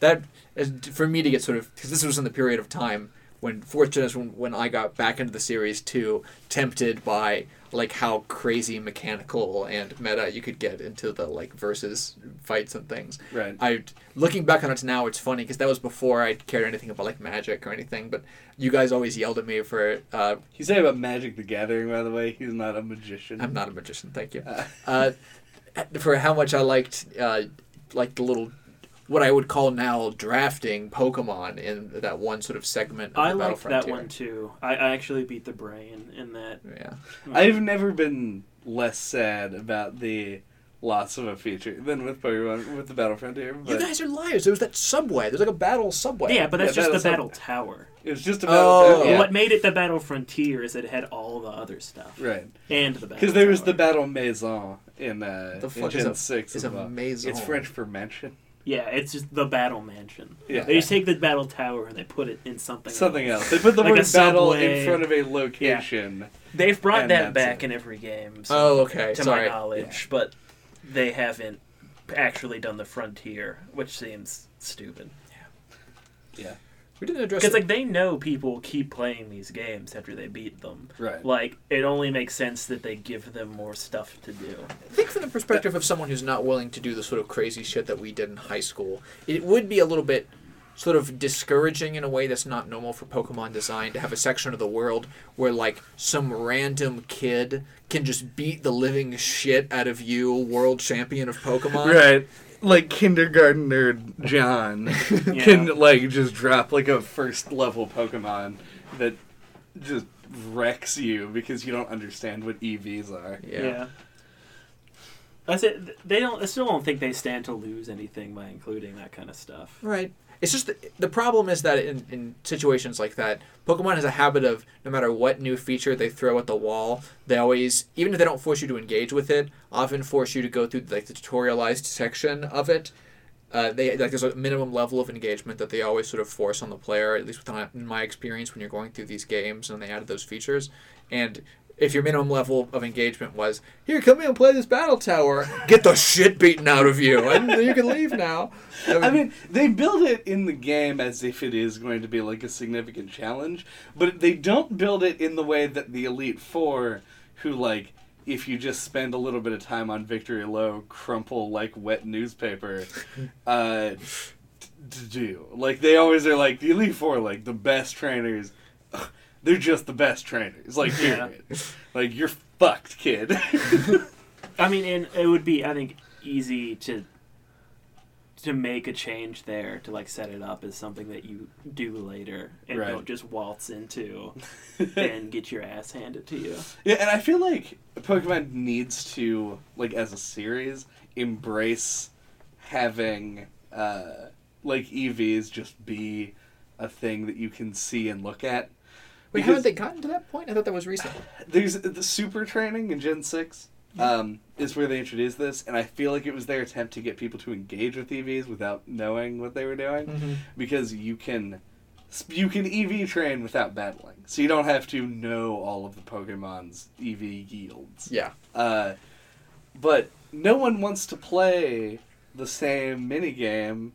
That is for me to get sort of because this was in the period of time when is when, when I got back into the series too, tempted by like how crazy mechanical and meta you could get into the like versus fights and things. Right. I looking back on it now, it's funny because that was before I cared anything about like magic or anything. But you guys always yelled at me for uh, He's saying about Magic the Gathering, by the way. He's not a magician. I'm not a magician, thank you. Uh, Uh, for how much I liked uh, like the little what I would call now drafting Pokemon in that one sort of segment of I the Battle liked that one too. I, I actually beat the brain in that. Yeah. I've never been less sad about the loss of a feature than with Pokemon with the Battle Frontier. You guys are liars. There was that subway. There's like a battle subway. Yeah, but that's Yeah, just the Battle Battle Tower. it was just a Oh. Battle yeah. What made it the Battle Frontier is it had all the other stuff Right. and the Battle Because there was the Battle Maison in, uh, The in is Gen a- 6 is as a well. maison? It's French for mansion. Yeah, it's just the Battle Mansion. Yeah. They just take the Battle Tower and they put it in something. Something else. They put the Like a word battle subway. in front of a location. They've brought And that that's back it. in every game. So, Oh, okay. To Sorry. my knowledge, but they haven't actually done the Frontier, which seems stupid. Yeah. Yeah. We didn't address Because like they know people keep playing these games after they beat them. Right. Like it only makes sense that they give them more stuff to do. I think from the perspective of someone who's not willing to do the sort of crazy shit that we did in high school, it would be a little bit sort of discouraging in a way that's not normal for Pokemon design to have a section of the world where like some random kid can just beat the living shit out of you, world champion of Pokemon. Right. Like kindergarten nerd John Yeah. can like just drop like a first level Pokemon that just wrecks you because you don't understand what EVs are. Yeah. That's it. They don't. I still don't think they stand to lose anything by including that kind of stuff. Right. It's just the, the problem is that in, in situations like that, Pokemon has a habit of no matter what new feature they throw at the wall, they always even if they don't force you to engage with it, often force you to go through like the tutorialized section of it. Uh, they like there's a minimum level of engagement that they always sort of force on the player. At least with in my experience, when you're going through these games and they added those features, and if your minimum level of engagement was here, come in and play this battle tower, get the shit beaten out of you, and you can leave now. I mean, they build it in the game as if it is going to be like a significant challenge, but they don't build it in the way that the Elite Four, who like, if you just spend a little bit of time on Victory Road, crumple like wet newspaper, uh, to do. Like they always are like the Elite Four, like the best trainers. They're just the best trainers. Like Yeah. Like you're fucked, kid. I mean, and it would be, I think, easy to to make a change there to like set it up as something that you do later and Right. don't just waltz into and get your ass handed to you. Yeah, and I feel like Pokemon needs to, like, as a series, embrace having, uh, like, EVs just be a thing that you can see and look at. Wait, haven't they gotten to that point? I thought that was recent. There's the super training in Gen 6 um, is where they introduced this, and I feel like it was their attempt to get people to engage with EVs without knowing what they were doing. because you can you can EV train without battling, so you don't have to know all of the Pokemon's EV yields. Yeah. Uh, but no one wants to play the same minigame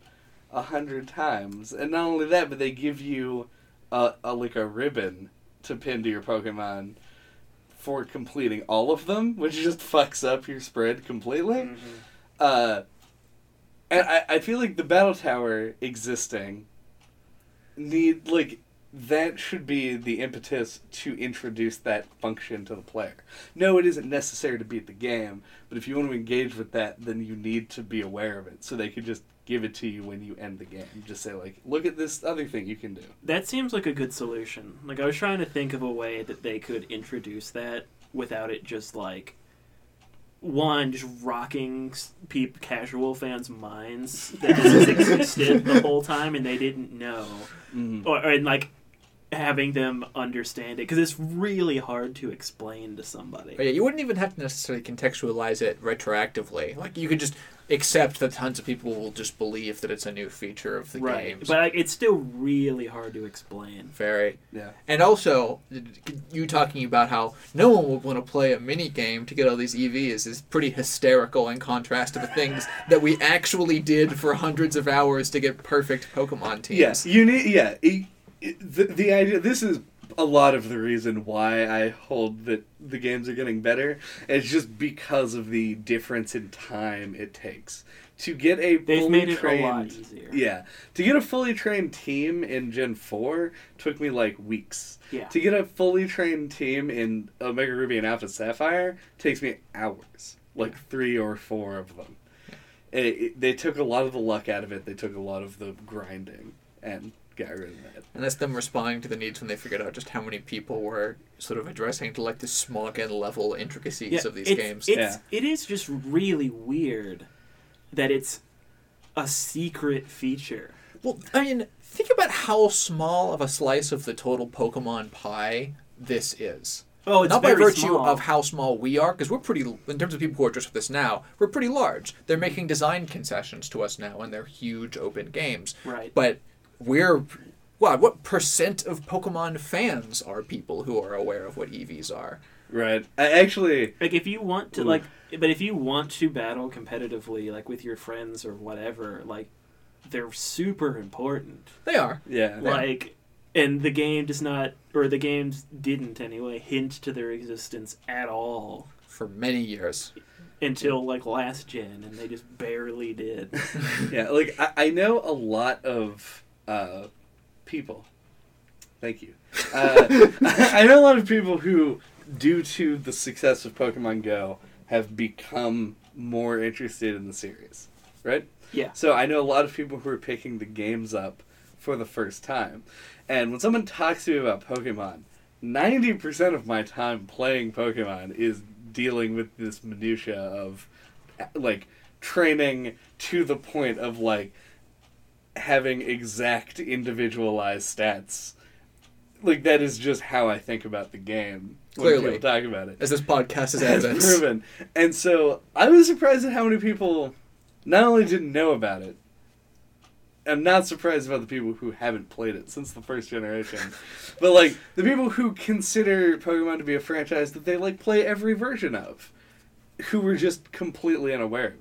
a hundred times, and not only that, but they give you a, a like a ribbon to pin to your Pokemon for completing all of them, which just fucks up your spread completely. Uh, and I, I feel like the battle tower existing need like that should be the impetus to introduce that function to the player. No, it isn't necessary to beat the game, but if you want to engage with that, then you need to be aware of it. So they could just give it to you when you end the game. Just say like, look at this other thing you can do. That seems like a good solution. Like I was trying to think of a way that they could introduce that without it just like one just rocking peep casual fans' minds that this existed the whole time and they didn't know, Mm. or, or and like having them understand it because it's really hard to explain to somebody. But yeah, you wouldn't even have to necessarily contextualize it retroactively. Like you could just accept that tons of people will just believe that it's a new feature of the game. right, games. but like, it's still really hard to explain. Very. Yeah. And also, you talking about how no one would want to play a mini game to get all these EVs is pretty hysterical in contrast to the things that we actually did for hundreds of hours to get perfect Pokemon teams. Yes, you need. Yeah, it, it, the the idea. This is a lot of the reason why I hold that the games are getting better. It's just because of the difference in time it takes to get a They've fully made it trained. a lot easier. Yeah, to get a fully trained team in Gen Four took me like weeks. Yeah. To get a fully trained team in Omega Ruby and Alpha Sapphire takes me hours, like three or four of them. It, it- they took a lot of the luck out of it. They took a lot of the grinding and got rid of that. And that's them responding to the needs when they figured out just how many people were sort of addressing to like the Smogon level intricacies of these it's, games. It's, Yeah. It is just really weird that it's a secret feature. Well, I mean, think about how small of a slice of the total Pokemon pie this is. Oh, it's Not by virtue small. of how small we are, because we're pretty, in terms of people who are just with us now, we're pretty large. They're making design concessions to us now, and they're huge open games. right. But we're, wow, what percent of Pokemon fans are people who are aware of what EVs are? Right. I actually. like if you want to Ooh. like, but if you want to battle competitively, like with your friends or whatever, like they're super important. They are. Yeah. Like, and the game does not, or the games didn't anyway, hint to their existence at all For many years. until like last gen, and they just barely did. yeah. Like I, I know a lot of uh, people. Thank you. Uh, I know a lot of people who, due to the success of Pokemon Go, have become more interested in the series. Right. Yeah. So I know a lot of people who are picking the games up for the first time. And when someone talks to me about Pokemon, 90% of my time playing Pokemon is dealing with this minutia of like training to the point of like having exact individualized stats. Like that is just how I think about the game when Clearly. talk about it. As this podcast is evidence. proven. And so I was surprised at how many people not only didn't know about it, I'm not surprised about the people who haven't played it since the first generation. but like the people who consider Pokemon to be a franchise that they like play every version of, who were just completely unaware of it.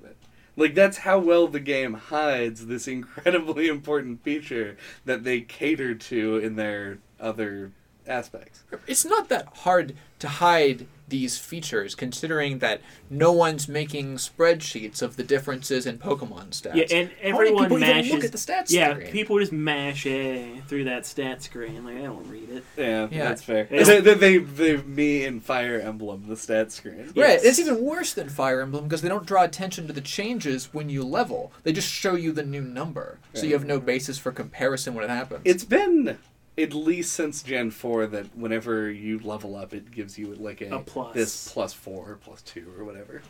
Like that's how well the game hides this incredibly important feature that they cater to in their other aspects. It's not that hard to hide these features, considering that no one's making spreadsheets of the differences in Pokemon stats. Yeah, and How many everyone people even mashes. look at the stats yeah, screen? people just mash A through that stat screen. Like I don't read it. Yeah, Yeah. that's fair. They They, they, they, they, me and Fire Emblem, the stat screen. Right, it's even worse than Fire Emblem because they don't draw attention to the changes when you level. They just show you the new number, so you have no basis for comparison when it happens. It's been at least since Gen 4 that whenever you level up, it gives you like a, A plus. this plus 4, plus 2, or whatever.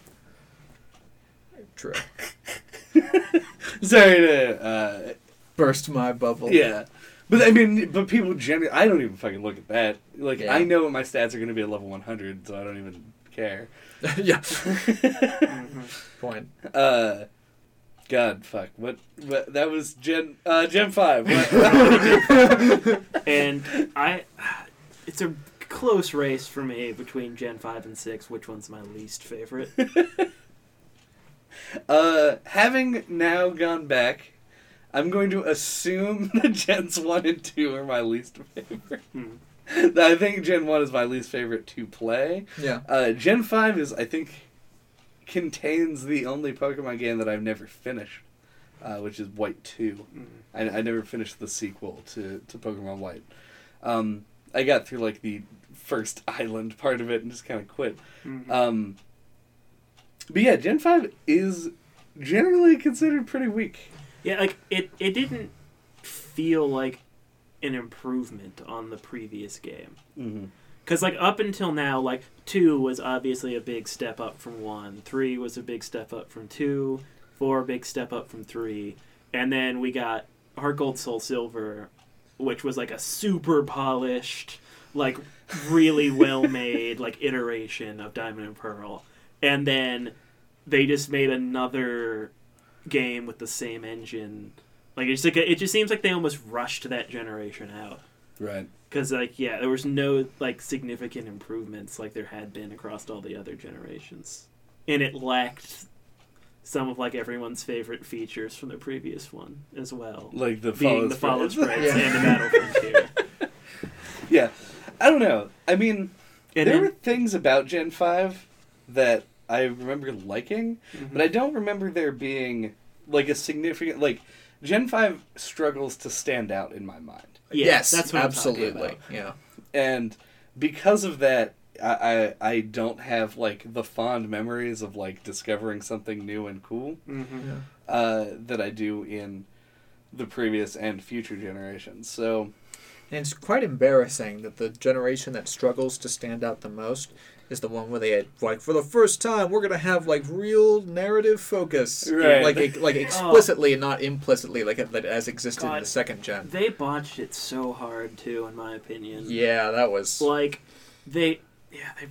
true. Sorry to, uh, Burst my bubble. yeah. But I mean, but people generally, I don't even fucking look at that. Like, Yeah. I know my stats are going to be at level 100, so I don't even care. yeah. Point. uh, God, fuck. What, what, that was Gen, uh, Gen 5. And I, it's a close race for me between Gen five and six. Which one's my least favorite? Uh, having now gone back, I'm going to assume that Gens 1 and 2 are my least favorite. Hmm. I think Gen 1 is my least favorite to play. Yeah. Uh, Gen 5 is, I think, contains the only Pokemon game that I've never finished, uh, which is White 2. Mm. I, I never finished the sequel to, to Pokemon White. Um, I got through like the first island part of it and just kind of quit. Mhm. Um, but yeah, Gen Five is generally considered pretty weak. Yeah, like it it didn't feel like an improvement on the previous game. Mm-hmm. Cuz like up until now like 2 was obviously a big step up from 1, 3 was a big step up from 2, 4 a big step up from 3, and then we got Heart Gold Soul Silver which was like a super polished like really well made like iteration of Diamond and Pearl. And then they just made another game with the same engine. Like it's like it just seems like they almost rushed that generation out Right. Because like yeah, there was no like significant improvements like there had been across all the other generations, and it lacked some of like everyone's favorite features from the previous one as well, Like the being follow the follow sprites. sprites Yeah. and the battle frontier. yeah, I don't know. I mean, And there then, were things about Gen Five that I remember liking, Mhm. but I don't remember there being like a significant like Gen Five struggles to stand out in my mind, yeah, yes, that's what I'm absolutely. about. Yeah. and because of that. I, I I don't have like the fond memories of like discovering something new and cool Mm-hmm. uh, that I do in the previous and future generations. So And it's quite embarrassing that the generation that struggles to stand out the most is the one where they had like for the first time we're gonna have like real narrative focus, Right. like like oh. explicitly and not implicitly, like that as existed in the second gen. They botched it so hard too, in my opinion. Yeah, that was. like they yeah they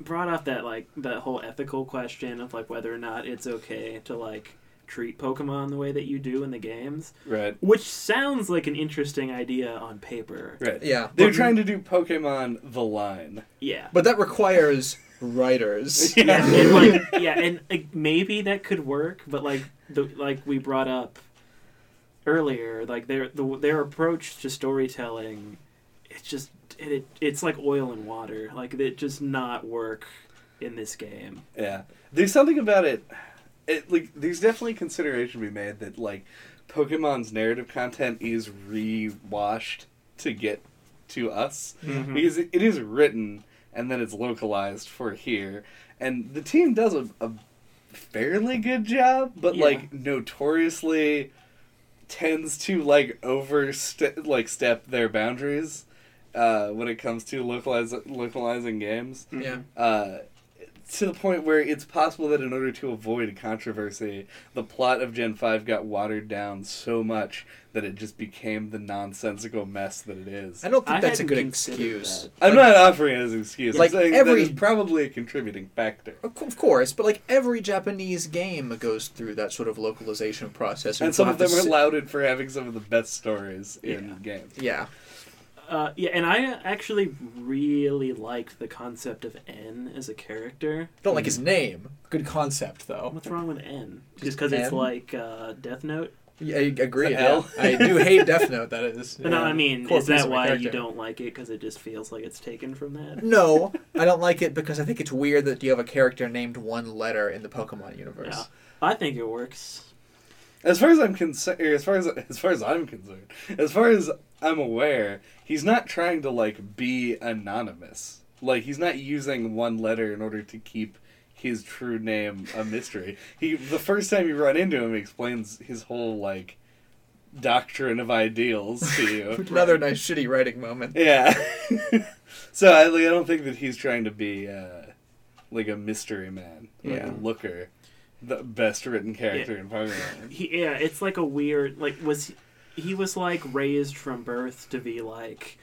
brought up that like that whole ethical question of like whether or not it's okay to like treat pokemon the way that you do in the games right, which sounds like an interesting idea on paper right. Yeah, They're but- trying to do Pokemon the line. yeah But that requires writers. yeah and like yeah and like, maybe that could work but like the like we brought up earlier like their the, their approach to storytelling it's just it, it it's like oil and water like it just not work in this game Yeah, there's something about it. It like there's definitely consideration to be made that like Pokemon's narrative content is rewashed to get to us Mhm. because it, it is written and then it's localized for here, and the team does a, a fairly good job, but Yeah. like notoriously tends to like overstep like step their boundaries uh, when it comes to localize localizing games Yeah. uh, to the point where it's possible that in order to avoid controversy, the plot of Gen 5 got watered down so much that it just became the nonsensical mess that it is. I don't think I that's a good excuse. that. I'm Like- not offering it as an excuse. Like I'm saying every- that is probably a contributing factor. Of course, but like every Japanese game goes through that sort of localization process. And You some of them to are sit- lauded for having some of the best stories in Yeah. games. Yeah, Uh, yeah, and I actually really liked the concept of N as a character. don't like his name. Good concept though. What's wrong with N? Just Just because it's N? like uh, Death Note? Yeah, I agree. The Yeah. L? I do hate Death Note. That is. But no. I mean, Core is that of my why you don't like it? Because it just feels like it's taken from that? No, I don't like it because I think it's weird that you have a character named one letter in the Pokemon universe. Yeah. I think it works. As far as I'm concerned, as far as as far as I'm concerned, as far as I'm aware, he's not trying to like be anonymous. Like he's not using one letter in order to keep his true name a mystery. He the first time you run into him, he explains his whole like doctrine of ideals to you. Another nice shitty writing moment. yeah. so I like I don't think that he's trying to be uh, like a mystery man, like Yeah. a looker. The best written character in Pokemon. He, yeah, it's like a weird like was he was like raised from birth to be like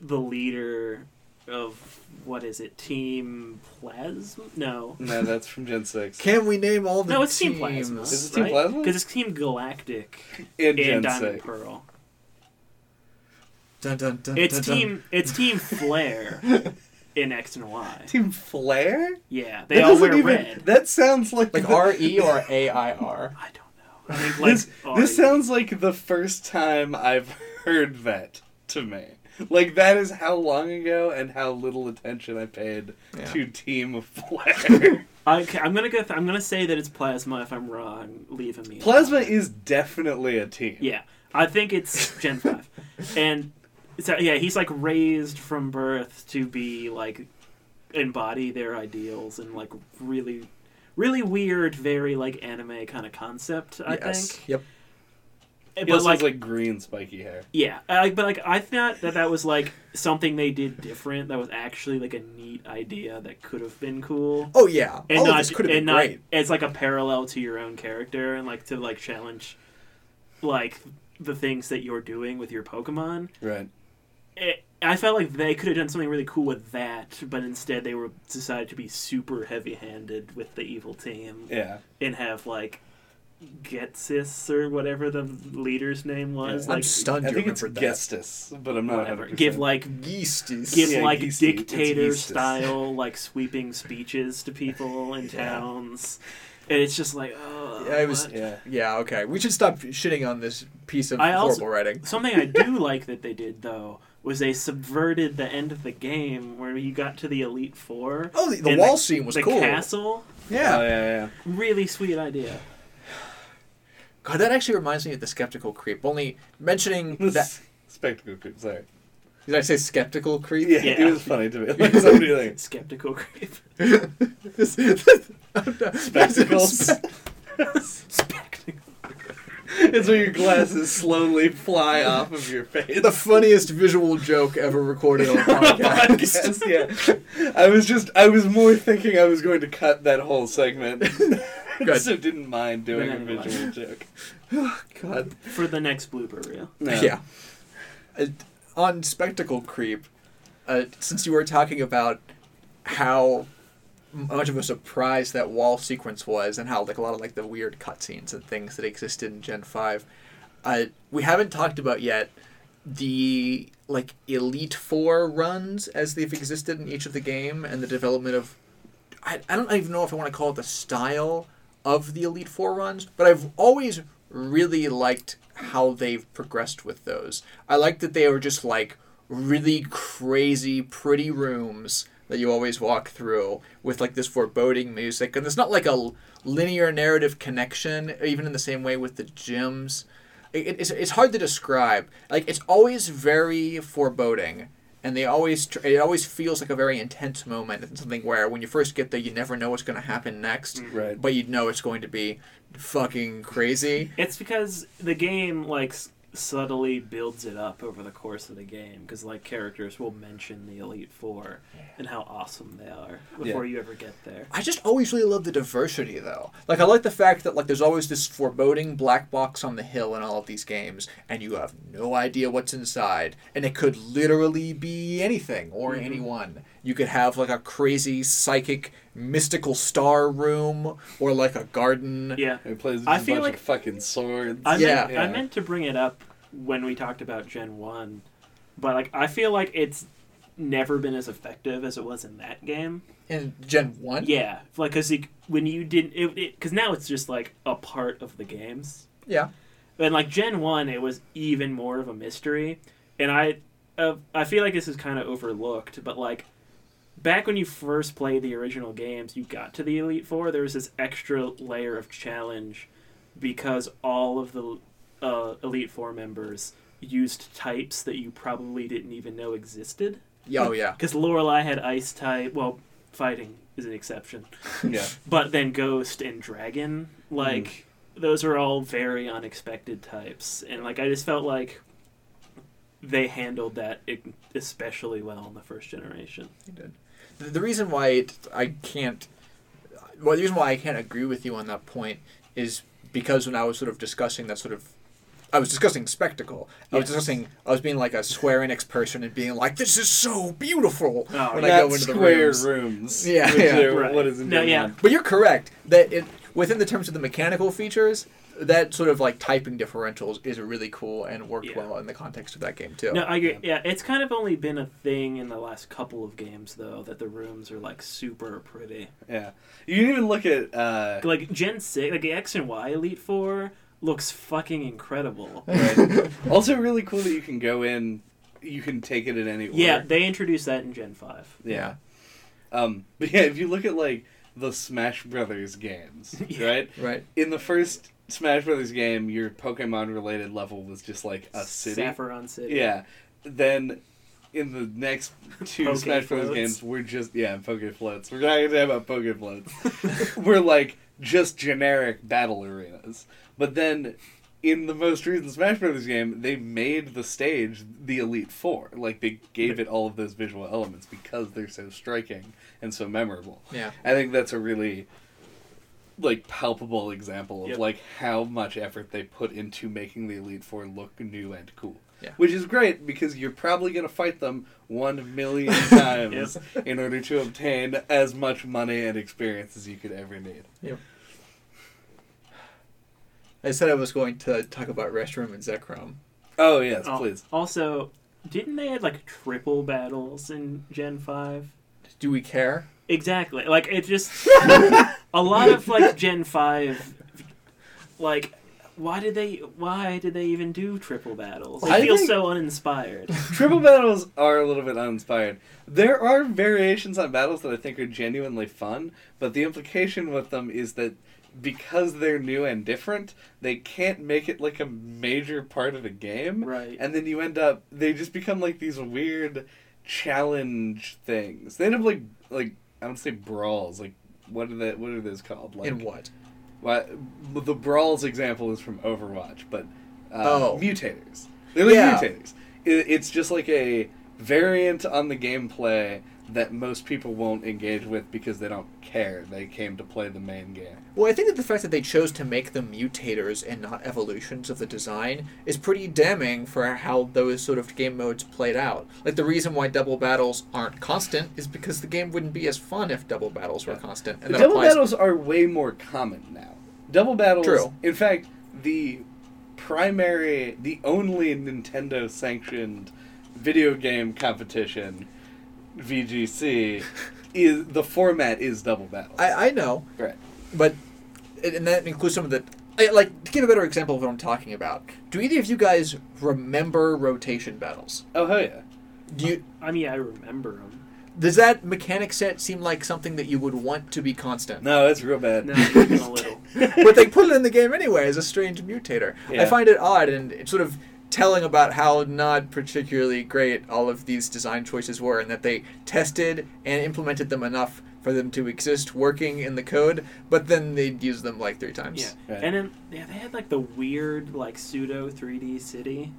the leader of what is it team plasma no No, that's from Gen Six. Can we name all the no it's team teams? plasma Is it Team Plasma? because it's team galactic in and Gen diamond Six. pearl Dun, dun, dun, it's dun, dun. team it's team flare in x and y Team Flare? yeah they That all wear even- red That sounds like like the- R E or A I R. i don't know I think like this. This sounds like the first time I've heard that to me. Like that is how long ago and how little attention I paid Yeah. to Team Flare. I, i'm gonna go th- i'm gonna say that it's plasma if i'm wrong leave me Plasma is definitely a team. Yeah, I think it's Gen 5. and so yeah, he's like raised from birth to be like embody their ideals and like really, really weird, very like anime kind of concept. I yes. think. Yep. He But also like, has like green spiky hair. yeah, I, but like I thought that that was like something they did different. That was actually like a neat idea that could have been cool. Oh yeah. and All not could have been not great. it's like a parallel to your own character and like to like challenge like the things that you're doing with your Pokemon. Right. It, I felt like they could have done something really cool with that, but instead they were decided to be super heavy-handed with the evil team Yeah. and have like Ghetsis or whatever the leader's name was. Yeah. I'm stunned I you think it's remembered that. Gestus, but I'm not whatever. 100%. Give like Yeasties. give Yeah, like Geesty. It's dictator style like sweeping speeches to people in Yeah. towns. And it's just like, oh, Yeah, it was- what? Yeah. Yeah, okay. We should stop shitting on this piece of I also- horrible writing. Something I do like that they did though was they subverted the end of the game where you got to the Elite Four. Oh, the, the and wall scene was the cool. castle. Yeah. Oh, yeah, yeah. Really sweet idea. God, that actually reminds me of the skeptical creep. Only mentioning that. Spectacle creep, sorry. Did I say skeptical creep? Yeah, Yeah. it was funny to me. Like somebody like Skeptical creep. spectacles. Spectacle. it's when your glasses slowly fly off of your face. the funniest visual joke ever recorded on a podcast. Yes, yeah. I was just, I was more thinking I was going to cut that whole segment. Good. so didn't mind doing a anyway. visual joke. Oh, God. For the next blooper reel. No. Yeah. Uh, on spectacle creep, uh, since you were talking about how much of a surprise that wall sequence was, and how like a lot of like the weird cutscenes and things that existed in Gen Five, uh, we haven't talked about yet the like Elite Four runs as they've existed in each of the game and the development of. I, I don't even know if I want to call it the style of the Elite Four runs, but I've always really liked how they've progressed with those. I like that they were just like really crazy, pretty rooms that you always walk through with like this foreboding music, and there's not like a linear narrative connection, even in the same way with the gyms. It, it's, it's hard to describe. Like it's always very foreboding, and they always tr- it always feels like a very intense moment and something where when you first get there, you never know what's going to happen next, mm. Right. but you know it's going to be fucking crazy. It's because the game like s- subtly builds it up over the course of the game because like characters will mention the Elite Four and how awesome they are before you ever get there. I just always really love the diversity though. Like I like the fact that like there's always this foreboding black box on the hill in all of these games and you have no idea what's inside and it could literally be anything or Mhm. anyone. You could have like a crazy psychic mystical star room or like a garden. Yeah, It plays with I a feel bunch like- of fucking swords. I Yeah. meant I meant to bring it up when we talked about Gen One, but like I feel like it's never been as effective as it was in that game. In Gen 1? Yeah, like because when you didn't, it because now it's just like a part of the games. Yeah. And like Gen One, it was even more of a mystery, and I, uh, I feel like this is kind of overlooked. But like, back when you first played the original games, you got to the Elite Four. There was this extra layer of challenge because all of the uh, Elite Four members used types that you probably didn't even know existed. Yeah, Oh yeah. Because Lorelei had Ice type. Well, fighting is an exception, yeah. but then Ghost and Dragon, like those are all very unexpected types, and like I just felt like they handled that especially well in the first generation. You did. The, the reason why it, I can't, well, the reason why I can't agree with you on that point is because when I was sort of discussing that sort of, I was discussing spectacle. I was discussing. I was being like a Square Enix person and being like, "This is so beautiful." Oh, when. I go into the square rooms. rooms. Yeah, yeah. are Right. What is in No, yeah. But you're correct that it, within the terms of the mechanical features, that sort of like typing differentials is really cool and worked Yeah. well in the context of that game too. No, I agree. Yeah, it's kind of only been a thing in the last couple of games though that the rooms are like super pretty. Yeah. You can even look at uh, Like Gen Six, like the X and Y Elite Four looks fucking incredible. Right. also, really cool that you can go in. You can take it in any order. Yeah, they introduced that in Gen Five. Yeah. Um. But yeah, if you look at like the Smash Brothers games, Yeah. right? Right. In the first Smash Brothers game, your Pokemon related level was just like a city. Saffron City. Yeah. then in the next two Smash Bros. floats. games, we're just yeah, Poke floats. We're not gonna talk about Poke floats. we're like just generic battle arenas. But then in the most recent Smash Bros. game, they made the stage the Elite Four. Like they gave it all of those visual elements because they're so striking and so memorable. Yeah. I think that's a really like palpable example of Yep. like how much effort they put into making the Elite Four look new and cool. Yeah. Which is great because you're probably gonna fight them one million times in order to obtain as much money and experience as you could ever need. Yep. I said I was going to talk about Reshiram and Zekrom. Oh yes, Oh, please. Also, didn't they add like triple battles in Gen Five? Do we care? Exactly. Like it just a lot of like Gen Five. Like, why did they? Why did they even do triple battles? It I feels think- so uninspired. Triple battles are a little bit uninspired. There are variations on battles that I think are genuinely fun, but the implication with them is that because they're new and different, they can't make it like a major part of the game. Right. And then you end up they just become like these weird challenge things. They end up like like I don't say brawls, like what are they what are those called? Like In what? what the brawls example is from Overwatch, but uh, Oh. mutators. They're like Yeah. mutators. It, it's just like a variant on the gameplay that most people won't engage with because they don't care. They came to play the main game. Well, I think that the fact that they chose to make them mutators and not evolutions of the design is pretty damning for how those sort of game modes played out. Like the reason why double battles aren't constant is because the game wouldn't be as fun if double battles were Yeah. constant. And double applies- battles are way more common now. Double battles. True. In fact, the primary, the only Nintendo sanctioned video game competition, VGC, is the format is double battle. I, I know, right. but and that includes some of the I- like to give a better example of what I'm talking about. Do either of you guys remember rotation battles? Oh hell yeah. Do you? I mean, I remember them. Does that mechanic set seem like something that you would want to be constant? No, it's real bad. No, even a little. but they put it in the game anyway as a strange mutator. I find it odd and it's sort of telling about how not particularly great all of these design choices were and that they tested and implemented them enough for them to exist working in the code, but then they'd use them like three times. Yeah, Right. and then yeah, they had like the weird like pseudo 3D city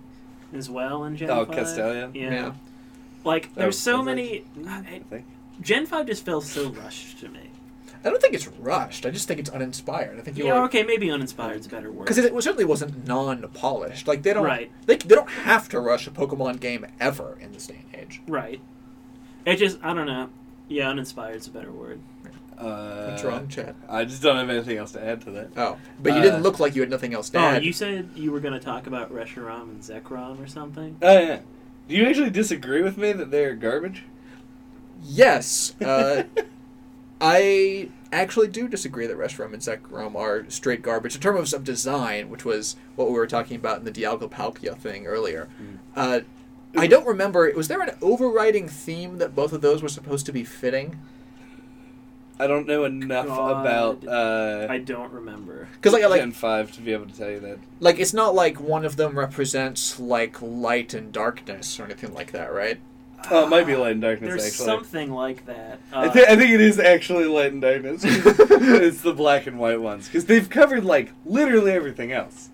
as well in Gen Oh, 5. Castelia? Yeah. Yeah. Like there's Oh, so was it? many. I I- think. Gen 5 just feels so rushed to me. I don't think it's rushed. I just think it's uninspired. I think you Yeah, are okay, maybe uninspired is a better word. because it, certainly wasn't non-polished. Like they don't Right. they, they don't have to rush a Pokemon game ever in this day and age. Right. It just I don't know. Yeah, uninspired is a better word. Uh, What's wrong, Chad? I just don't have anything else to add to that. Oh, but you Uh, didn't look like you had nothing else to Oh, add. you said you were going to talk about Reshiram and Zekrom or something. Oh yeah. Do you actually disagree with me that they're garbage? Yes, uh, I actually do disagree that Reshiram and Zekrom are straight garbage in terms of design, which was what we were talking about in the Dialga Palkia thing earlier. Mm. Uh, I don't remember. Was there an overriding theme that both of those were supposed to be fitting? I don't know enough God. about uh, I don't remember. Because like, like, Gen Five to be able to tell you that. like it's not like one of them represents like light and darkness or anything like that, right? Oh, it might be Light and Darkness There's actually. something like that. I, Uh, thi- I think it is actually Light and Darkness. it's the black and white ones because they've covered like literally everything else.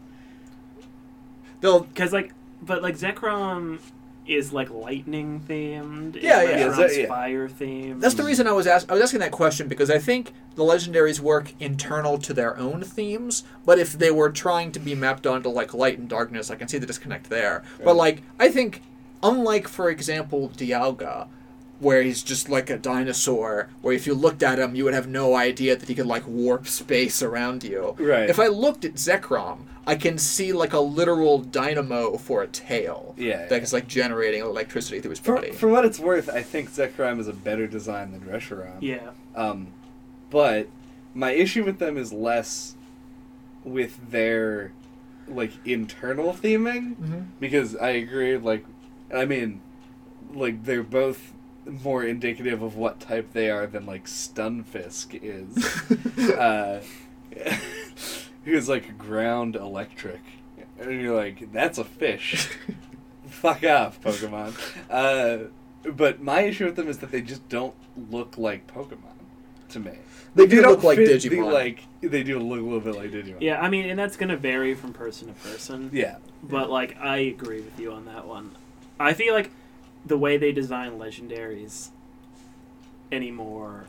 They'll Because like, but like Zekrom is like lightning themed. and Yeah, yeah. Yeah, Reshiram's yeah. fire themed. That's the reason I was ask- I was asking that question because I think the legendaries work internal to their own themes, but if they were trying to be mapped onto like light and darkness, I can see the disconnect there. But like I think unlike for example Dialga where he's just like a dinosaur where if you looked at him you would have no idea that he could like warp space around you. Right. If I looked at Zekrom, I can see like a literal dynamo for a tail. Yeah, That yeah. is like generating electricity through his For, body. for what it's worth, I think Zekrom is a better design than Reshiram. Yeah. Um, but my issue with them is less with their like internal theming Mhm. because I agree. Like, I mean, like they're both more indicative of what type they are than like Stunfisk is. uh, who's like ground electric, and you're like, that's a fish. fuck off, Pokemon. uh, but my issue with them is that they just don't look like Pokemon to me. They do don't look like fit the, Digimon. like they do look a little bit like Digimon. Yeah, I mean, and that's gonna vary from person to person. Yeah. But like, I agree with you on that one. I feel like the way they design legendaries anymore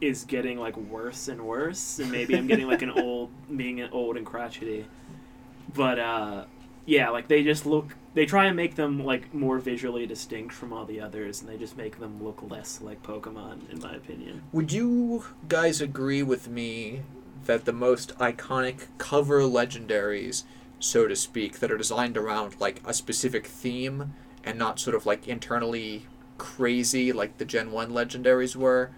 is getting like worse and worse, and maybe I'm getting like an old, being an old and crotchety. But uh, yeah, like they just look. They try and make them like more visually distinct from all the others, and they just make them look less like Pokemon, in my opinion. Would you guys agree with me that the most iconic cover legendaries, so to speak, that are designed around like a specific theme and not sort of like internally crazy like the Gen 1 legendaries were,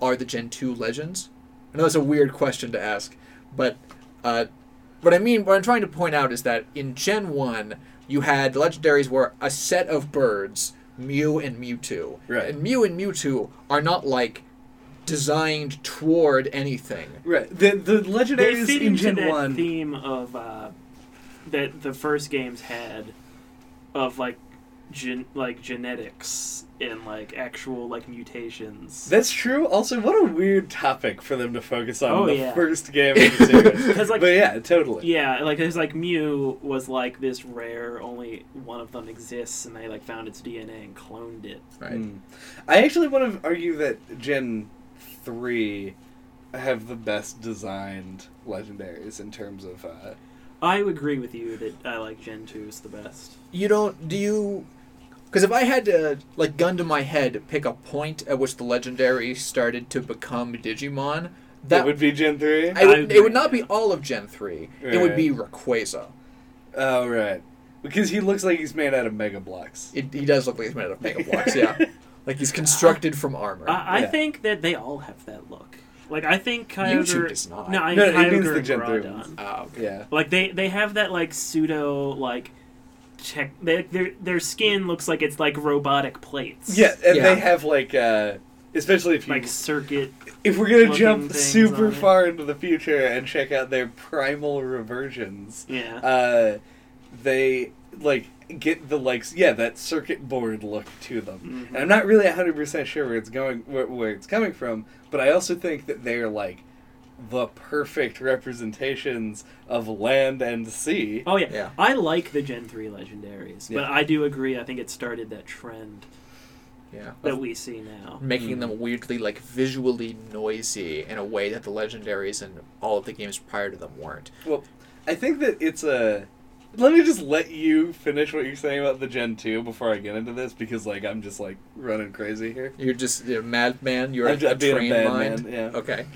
are the Gen 2 legends? I know that's a weird question to ask, but uh, what I mean, what I'm trying to point out is that in Gen 1, you had legendaries were a set of birds, Mew and Mewtwo. Right. And Mew and Mewtwo are not like designed toward anything. Right. The the legendaries in Gen One. theme of uh, that the first games had of like gen- like genetics and like actual like mutations. That's true. Also, what a weird topic for them to focus on Oh, the yeah. first game of the series. like- but yeah, totally. yeah, like it's like Mew was like this rare, only one of them exists, and they like found its DNA and cloned it. Right. Mm. I actually want to argue that Gen three have the best designed legendaries in terms of. Uh, I agree with you that I like Gen 2 is the best. You don't. Do you? Because if I had to, like, gun to my head, pick a point at which the legendary started to become Digimon, that that would be Gen three. I would, it agree. would not be all of Gen 3. It would be Rayquaza. Oh right, because he looks like he's made out of Mega Blocks. It, he does look like he's made out of Mega Blocks, yeah. Like he's constructed from armor. I, I Yeah. think that they all have that look. Like I think Kyogre Kyogre does not. No, I No, think it means the Gen 3 Groudon. ones. Ah, okay. Yeah. Like they they have that like pseudo like tech. They, their their skin looks like it's like robotic plates. Yeah, and Yeah. they have like, uh, especially if you like circuit. If we're gonna jump super on it. far into the future and check out their primal reversions, Yeah. uh, they like get the like yeah that circuit board look to them. Mhm. And I'm not really 100 percent sure where it's going, where, where it's coming from, but I also think that they're like the perfect representations of land and sea. Oh yeah. Yeah. I like the Gen three legendaries, but I do agree. I think it started that trend Yeah. that we see now. Making them weirdly, like, visually noisy in a way that the legendaries and all of the games prior to them weren't. Well, I think that it's a. Let me just let you finish what you're saying about the Gen 2 before I get into this because, like, I'm just, like, running crazy here. You're just you're a madman. You're I'm a, a trained mind. man, yeah. Okay.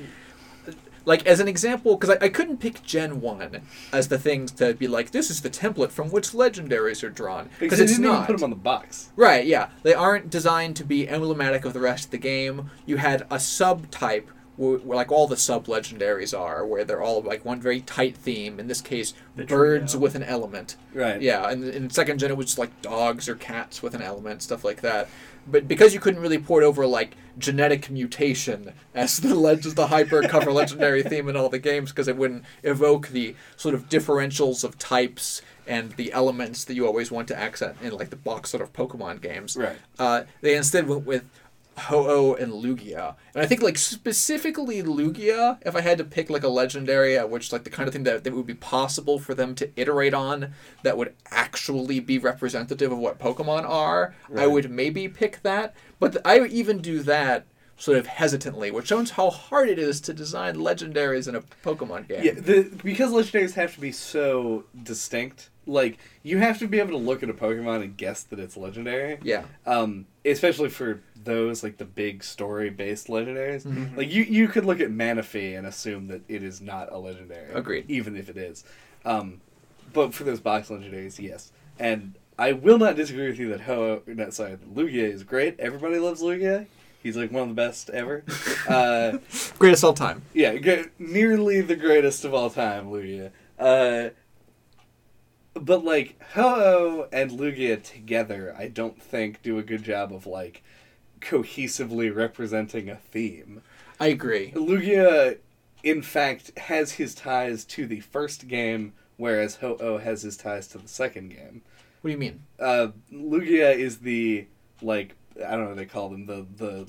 Like as an example, because I, I couldn't pick Gen One as the things to be like this is the template from which legendaries are drawn Because it's didn't even put them on the box. Right, yeah. They aren't designed to be emblematic of the rest of the game. You had a subtype, like all the sub legendaries are, where they're all like one very tight theme. In this case, The birds trio. with an element. Right. Yeah, and in second gen it was just like dogs or cats with an element, stuff like that. But because you couldn't really port over like genetic mutation as the leg- the hyper cover legendary theme in all the games, because it wouldn't evoke the sort of differentials of types and the elements that you always want to accent in like the box sort of Pokemon games. Right. Uh, they instead went with Ho-Oh and Lugia. And I think like specifically Lugia, if I had to pick like a legendary at which like the kind of thing that, that would be possible for them to iterate on that would actually be representative of what Pokemon are, I would maybe pick that. But th- I even do that sort of hesitantly, which shows how hard it is to design legendaries in a Pokemon game. Yeah, the because legendaries have to be so distinct. Like you have to be able to look at a Pokemon and guess that it's legendary. Yeah. Um, especially for those like the big story based legendaries. Mhm. Like you, you could look at Manaphy and assume that it is not a legendary. Agreed. Even if it is. Um, but for those box legendaries, yes. And I will not disagree with you that Ho, not sorry, that Lugia is great. Everybody loves Lugia. He's like one of the best ever. uh, Greatest all time. yeah, g- nearly the greatest of all time, Lugia. Uh, but like Ho-Oh and Lugia together, I don't think do a good job of like cohesively representing a theme. I agree. Lugia, in fact, has his ties to the first game, whereas Ho-Oh has his ties to the second game. What do you mean? Uh, Lugia is the like I don't know what they call them the the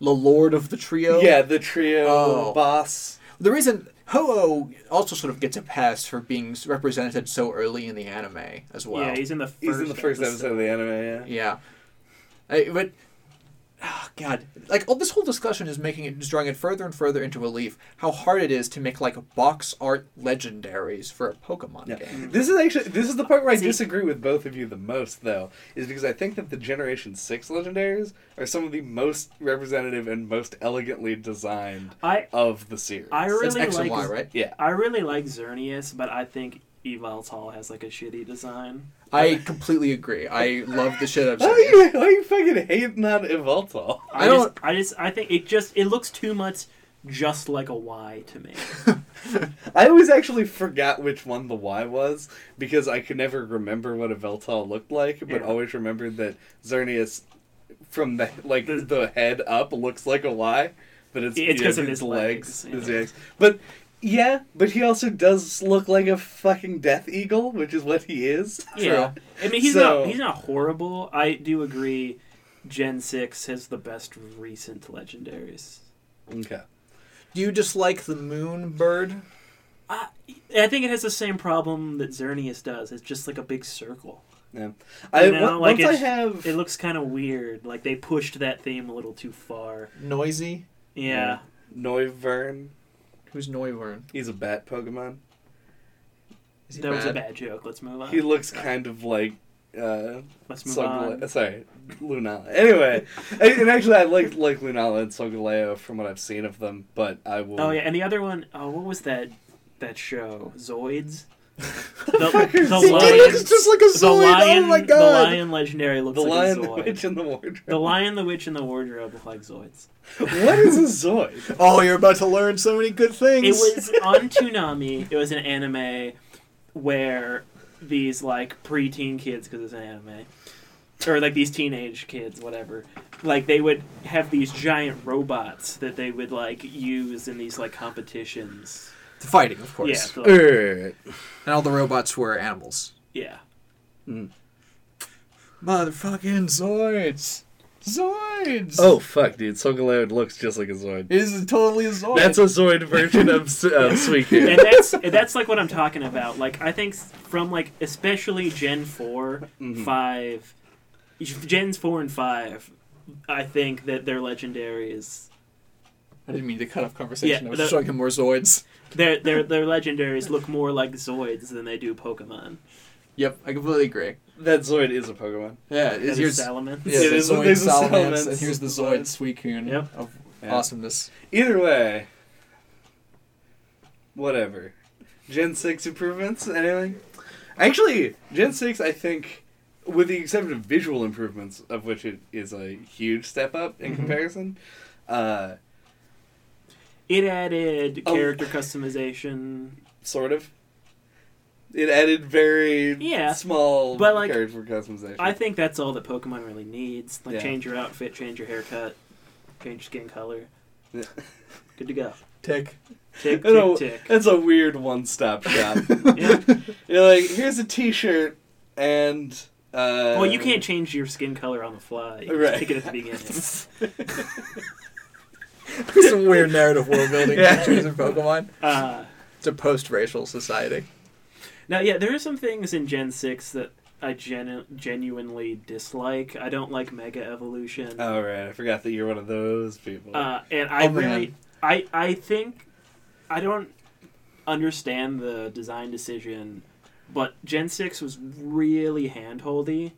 The Lord of the Trio? yeah the trio Oh. boss. The reason Ho-Oh also sort of gets a pass for being represented so early in the anime as well. yeah, he's in the first. He's in the first episode of the anime. Yeah. Yeah. I, but oh, God, like all this whole discussion is making it, is drawing it further and further into relief how hard it is to make like box art legendaries for a Pokemon Yeah. game. This is actually this is the part where I See- disagree with both of you the most though, is because I think that the Generation Six legendaries are some of the most representative and most elegantly designed I of the series. I It's really X like and Y, right? yeah. I really like Xerneas, but I think Yveltal has like a shitty design. I completely agree. I love the shit out of Why are Xerneas. you, why are you fucking hating on Yveltal? I, I just, I just, I think it just, it looks too much just like a Y to me. I always actually forgot which one the Y was because I could never remember what Yveltal looked like, but Yeah. always remembered that Xerneas from the like The- the, head up looks like a Y, but it's It's 'cause of his his legs, his yeah. legs. But yeah, but he also does look like a fucking Death Eagle, which is what he is. Yeah, I mean he's So- not, he's not horrible. I do agree. Gen six has the best recent legendaries. Okay. Do you dislike the moon bird? I, I think it has the same problem that Xerneas does. It's just like a big circle. Yeah. I You know, like once I have It looks kind of weird. Like they pushed that theme a little too far. Noisy? Yeah. Noivern. Who's Noivern? He's a bat Pokemon. Is he That was a bad? bad joke. Let's move on. He looks kind of like uh Let's move Solgale- on. sorry, Lunala. Anyway, and and actually, I like like Lunala and Solgaleo from what I've seen of them, but I will. Oh yeah, and the other one, oh, what was that? That show, Zoids. The, fuck the Zoids? lion, looks just like a the Zoid, oh lion, my the God. lion legendary looks the like Lion, a the Witch, in the Wardrobe. The lion, the witch, and the wardrobe look like Zoids. what is a Zoid? Oh, you're about to learn so many good things. It was on Toonami. It was an anime where these like preteen kids, because it's an anime, or like these teenage kids, whatever. Like they would have these giant robots that they would like use in these like competitions. Fighting, of course. so- Alright. And all the robots were animals. yeah. Motherfucking Zoids. Zoids. Oh fuck, dude! Solgaleo looks just like a Zoid. It is totally a Zoid. That's a Zoid version of S- uh, Suicune. and that's and that's like what I'm talking about. Like I think from like especially Gen 4 Mhm. five, Gens four and five. I think that their legendary is I didn't mean to cut off conversation. Yeah, I was the- just showing him more Zoids. their their their legendaries look more like Zoids than they do Pokemon. Yep, I completely agree. That Zoid is a Pokemon. Yeah, it's is here's Salamence. yeah, It the Zoid there's Salamence, Salamence and here's the Zoid. Zoid Suicune Yep. of Yeah. awesomeness. Either way, whatever. Gen 6 improvements, anything? Actually, Gen 6, I think, with the exception of visual improvements, of which it is a huge step up in Mhm. comparison, uh, It added Oh. character customization. sort of. It added very Yeah, small but, like, character customization. I think that's all that Pokemon really needs. Like Yeah. change your outfit, change your haircut, change skin color. Yeah. Good to go. Tick. Tick I know, tick tick. That's a weird one-stop shop. Yeah. You're like, here's a T-shirt, and uh, Well, you can't change your skin color on the fly. You Right. right. pick it at the beginning. Some weird narrative world building Yeah. features in Pokemon. Uh, It's a post-racial society. now, yeah, there are some things in Gen Six that I genu- genuinely dislike. I don't like Mega Evolution, Oh right, I forgot that you're one of those people. uh, and I Oh, man. really, I, I think, I don't understand the design decision, but Gen Six was really handholdy.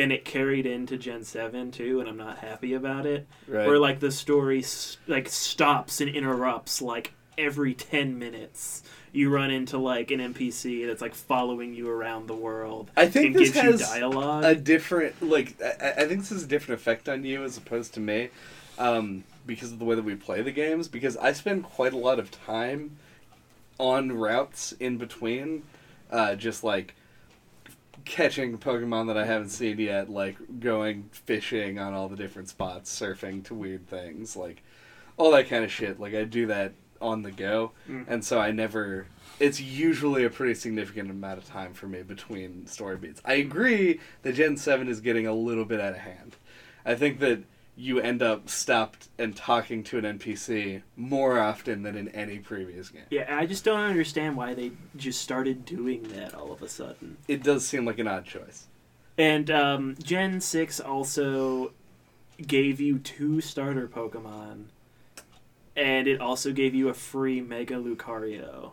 And it carried into Gen Seven too, and I'm not happy about it. right. where like the story like stops and interrupts like every 10 minutes you run into like an npc that's like following you around the world I think and this gives you has dialogue a different like. I, I think this has a different effect on you as opposed to me, um, because of the way that we play the games. Because I spend quite a lot of time on routes in between, uh, just like catching Pokemon that I haven't seen yet, like going fishing on all the different spots, surfing to weird things, like all that kind of shit. Like I do that on the go, Mm. and so I never. It's usually a pretty significant amount of time for me between story beats. I agree that Gen Seven is getting a little bit out of hand. I think that you end up stopped and talking to an NPC more often than in any previous game. Yeah, I just don't understand why they just started doing that all of a sudden. It does seem like an odd choice. And um, Gen 6 also gave you two starter Pokemon. And it also gave you a free Mega Lucario.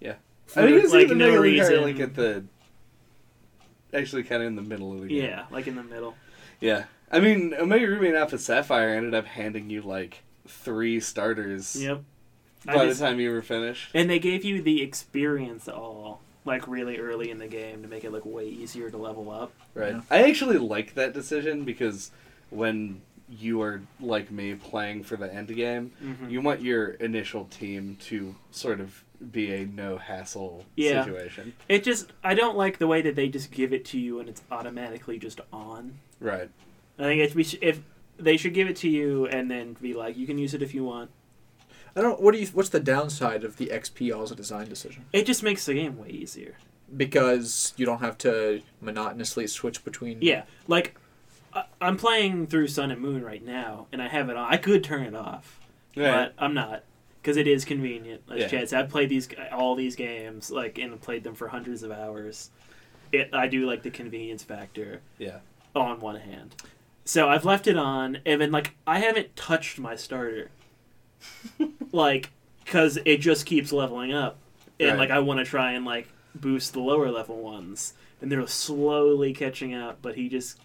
Yeah. For, I think it's like, even no Mega Lucario, reason. like at the actually kind of in the middle of the game. Yeah, like in the middle. Yeah. I mean, Omega Ruby and Alpha Sapphire ended up handing you like three starters Yep. I by just- the time you were finished. And they gave you the experience all, like really early in the game to make it look way easier to level up. Right. Yeah. I actually like that decision because when you are like me playing for the end game, Mhm. you want your initial team to sort of be a no hassle Yeah. situation. It just, I don't like the way that they just give it to you and it's automatically just on. Right. I think it, we sh- if they should give it to you and then be like, you can use it if you want. I don't. What do you? What's the downside of the XP all as a design decision? It just makes the game way easier. Because you don't have to monotonously switch between. Yeah, like I- I'm playing through Sun and Moon right now, and I have it on. I could turn it off, but I'm not because it is convenient. As Yeah. Chad said, I've played these all these games like and played them for hundreds of hours. It I do like the convenience factor Yeah. on one hand. So I've left it on, and then like I haven't touched my starter, like because it just keeps leveling up, and Right. like I want to try and like boost the lower level ones, and they're slowly catching up. But he just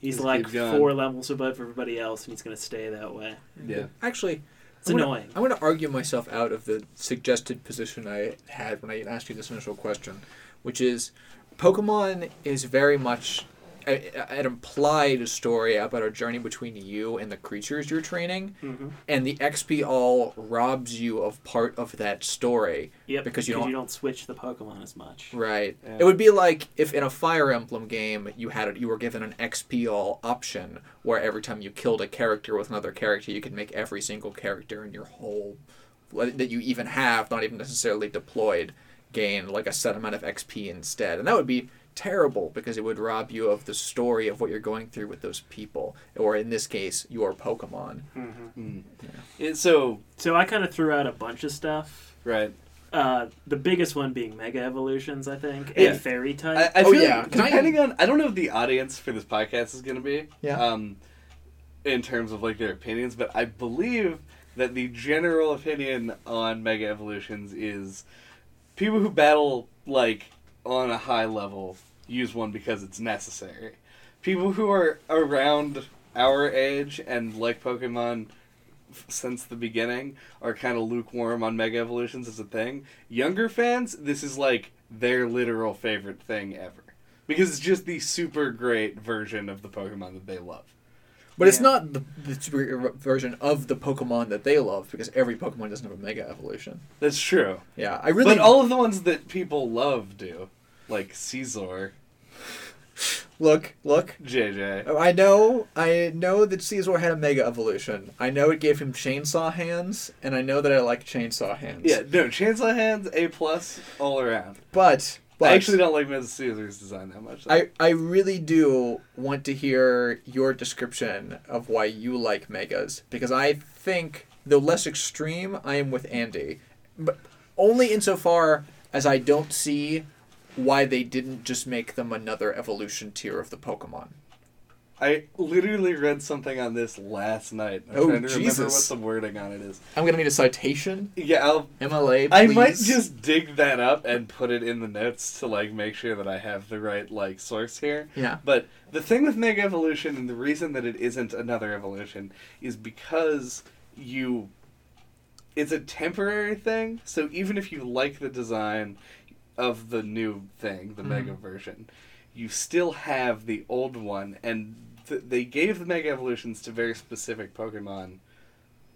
he's Just like four levels above everybody else, and he's gonna stay that way. Yeah. Actually, It's I'm gonna- annoying. I'm going to argue myself out of the suggested position I had when I asked you this initial question, which is Pokemon is very much a- a- an implied story about a journey between you and the creatures you're training, hmm and the XP all robs you of part of that story. Yep, Because you don't- you don't switch the Pokemon as much. Right. Yeah. It would be like if in a Fire Emblem game you had it you were given an XP all option where every time you killed a character with another character you could make every single character in your whole that you even have not even necessarily deployed gain like a set amount of XP instead. And that would be terrible because it would rob you of the story of what you're going through with those people or in this case your Pokemon. Mm-hmm. Mm. It, so So I kind of threw out a bunch of stuff. right. Uh, the biggest one being Mega Evolutions, I think, Yeah. and Fairy type. I Oh, feel yeah. like Can I- depending on I don't know if the audience for this podcast is going to be Yeah. um in terms of like their opinions, but I believe that the general opinion on Mega Evolutions is people who battle like on a high level use one because it's necessary. People who are around our age and like Pokemon since the beginning are kind of lukewarm on Mega Evolutions as a thing. Younger fans, this is like their literal favorite thing ever. Because it's just the super great version of the Pokemon that they love. But it's not the, the superior version of the Pokemon that they love because every Pokemon doesn't have a Mega Evolution. That's true. Yeah, I really But all of the ones that people love do. Like Scizor, look, look. JJ. Oh, I know, I know that Scizor had a Mega Evolution. I know it gave him chainsaw hands, and I know that I like chainsaw hands. Yeah, no, Chainsaw Hands, A plus all around. but but I actually don't like Mrs. Scizor's design that much. though. I I really do want to hear your description of why you like Megas because I think though less extreme, I am with Andy, but only insofar as I don't see why they didn't just make them another evolution tier of the Pokemon. I literally read something on this last night. I'm Oh, trying to remember Jesus. what the wording on it is. I'm gonna need a citation. Yeah, I'll MLA, please. I might just dig that up and put it in the notes to like make sure that I have the right like source here. yeah. But the thing with Mega Evolution and the reason that it isn't another evolution is because you it's a temporary thing. So even if you like the design of the new thing, the Mega version, you still have the old one and th- they gave the Mega Evolutions to very specific Pokemon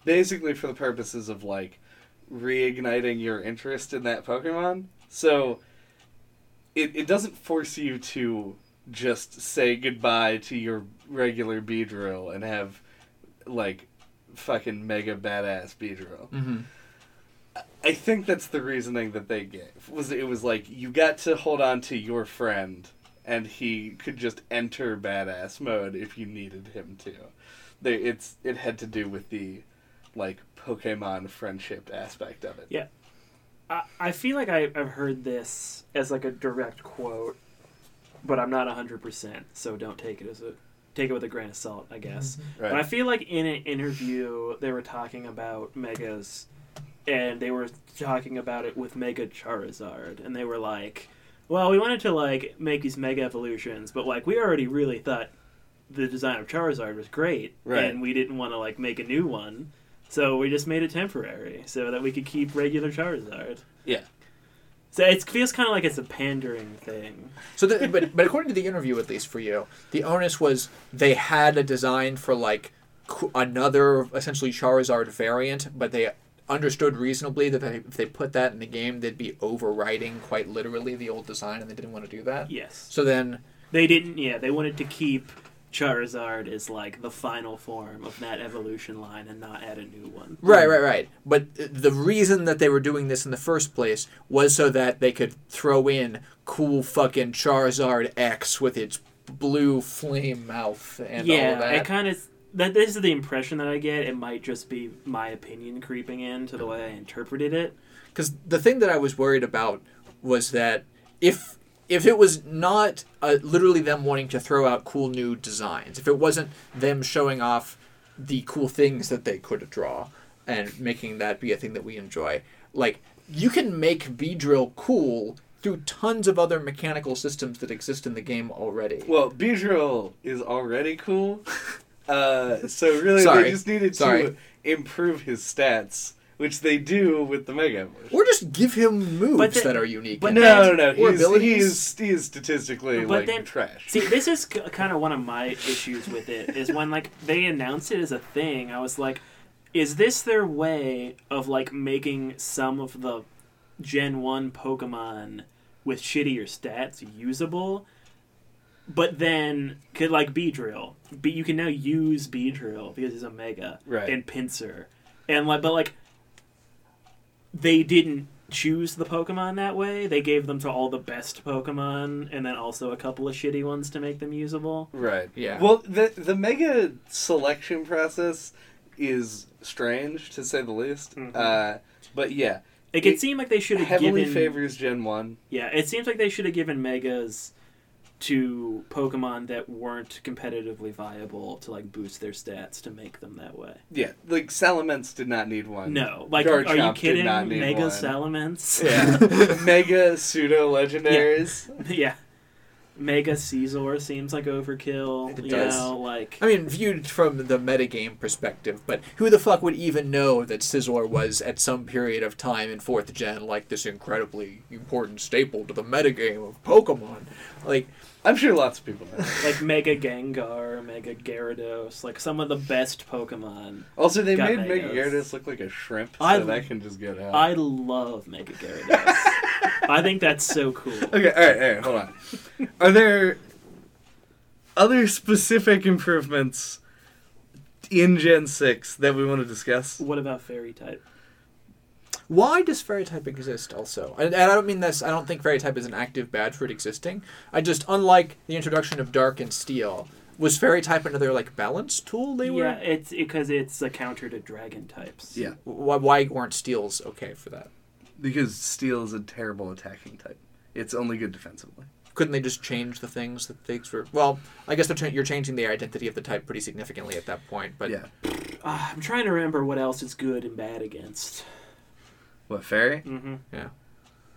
basically for the purposes of like reigniting your interest in that Pokemon. So it, it doesn't force you to just say goodbye to your regular Beedrill and have like fucking mega badass Beedrill. Mm-hmm. I think that's the reasoning that they gave. Was it was like you got to hold on to your friend, and he could just enter badass mode if you needed him to. They it's it had to do with the like Pokemon friendship aspect of it. Yeah. I, I feel like I, I've heard this as like a direct quote, but I'm not 100%, so don't take it as a. Take it with a grain of salt, I guess. Mm-hmm. Right. But I feel like in an interview, they were talking about Megas, and they were talking about it with Mega Charizard, and they were like, "Well, we wanted to like make these Mega evolutions, but like we already really thought the design of Charizard was great, Right. and we didn't want to like make a new one, so we just made it temporary so that we could keep regular Charizard." Yeah. So it feels kind of like it's a pandering thing. So, the, but but according to the interview, at least for you, the onus was they had a design for like another essentially Charizard variant, but they understood reasonably that they, if they put that in the game, they'd be overriding quite literally the old design, and they didn't want to do that. Yes. So then, They didn't. Yeah, they wanted to keep Charizard as like the final form of that evolution line and not add a new one. right, right, right. But the reason that they were doing this in the first place was so that they could throw in cool fucking Charizard X with its blue flame mouth and all yeah, of that. it kind of. That this is the impression that I get. It might just be my opinion creeping into the way I interpreted it. because the thing that I was worried about was that if if it was not uh, literally them wanting to throw out cool new designs, if it wasn't them showing off the cool things that they could draw and making that be a thing that we enjoy, like you can make Beedrill cool through tons of other mechanical systems that exist in the game already. Well, Beedrill is already cool. Uh, so really, Sorry. they just needed Sorry. to improve his stats, which they do with the Mega Evolution. or just give him moves the- that are unique. but and- No, no, no. or He's, abilities? he's, he's statistically But like then- trash. See, this is k- kind of one of my issues with it. Is when like they announced it as a thing, I was like, is this their way of like making some of the Gen One Pokemon with shittier stats usable? But then, could like Beedrill, be you can now use Beedrill because he's a Mega Right. and Pinsir, and like, but like, they didn't choose the Pokemon that way. They gave them to all the best Pokemon, and then also a couple of shitty ones to make them usable. Right. Yeah. Well, the the mega selection process is strange to say the least. Mhm. Uh, but yeah, Like it, It seemed like they should have heavily given. favors Gen One. Yeah, it seems like they should have given Megas to Pokemon that weren't competitively viable to like boost their stats to make them that way. Yeah, like Salamence did not need one. No, like, Garchomp are you kidding? Mega one. Salamence? Yeah, mega pseudo legendaries. yeah. Mega Scizor seems like overkill. It you does. know, like I mean, viewed from the metagame perspective, but who the fuck would even know that Scizor was at some period of time in fourth gen like this incredibly important staple to the metagame of Pokemon? Like, I'm sure lots of people know. like Mega Gengar, Mega Gyarados, like some of the best Pokemon. Also, they Got made Mega Megas. Gyarados look like a shrimp, so I- that can just get out. I love Mega Gyarados. I think that's so cool. Okay, all right, all right, hold on. Are there other specific improvements in Gen 6 that we want to discuss? What about Fairy type? why does fairy type exist also? And, and I don't mean this, I don't think fairy type is an active bad for it existing. I just, unlike the introduction of dark and steel, was fairy type another, like, balance tool they were? Yeah, it's because it's a counter to dragon types. Yeah, Why, why weren't steels okay for that? Because Steel is a terrible attacking type. It's only good defensively. Couldn't they just change the things that things were? Well, I guess they're cha- you're changing the identity of the type pretty significantly at that point. But yeah. Uh, I'm trying to remember what else it's good and bad against. What, Fairy? Mm-hmm. Yeah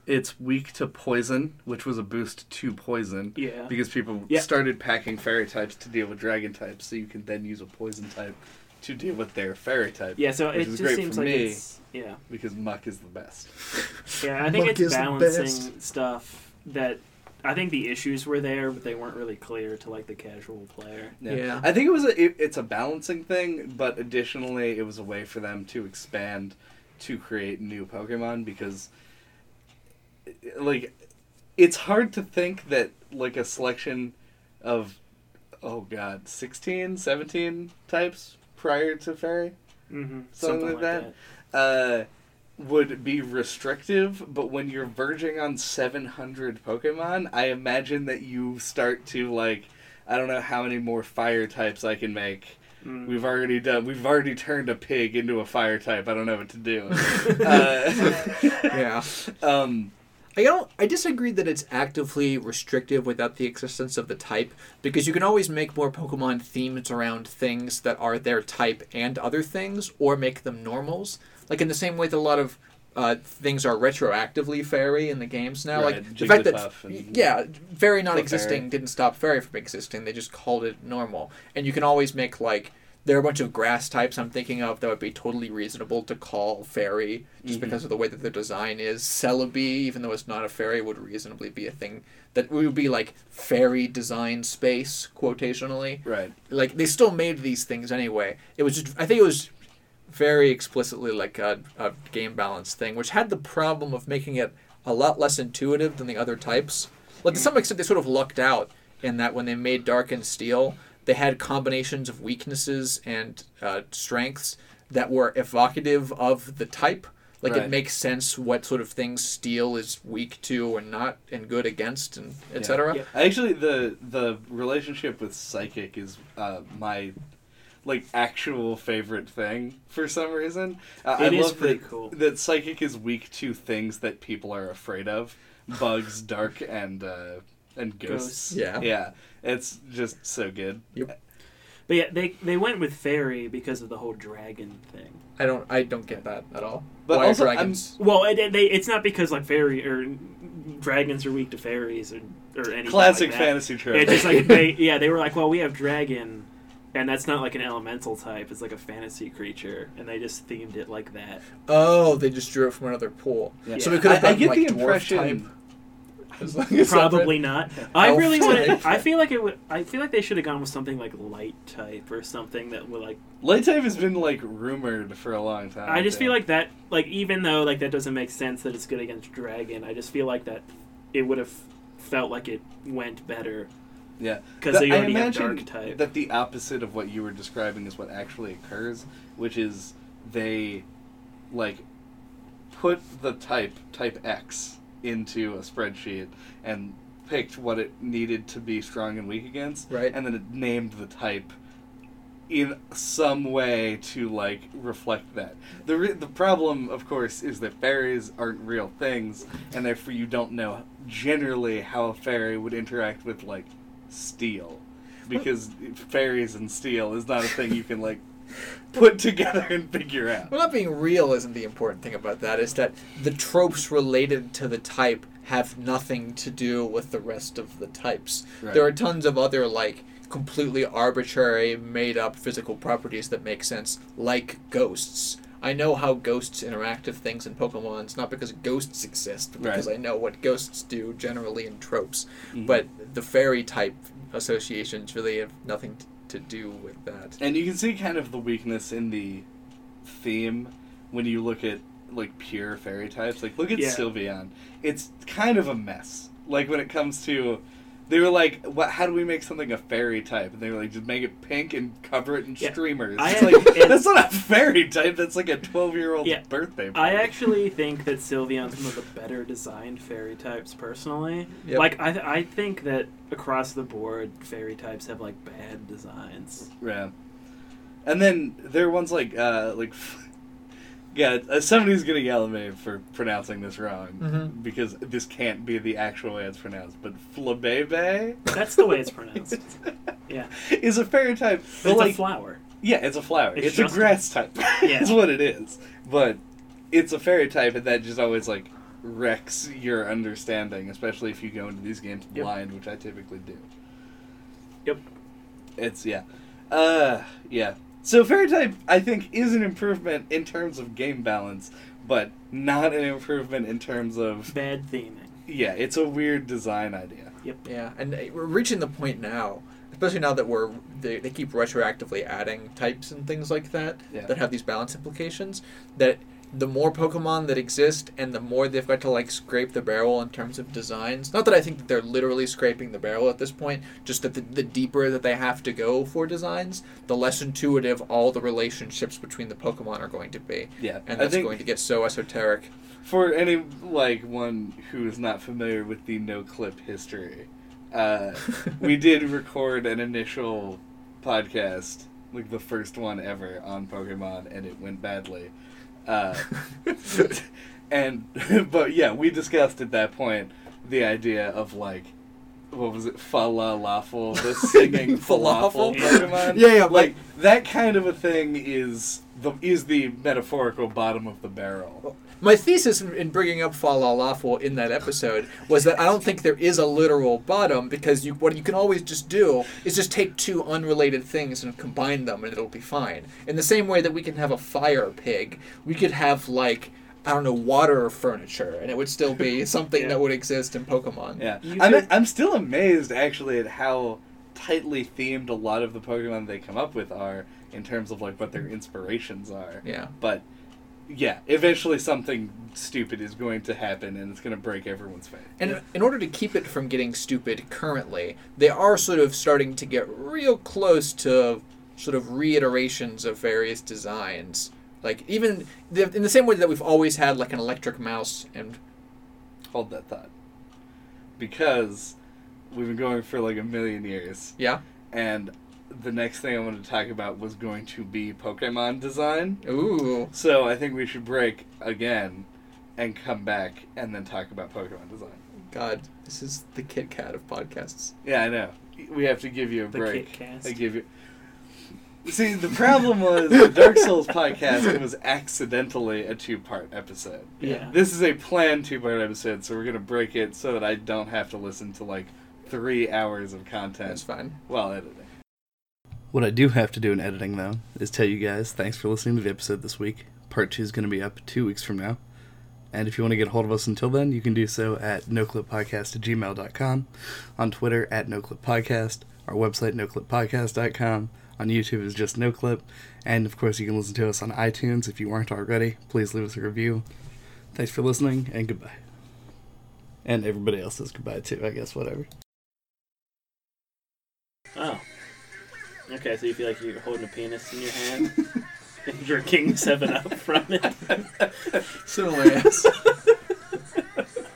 it's weak to poison, which was a boost to poison. Yeah. Because people Yeah. started packing fairy types to deal with dragon types, so you could then use a poison type to deal with their fairy type. Yeah, so Which it is just great seems for like me. it's yeah. Because Muk is the best. Yeah, I think Muk it's balancing stuff that I think the issues were there, but they weren't really clear to like the casual player. Yeah. I think it was a it, it's a balancing thing, but additionally, it was a way for them to expand to create new Pokemon because, like, it's hard to think that like a selection of, oh god, 16, 17 types prior to Fairy, Mm-hmm. Something like that. Uh, would be restrictive, but when you're verging on 700 Pokemon, I imagine that you start to like I don't know how many more fire types I can make. Mm. We've already done. We've already turned a pig into a fire type. I don't know what to do. uh, Yeah. um, I don't. I disagree that it's actively restrictive without the existence of the type because you can always make more Pokemon themed around things that are their type and other things, or make them normals. Like in the same way that a lot of uh, things are retroactively fairy in the games now. Right, Like the fact that yeah, fairy not existing didn't stop fairy from existing. They just called it normal, and you can always make like. There are a bunch of grass types I'm thinking of that would be totally reasonable to call fairy just Mhm. because of the way that their design is. Celebi, even though it's not a fairy, would reasonably be a thing that would be like fairy design space, quotationally. right. Like they still made these things anyway. It was just I think it was very explicitly like a, a game balance thing, which had the problem of making it a lot less intuitive than the other types. Like to some extent, they sort of lucked out in that when they made Dark and Steel, they had combinations of weaknesses and uh, strengths that were evocative of the type. Like Right. it makes sense what sort of things Steel is weak to and not and good against, and Yeah. etc. Yeah. Actually, the the relationship with psychic is uh, my like actual favorite thing for some reason. Uh, I It is love pretty that, cool. that psychic is weak to things that people are afraid of: bugs, dark, and uh, and ghosts. Ghosts. Yeah. yeah, it's just so good. But yeah, they they went with fairy because of the whole dragon thing. I don't I don't get that at all. But Why are also, I'm- dragons? Well, it, it- they, it's not because like fairy or dragons are weak to fairies or or anything. Classic like that. fantasy trope. It's just like they yeah they were like well we have dragon, and that's not like an elemental type. It's like a fantasy creature, and they just themed it like that. Oh, they just drew it from another pool. Yeah. So we could have I, I get like the dwarf impression. type. As as Probably not. I Elf really want. type. I feel like it would. I feel like they should have gone with something like light type or something that would like. Light type has been like rumored for a long time. I just too. feel like that. Like even though like that doesn't make sense that it's good against dragon. I just feel like that it would have felt like it went better yeah. because That- they I already have imagine dark type. that the opposite of what you were describing is what actually occurs, which is they like put the type type X into a spreadsheet and picked what it needed to be strong and weak against, Right. and then it named the type in some way to like reflect that. The re- the problem, of course, is that fairies aren't real things, and therefore you don't know generally how a fairy would interact with like steel, because fairies and steel is not a thing you can like put together and figure out. Well, not being real isn't the important thing about that. Is that the tropes related to the type have nothing to do with the rest of the types. Right. There are tons of other like completely arbitrary, made up physical properties that make sense, like ghosts. I know how ghosts interact with things in Pokemon. It's not because ghosts exist, but because Right. I know what ghosts do generally in tropes. Mhm. But the fairy type associations really have nothing t- to do with that. And you can see kind of the weakness in the theme when you look at like pure fairy types. Like look at Yeah. Sylveon. It's kind of a mess. Like when it comes to they were like, "What? How do we make something a fairy type?" And they were like, "Just make it pink and cover it in Yeah. streamers." I- like that's not a fairy type. That's like a twelve-year-old Yeah. birthday. I actually think that Sylveon's one of the better designed fairy types, personally. Yep. Like, I, I think that across the board, fairy types have, like, bad designs. Yeah. And then there are ones like uh like yeah, uh, somebody's gonna yell at me for pronouncing this wrong Mhm. because this can't be the actual way it's pronounced. But flabebe That's the way it's pronounced. Yeah. is a fairy type. It's like, a flower. yeah, it's a flower. It's It's, a grass type. Yeah. is what it is. But it's a fairy type, and that just always like wrecks your understanding, especially if you go into these games Yep. blind, which I typically do. Yep. It's yeah, uh, yeah. So fairy type, I think, is an improvement in terms of game balance, but not an improvement in terms of Bad theming. yeah. It's a weird design idea. Yep. Yeah, and uh, we're reaching the point now, especially now that we're they, they keep retroactively adding types and things like that Yeah. that have these balance implications. That the more Pokemon that exist and the more they've got to like scrape the barrel in terms of designs. Not that I think that they're literally scraping the barrel at this point, just that the, the deeper that they have to go for designs, the less intuitive all the relationships between the Pokemon are going to be. Yeah, And that's going to get so esoteric. for any like one who is not familiar with the no clip history, uh, we did record an initial podcast, like the first one ever on Pokemon, and it went badly. Uh, and but yeah, we discussed at that point the idea of like. What was it? Falalafel, the singing falafel Falafel? Pokemon. Yeah, yeah, like that kind of a thing is the is the metaphorical bottom of the barrel. My thesis in, in bringing up Falalafel in that episode was that I don't think there is a literal bottom because you what you can always just do is just take two unrelated things and combine them and it'll be fine. In the same way that we can have a fire pig, we could have like I don't know water furniture and it would still be something Yeah. that would exist in Pokemon. Yeah, You I'm, could- I'm still amazed actually at how tightly themed a lot of the Pokemon they come up with are in terms of like what their inspirations are. Yeah. But yeah, eventually something stupid is going to happen and it's going to break everyone's faith. And in order to keep it from getting stupid currently, they are sort of starting to get real close to sort of reiterations of various designs. Like even the, in the same way that we've always had like an electric mouse and Hold that thought. Because we've been going for like a million years, yeah, and the next thing I wanted to talk about was going to be Pokemon design. ooh, So I think we should break again and come back and then talk about Pokemon design. God, this is the Kit Kat of podcasts. Yeah, I know. We have to give you a The break. Kitcast. I give you. See, the problem was the Dark Souls podcast was accidentally a two-part episode. Yeah. This is a planned two-part episode, so we're gonna break it so that I don't have to listen to like three hours of content That's fine. while editing. What I do have to do in editing, though, is tell you guys thanks for listening to the episode this week. Part two is going to be up two weeks from now. And if you want to get a hold of us until then, you can do so at noclippodcast at gmail.com, on Twitter at noclippodcast, our website noclippodcast.com, on YouTube is just noclip, and of course you can listen to us on iTunes if you weren't already. Please leave us a review. Thanks for listening, and goodbye. And everybody else says goodbye too, I guess, whatever. Oh. Okay, so you feel like you're holding a penis in your hand and drinking 7 Up from it. Similar, yes.